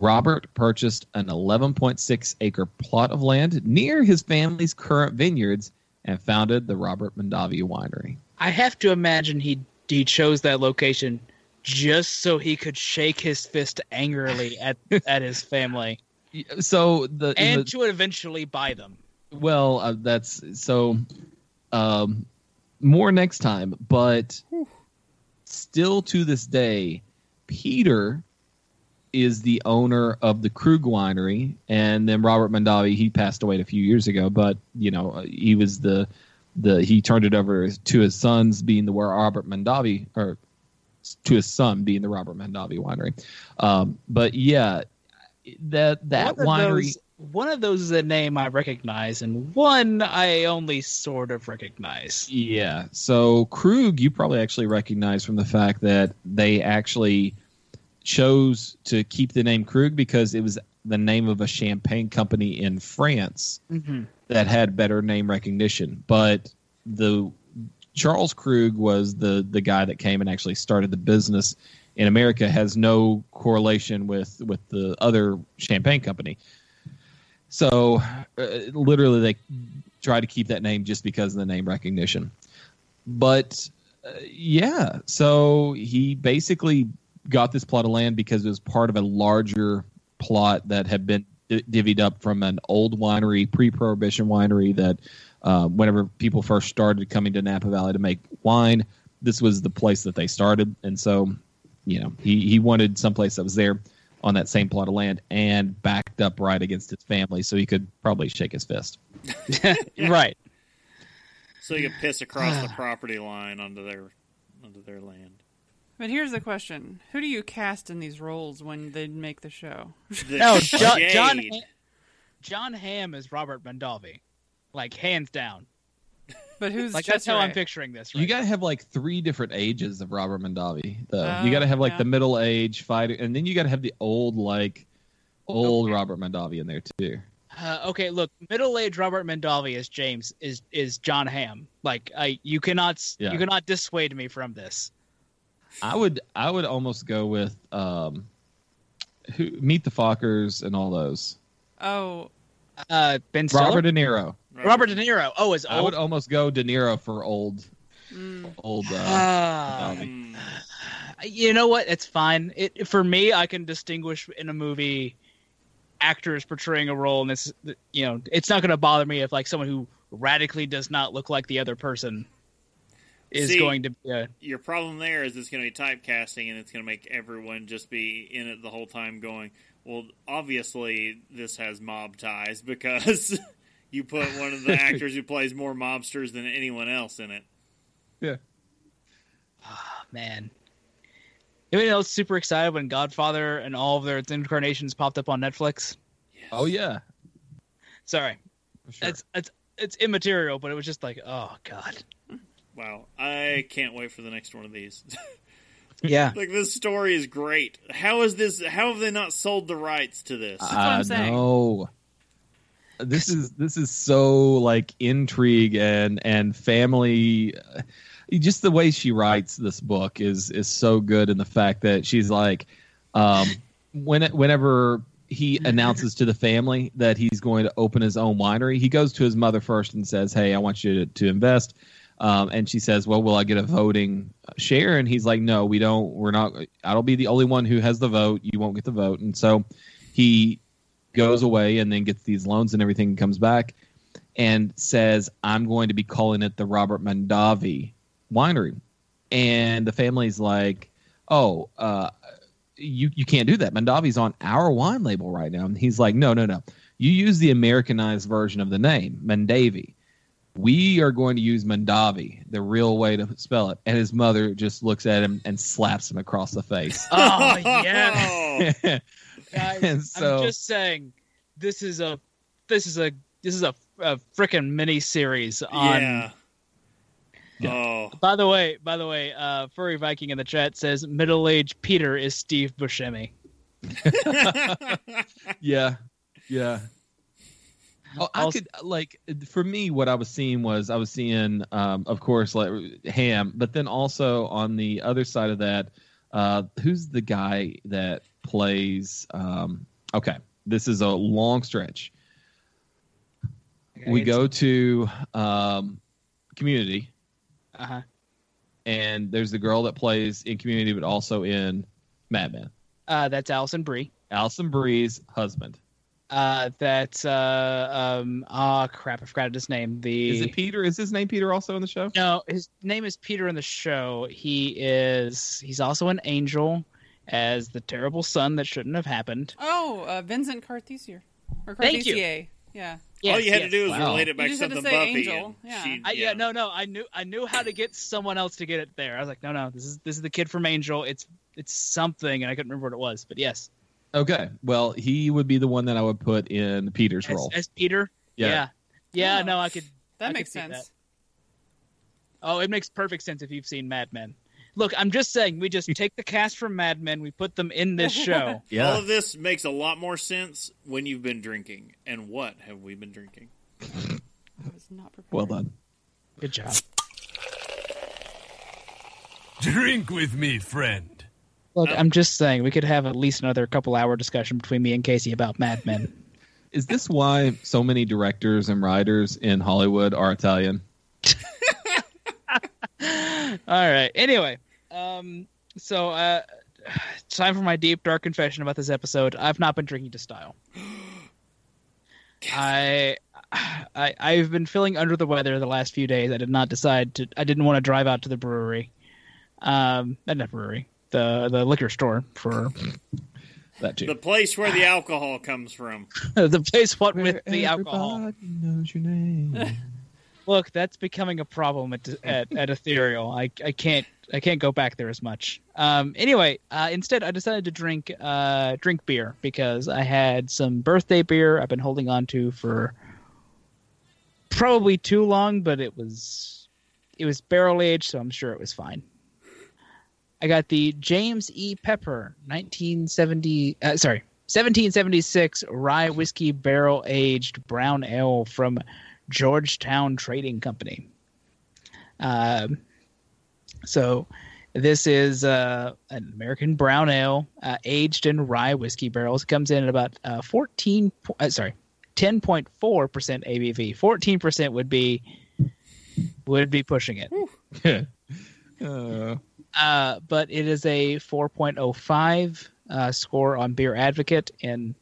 Speaker 4: Robert purchased an 11.6 acre plot of land near his family's current vineyards and founded the Robert Mondavi Winery.
Speaker 2: I have to imagine he he chose that location just so he could shake his fist angrily at at his family
Speaker 4: So the,
Speaker 2: and
Speaker 4: the-
Speaker 2: to eventually buy them.
Speaker 4: well, uh, that's so um, more next time, but still to this day, Peter is the owner of the Krug Winery, and then Robert Mondavi. He passed away a few years ago, but you know uh, he was the the he turned it over to his sons, being the where Robert Mondavi, or to his son being the Robert Mondavi Winery. Um, but yeah, that that
Speaker 2: one
Speaker 4: winery.
Speaker 2: those, one of those is a name I recognize, and one I only sort of recognize.
Speaker 4: Yeah. So Krug, you probably actually recognize from the fact that they actually chose to keep the name Krug because it was the name of a champagne company in France
Speaker 2: Mm-hmm.
Speaker 4: that had better name recognition. But the Charles Krug was the the guy that came and actually started the business in America has no correlation with with the other champagne company. So uh, literally they try to keep that name just because of the name recognition. But uh, yeah, so he basically got this plot of land because it was part of a larger plot that had been divvied up from an old winery, pre-prohibition winery that uh, whenever people first started coming to Napa Valley to make wine, this was the place that they started, and so you know he he wanted someplace that was there on that same plot of land and backed up right against his family, so he could probably shake his fist.
Speaker 2: Right.
Speaker 3: So you could piss across the property line onto their onto their land.
Speaker 1: But here's the question: Who do you cast in these roles when they make the show?
Speaker 3: The
Speaker 2: No, John
Speaker 3: shade.
Speaker 2: John, Jon Hamm is Robert Mondavi, like hands down.
Speaker 1: But who's
Speaker 2: Like that's how I'm picturing this. Right
Speaker 4: You got to have like three different ages of Robert Mondavi. Though
Speaker 1: Oh,
Speaker 4: you got to have like
Speaker 1: yeah.
Speaker 4: the middle age fighter, and then you got to have the old like old Robert Mondavi in there too.
Speaker 2: Uh, okay, look, middle-aged Robert Mondavi is James is is Jon Hamm. Like, I you cannot
Speaker 4: Yeah.
Speaker 2: you cannot dissuade me from this.
Speaker 4: I would I would almost go with um, who Meet the Fockers and all those.
Speaker 1: Oh,
Speaker 2: Uh, Ben Stiller,
Speaker 4: Robert De Niro.
Speaker 2: Robert De Niro. Oh, is
Speaker 4: I would almost go De Niro for old
Speaker 1: mm,
Speaker 4: old. Uh, Mondavi.
Speaker 3: Mm.
Speaker 2: you know what? It's fine. It for me, I can distinguish in a movie actors portraying a role, and it's you know, it's not going to bother me if like someone who radically does not look like the other person is
Speaker 3: See-
Speaker 2: going to. be uh,
Speaker 3: Your problem there is it's going to be typecasting, and it's going to make everyone just be in it the whole time, going, "Well, obviously this has mob ties because you put one of the actors who plays more mobsters than anyone else in it."
Speaker 4: yeah.
Speaker 2: Oh, man. You know, I was super excited when Godfather and all of their incarnations popped up on Netflix.
Speaker 4: Oh yeah.
Speaker 2: Sorry,
Speaker 4: sure.
Speaker 2: it's it's it's immaterial, but it was just like, oh god,
Speaker 3: Wow, I can't wait for the next one of these.
Speaker 2: yeah.
Speaker 3: like this story is great. How is this? How have they not sold the rights to this?
Speaker 1: what I'm
Speaker 4: I
Speaker 1: saying.
Speaker 4: know. This is this is so like intrigue and and family. uh, Just the way she writes this book is is so good, and the fact that she's like, um, when whenever he announces to the family that he's going to open his own winery, he goes to his mother first and says, "Hey, I want you to, to invest." Um, and she says, "Well, will I get a voting share?" And he's like, "No, we don't. We're not. I'll be the only one who has the vote. You won't get the vote." And so he goes away and then gets these loans and everything and comes back and says, I'm going to be calling it the Robert Mondavi Winery. And the family's like, Oh, uh, you, you can't do that. Mondavi's on our wine label right now. And he's like, No, no, no. You use the Americanized version of the name, Mondavi. We are going to use Mandavi, the real way to spell it. And his mother just looks at him and slaps him across the face.
Speaker 2: Oh yeah, guys.
Speaker 4: And so-
Speaker 2: I'm just saying, this is a this is a this is a, a freaking mini series on.
Speaker 3: yeah. Oh,
Speaker 2: By the way, by the way, uh, Furry Viking in the chat says middle-aged Peter is Steve Buscemi.
Speaker 4: Yeah, yeah. Oh, I
Speaker 2: Also-
Speaker 4: could like for me, what I was seeing was I was seeing, um, of course, like Hamm, but then also on the other side of that, uh, who's the guy that plays? Um, okay, this is a long stretch. we go to um, Community,
Speaker 2: Uh huh.
Speaker 4: and there's the girl that plays in Community, but also in Mad Men.
Speaker 2: Uh, that's Alison Brie.
Speaker 4: Alison Brie's husband.
Speaker 2: Uh, that's uh, um, ah, crap, I forgot his name. The
Speaker 4: Is it Peter? Is his name Peter also in the show?
Speaker 2: No, his name is Peter in the show. He is he's also an angel as the terrible son that shouldn't have happened.
Speaker 1: Oh, uh, Vincent Kartheiser. Or
Speaker 2: Thank you.
Speaker 1: Kartheiser. Yeah.
Speaker 3: all you had
Speaker 2: yes.
Speaker 3: to do was
Speaker 4: Wow.
Speaker 3: relate it back
Speaker 1: You
Speaker 3: to
Speaker 1: just had to
Speaker 3: something
Speaker 1: say
Speaker 3: Buffy.
Speaker 1: Angel,
Speaker 3: and
Speaker 1: yeah.
Speaker 3: she-
Speaker 2: I, yeah. no, no. I knew I knew how to get someone else to get it there. I was like, no, no, this is this is the kid from Angel. It's it's something, and I couldn't remember what it was. But yes,
Speaker 4: Okay. Well, he would be the one that I would put in Peter's
Speaker 2: as,
Speaker 4: role.
Speaker 2: as Peter.
Speaker 4: Yeah.
Speaker 2: yeah, Yeah,
Speaker 1: Oh.
Speaker 2: No, I could.
Speaker 1: That
Speaker 2: I
Speaker 1: makes
Speaker 2: could see
Speaker 1: sense.
Speaker 2: Oh, it makes perfect sense if you've seen Mad Men. Look, I'm just saying, we just take the cast from Mad Men, we put them in this show. yeah.
Speaker 3: All of this makes a lot more sense when you've been drinking. And what have we been drinking?
Speaker 1: I was not prepared.
Speaker 4: Well done.
Speaker 2: Good job.
Speaker 6: Drink with me, friend.
Speaker 2: Look, I'm just saying, we could have at least another couple hour discussion between me and Casey about Mad Men.
Speaker 4: Is this why so many directors and writers in Hollywood are Italian?
Speaker 2: All right. Anyway, um, so uh, time for my deep dark confession about this episode. I've not been drinking to style. I, I, I've been feeling under the weather the last few days. I did not decide to. I didn't want to drive out to the brewery, um, not brewery, the the liquor store for
Speaker 4: That too.
Speaker 3: The place where the alcohol comes from.
Speaker 2: the place. What with the alcohol?
Speaker 4: Knows your name.
Speaker 2: Look, that's becoming a problem at at, at Ethereal. I I can't I can't go back there as much. Um, anyway, uh, instead I decided to drink uh, drink beer because I had some birthday beer I've been holding on to for probably too long, but it was it was barrel aged, so I'm sure it was fine. I got the James E. Pepper 1970 uh, sorry 1776 rye whiskey barrel aged brown ale from Georgetown Trading Company. Um, so this is uh, an American brown ale uh, aged in rye whiskey barrels. It comes in at about uh, 14, po- uh, sorry, 10.4% ABV. 14% would be would be pushing it.
Speaker 4: Uh,
Speaker 2: Uh, but it is a 4.05 uh, score on Beer Advocate in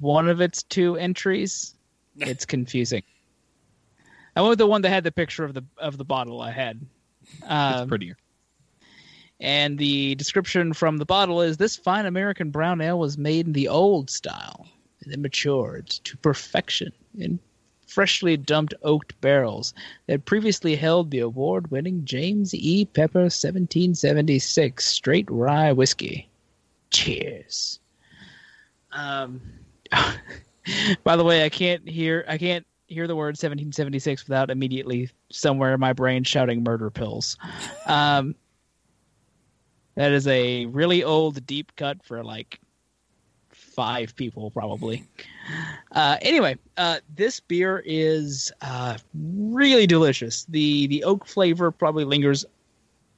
Speaker 2: one of its two entries. It's confusing. I went with the one that had the picture of the of the bottle I had.
Speaker 4: it's
Speaker 2: Um,
Speaker 4: prettier.
Speaker 2: and the description from the bottle is this fine American brown ale was made in the old style and then matured to perfection in freshly dumped oaked barrels that previously held the award winning James E. Pepper 1776 straight rye whiskey. Cheers. Um, by the way, I can't hear I can't hear the word 1776 without immediately somewhere in my brain shouting murder pills. Um, that is a really old deep cut for like five people, probably. Uh, anyway, uh, this beer is uh, really delicious. the The oak flavor probably lingers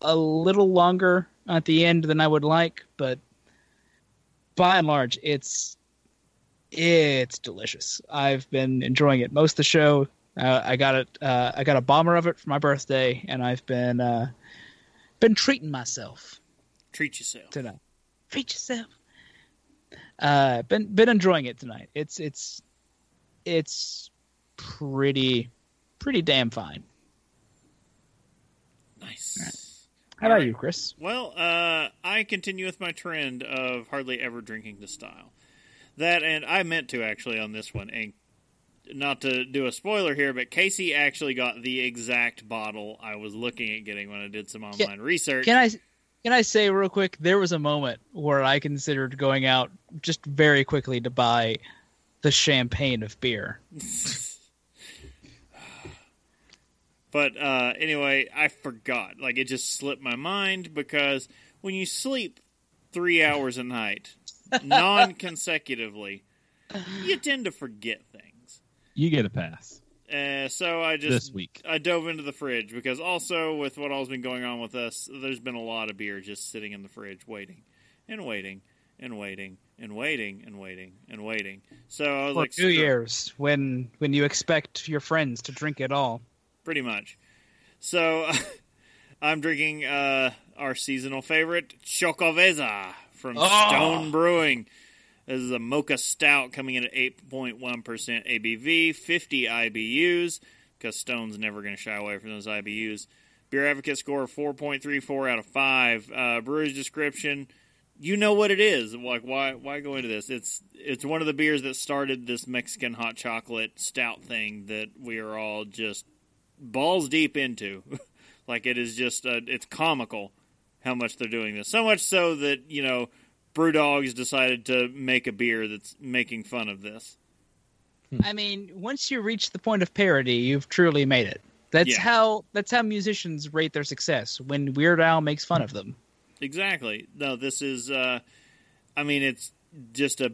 Speaker 2: a little longer at the end than I would like, but by and large, it's it's delicious. I've been enjoying it most of the show. Uh, I got it. Uh, I got a bomber of it for my birthday, and I've been uh, been treating myself
Speaker 3: Treat yourself.
Speaker 2: tonight. Treat yourself. Uh, been been enjoying it tonight. It's it's it's pretty pretty damn fine.
Speaker 3: Nice.
Speaker 2: How about you, Chris?
Speaker 3: Well, uh, I continue with my trend of hardly ever drinking the style. That, and I meant to actually on this one, and not to do a spoiler here, but Casey actually got the exact bottle I was looking at getting when I did some online research.
Speaker 2: Can I can I say real quick? There was a moment where I considered going out just very quickly to buy the champagne of beer.
Speaker 3: but uh, anyway, I forgot. Like it just slipped my mind because when you sleep three hours a night non consecutively, you tend to forget things.
Speaker 4: You get a pass.
Speaker 3: Uh, so I just
Speaker 4: this week.
Speaker 3: I dove into the fridge because also with what all's been going on with us, there's been a lot of beer just sitting in the fridge waiting and waiting and waiting and waiting and waiting and waiting. So I was
Speaker 2: For
Speaker 3: like,
Speaker 2: New
Speaker 3: screw-
Speaker 2: Year's, when when you expect your friends to drink it all.
Speaker 3: pretty much. So I'm drinking uh, our seasonal favorite, Xocoveza from
Speaker 2: Oh.
Speaker 3: Stone Brewing. This is a mocha stout coming in at 8.1% ABV, 50 IBUs, because Stone's never going to shy away from those IBUs. Beer Advocate score of 4.34 out of 5. Uh, description, you know what it is. Like, why why go into this? It's it's one of the beers that started this Mexican hot chocolate stout thing that we are all just balls deep into. like it is just uh, it's comical how much they're doing this. So much so that you know BrewDog's decided to make a beer that's making fun of this.
Speaker 2: I mean, once you reach the point of parody, you've truly made it. That's
Speaker 3: Yeah.
Speaker 2: how that's how musicians rate their success when Weird Al makes fun of them.
Speaker 3: Exactly. No, this is. Uh, I mean, it's just a.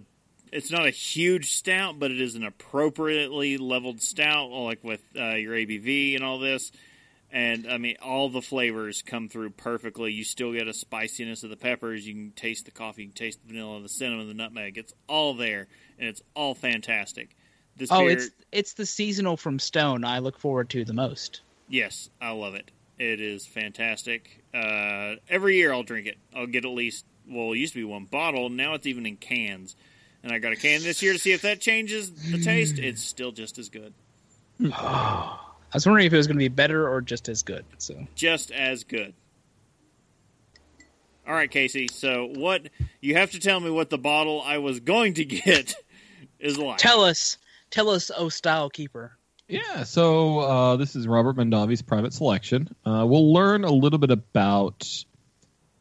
Speaker 3: It's not a huge stout, but it is an appropriately leveled stout, like with uh, your ABV and all this. And I mean, all the flavors come through perfectly. You still get a spiciness of the peppers. You can taste the coffee, you can taste the vanilla, the cinnamon, the nutmeg. It's all there, and it's all fantastic. This
Speaker 2: Oh,
Speaker 3: beer,
Speaker 2: it's it's the seasonal from Stone I look forward to the most.
Speaker 3: Yes, I love it. It is fantastic. Uh, every year I'll drink it. I'll get at least, well, it used to be one bottle. Now it's even in cans. And I got a can this year to see if that changes the taste. It's still just as good.
Speaker 2: I was wondering if it was going to be better or just as good. So
Speaker 3: Just as good. All right, Casey. So, what you have to tell me what the bottle I was going to get is like.
Speaker 2: tell us, tell us, oh style keeper.
Speaker 4: Yeah, so uh, this is Robert Mondavi's private selection. Uh, we'll learn a little bit about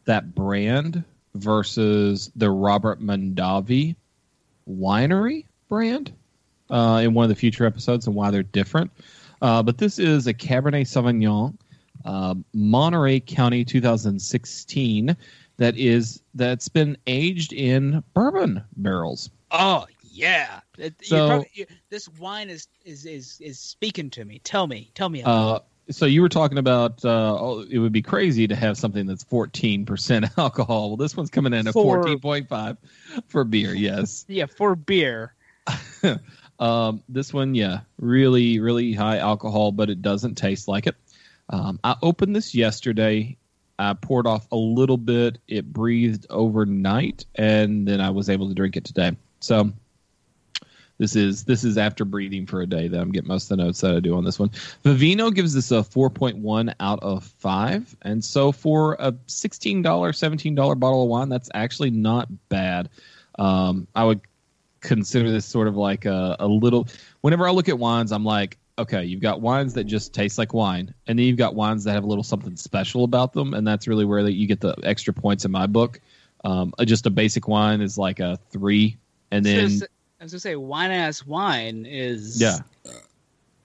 Speaker 4: that brand versus the Robert Mondavi winery brand uh, in one of the future episodes and why they're different. Uh, but this is a Cabernet Sauvignon, uh, Monterey County 2016, that is that's been aged in bourbon barrels.
Speaker 2: Oh yeah,
Speaker 4: So-
Speaker 2: probably- you- this wine is, is is is speaking to me. Tell me, tell me. about
Speaker 4: Uh, so you were talking about uh, oh, it would be crazy to have something that's 14% alcohol. Well, this one's coming in at 14.5 for beer. Yes.
Speaker 2: yeah, for beer.
Speaker 4: um, this one, yeah, really, really high alcohol, but it doesn't taste like it. Um, I opened this yesterday. I poured off a little bit. It breathed overnight, and then I was able to drink it today. So this is this is after breathing for a day that I'm getting most of the notes that I do on this one. Vivino gives this a 4.1 out of five, and so for a $16, $17 bottle of wine, that's actually not bad. Um, I would consider this sort of like a, a little. Whenever I look at wines, I'm like, okay, you've got wines that just taste like wine, and then you've got wines that have a little something special about them, and that's really where that you get the extra points in my book. Um, uh, just a basic wine is like a three, and then
Speaker 2: I was gonna say wine ass wine is
Speaker 4: yeah,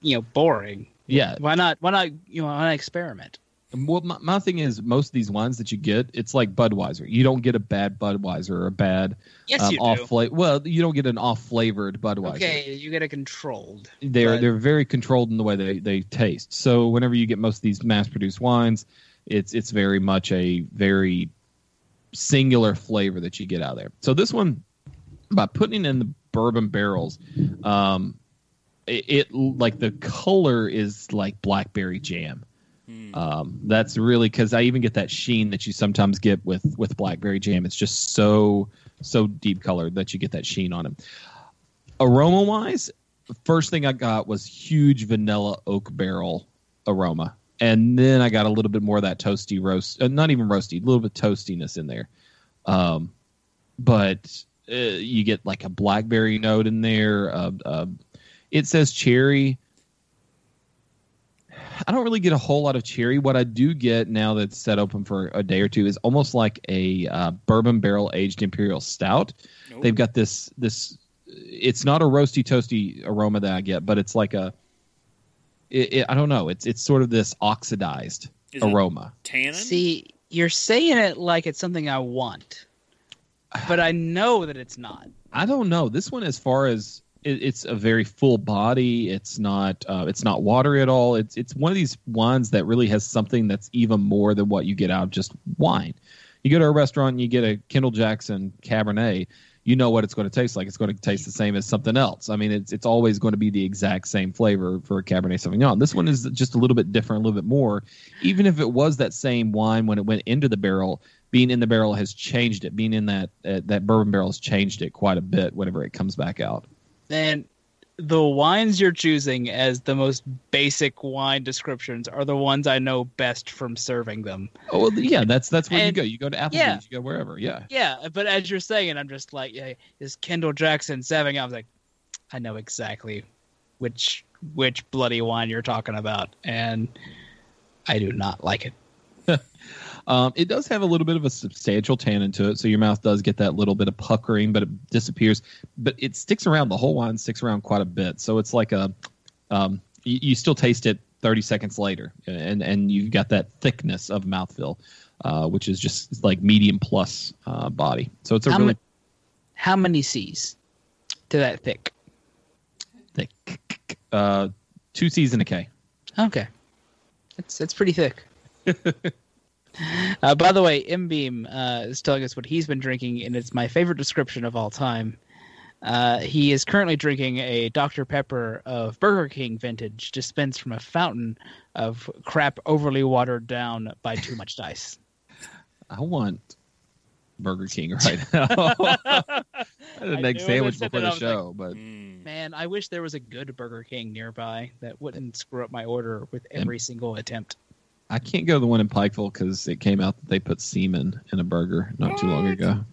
Speaker 2: you know boring.
Speaker 4: yeah.
Speaker 2: Why not? Why not? You know, why not experiment?
Speaker 4: Well, my, my thing is, most of these wines that you get, it's like Budweiser. You don't get a bad Budweiser or a bad
Speaker 2: Yes,
Speaker 4: um, off flavor. Well, you don't get an off flavored Budweiser.
Speaker 2: Okay, you get a controlled.
Speaker 4: they're
Speaker 2: but-
Speaker 4: they're very controlled in the way they, they taste. So whenever you get most of these mass produced wines, it's it's very much a very singular flavor that you get out of there. So this one, by putting in the bourbon barrels, um, it, it like the color is like blackberry jam. Um, that's really because I even get that sheen that you sometimes get with with blackberry jam. It's just so so deep colored that you get that sheen on it. Aroma wise, first thing I got was huge vanilla oak barrel aroma, and then I got a little bit more of that toasty roast, uh, not even roasty, a little bit toastiness in there. Um, but uh, you get like a blackberry note in there. Uh, uh, it says cherry. I don't really get a whole lot of cherry. What I do get now that's set open for a day or two is almost like a uh, bourbon barrel aged imperial stout.
Speaker 3: Nope.
Speaker 4: They've got this this. It's not a roasty toasty aroma that I get, but it's like a it, it, I don't know. It's it's sort of this oxidized
Speaker 3: Is
Speaker 4: aroma.
Speaker 3: Tannin?
Speaker 2: See, you're saying it like it's something I want, but I know that it's not.
Speaker 4: I don't know. This one, as far as it, it's a very full body. It's not. Uh, it's not watery at all. It's it's one of these wines that really has something that's even more than what you get out of just wine. You go to a restaurant and you get a Kendall Jackson Cabernet. You know what it's going to taste like. It's going to taste the same as something else. I mean, it's it's always going to be the exact same flavor for a Cabernet Sauvignon. This one is just a little bit different, a little bit more. Even if it was that same wine when it went into the barrel, being in the barrel has changed it. Being in that uh, that bourbon barrel has changed it quite a bit whenever it comes back out.
Speaker 2: And the wines you're choosing as the most basic wine descriptions are the ones I know best from serving them.
Speaker 4: Oh well, yeah, that's that's where you go. You go to Applebee's,
Speaker 2: yeah.
Speaker 4: you go wherever. Yeah,
Speaker 2: Yeah, but as you're saying it, I'm just like, yeah, this Kendall Jackson Sauvignon. I was like, I know exactly which which bloody wine you're talking about, and I do not like it.
Speaker 4: Um, it does have a little bit of a substantial tannin to it, so your mouth does get that little bit of puckering, but it disappears. But it sticks around. The whole wine sticks around quite a bit, so it's like a um, you, you still taste it 30 seconds later, and and you've got that thickness of mouthfeel, uh, which is just like medium plus uh, body. So it's a
Speaker 2: How
Speaker 4: really
Speaker 2: mu- How many C's to that thick?
Speaker 4: thick. Uh, two C's and a K.
Speaker 2: Okay, that's that's pretty thick. uh, by the way, M Beam uh, is telling us what he's been drinking, and it's my favorite description of all time. Uh, he is currently drinking a Dr Pepper of Burger King vintage, dispensed from a fountain of crap overly watered down by too much dice.
Speaker 4: I want Burger King right now. I had an
Speaker 2: I
Speaker 4: egg sandwich before the
Speaker 2: was
Speaker 4: show, but
Speaker 3: Mm.
Speaker 2: Man, I wish there was a good Burger King nearby that wouldn't screw up my order with every single attempt.
Speaker 4: I can't go to the one in Pikeville because it came out that they put semen in a burger not too long ago.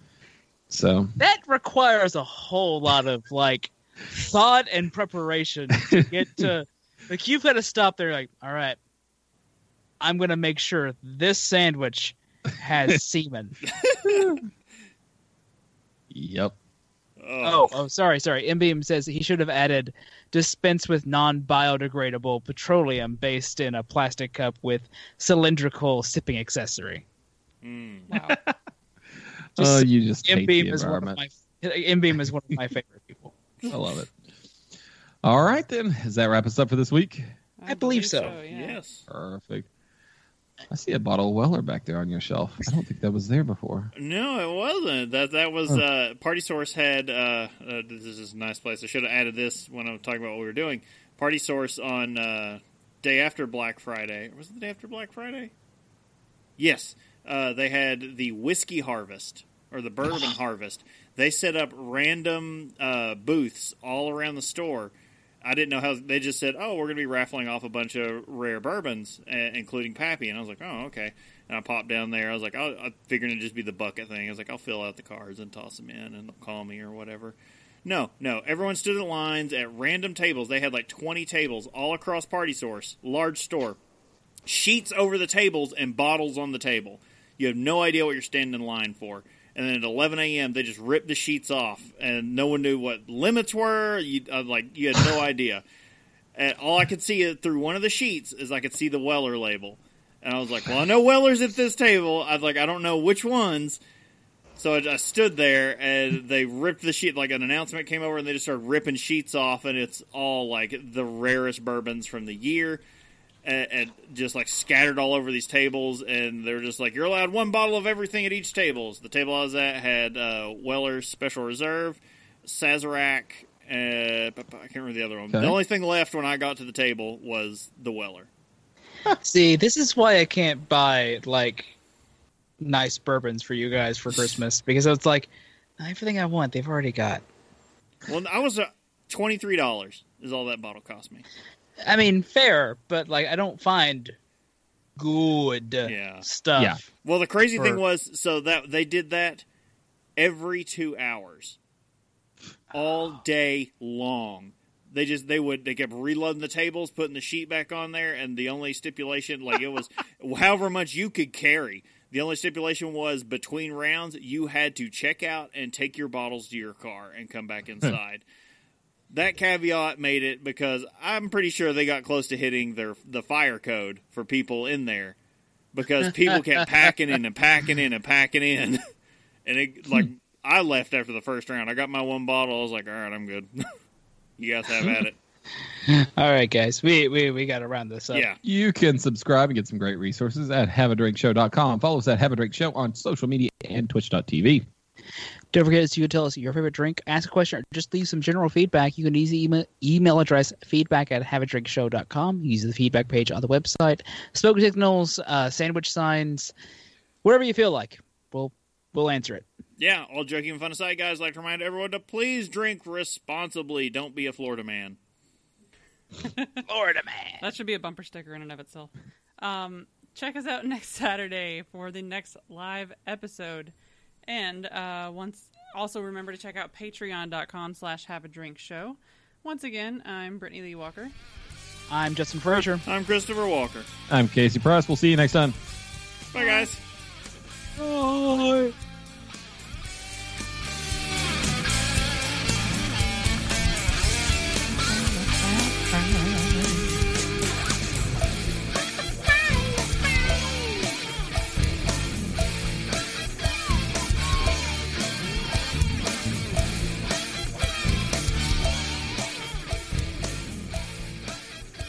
Speaker 4: So
Speaker 2: that requires a whole lot of like thought and preparation to get to like you've got to stop there like all right i'm gonna make sure this sandwich has semen
Speaker 4: Yep.
Speaker 2: Oh oh sorry sorry mbeam says he should have added dispense with non-biodegradable petroleum based in a plastic cup with cylindrical sipping accessory
Speaker 3: Mm.
Speaker 1: Wow.
Speaker 4: Oh, you just hate the
Speaker 2: mbeam is one of
Speaker 4: environment.
Speaker 2: my mbeam is one of my favorite people
Speaker 4: I love it. All right, then. Does that wrap us up for this week?
Speaker 2: I believe so.
Speaker 1: yeah.
Speaker 3: Yes.
Speaker 4: Perfect. I see a bottle of Weller back there on your shelf. I don't think that was there before.
Speaker 3: No, it wasn't. That that was uh, Party Source had. Uh, uh, this is a nice place. I should have added this when I was talking about what we were doing. Party Source on uh, day after Black Friday. Was it the day after Black Friday? Yes, uh, they had the whiskey harvest or the bourbon harvest. They set up random uh, booths all around the store. I didn't know how they just said, "Oh, we're going to be raffling off a bunch of rare bourbons, uh, including Pappy." And I was like, "Oh, okay." And I popped down there. I was like, "Oh, I figured it'd just be the bucket thing." I was like, "I'll fill out the cards and toss them in, and they'll call me or whatever." No, no. Everyone stood in lines at random tables. They had like twenty tables all across Party Source, large store. Sheets over the tables and bottles on the table. You have no idea what you're standing in line for. And then at 11 a.m., they just ripped the sheets off, and no one knew what limits were. You uh, like you had no idea. And all I could see through one of the sheets is I could see the Weller label, and I was like, "Well, I know Weller's at this table. I was like, I don't know which ones." So I, I stood there, and they ripped the sheet. Like an announcement came over, and they just started ripping sheets off, and it's all like the rarest bourbons from the year and, and just like scattered all over these tables, and they're just like, "You're allowed one bottle of everything at each table." So the table I was at had uh, Weller's Special Reserve, Sazerac, uh, but- but I can't remember the other one.
Speaker 4: Okay.
Speaker 3: The only thing left when I got to the table was the Weller.
Speaker 2: See, this is why I can't buy like nice bourbons for you guys for Christmas because it's like everything I want they've already got.
Speaker 3: Well, I was uh, twenty three dollars is all that bottle cost me.
Speaker 2: I mean, fair, but like I don't find good
Speaker 3: Yeah.
Speaker 2: stuff.
Speaker 4: Yeah.
Speaker 3: Well, the crazy thing was, so that they did that every two hours, all day long. They just they would they kept reloading the tables, putting the sheet back on there, and the only stipulation, like it was, however much you could carry. The only stipulation was between rounds, you had to check out and take your bottles to your car and come back hmm. inside. That caveat made it because I'm pretty sure they got close to hitting their the fire code for people in there because people kept packing in and packing in and packing in, and it like I left after the first round. I got my one bottle. I was like, all right, I'm good. you guys have at it.
Speaker 2: All right, guys, we we, we got to round this up.
Speaker 3: Yeah.
Speaker 4: You can subscribe and get some great resources at haveadrinkshow.com. Follow us at Have a Drink Show on social media and twitch.tv.
Speaker 2: Don't forget you can tell us your favorite drink, ask a question, or just leave some general feedback. You can use the email, email address feedback at haveadrinkshow.com. Use the feedback page on the website. Smoke signals, uh, sandwich signs, whatever you feel like. We'll we'll answer it.
Speaker 3: Yeah, all joking and fun aside, guys, I'd like to remind everyone to please drink responsibly. Don't be a Florida man.
Speaker 2: Florida man.
Speaker 1: That should be a bumper sticker in and of itself. Um, check us out next Saturday for the next live episode. And uh, once also remember to check out patreon.com slash have a drink show. Once again, I'm Brittany Lee Walker.
Speaker 2: I'm Justin Frazier.
Speaker 3: I'm Christopher Walker.
Speaker 4: I'm Casey Price. We'll see you next time.
Speaker 3: Bye, guys.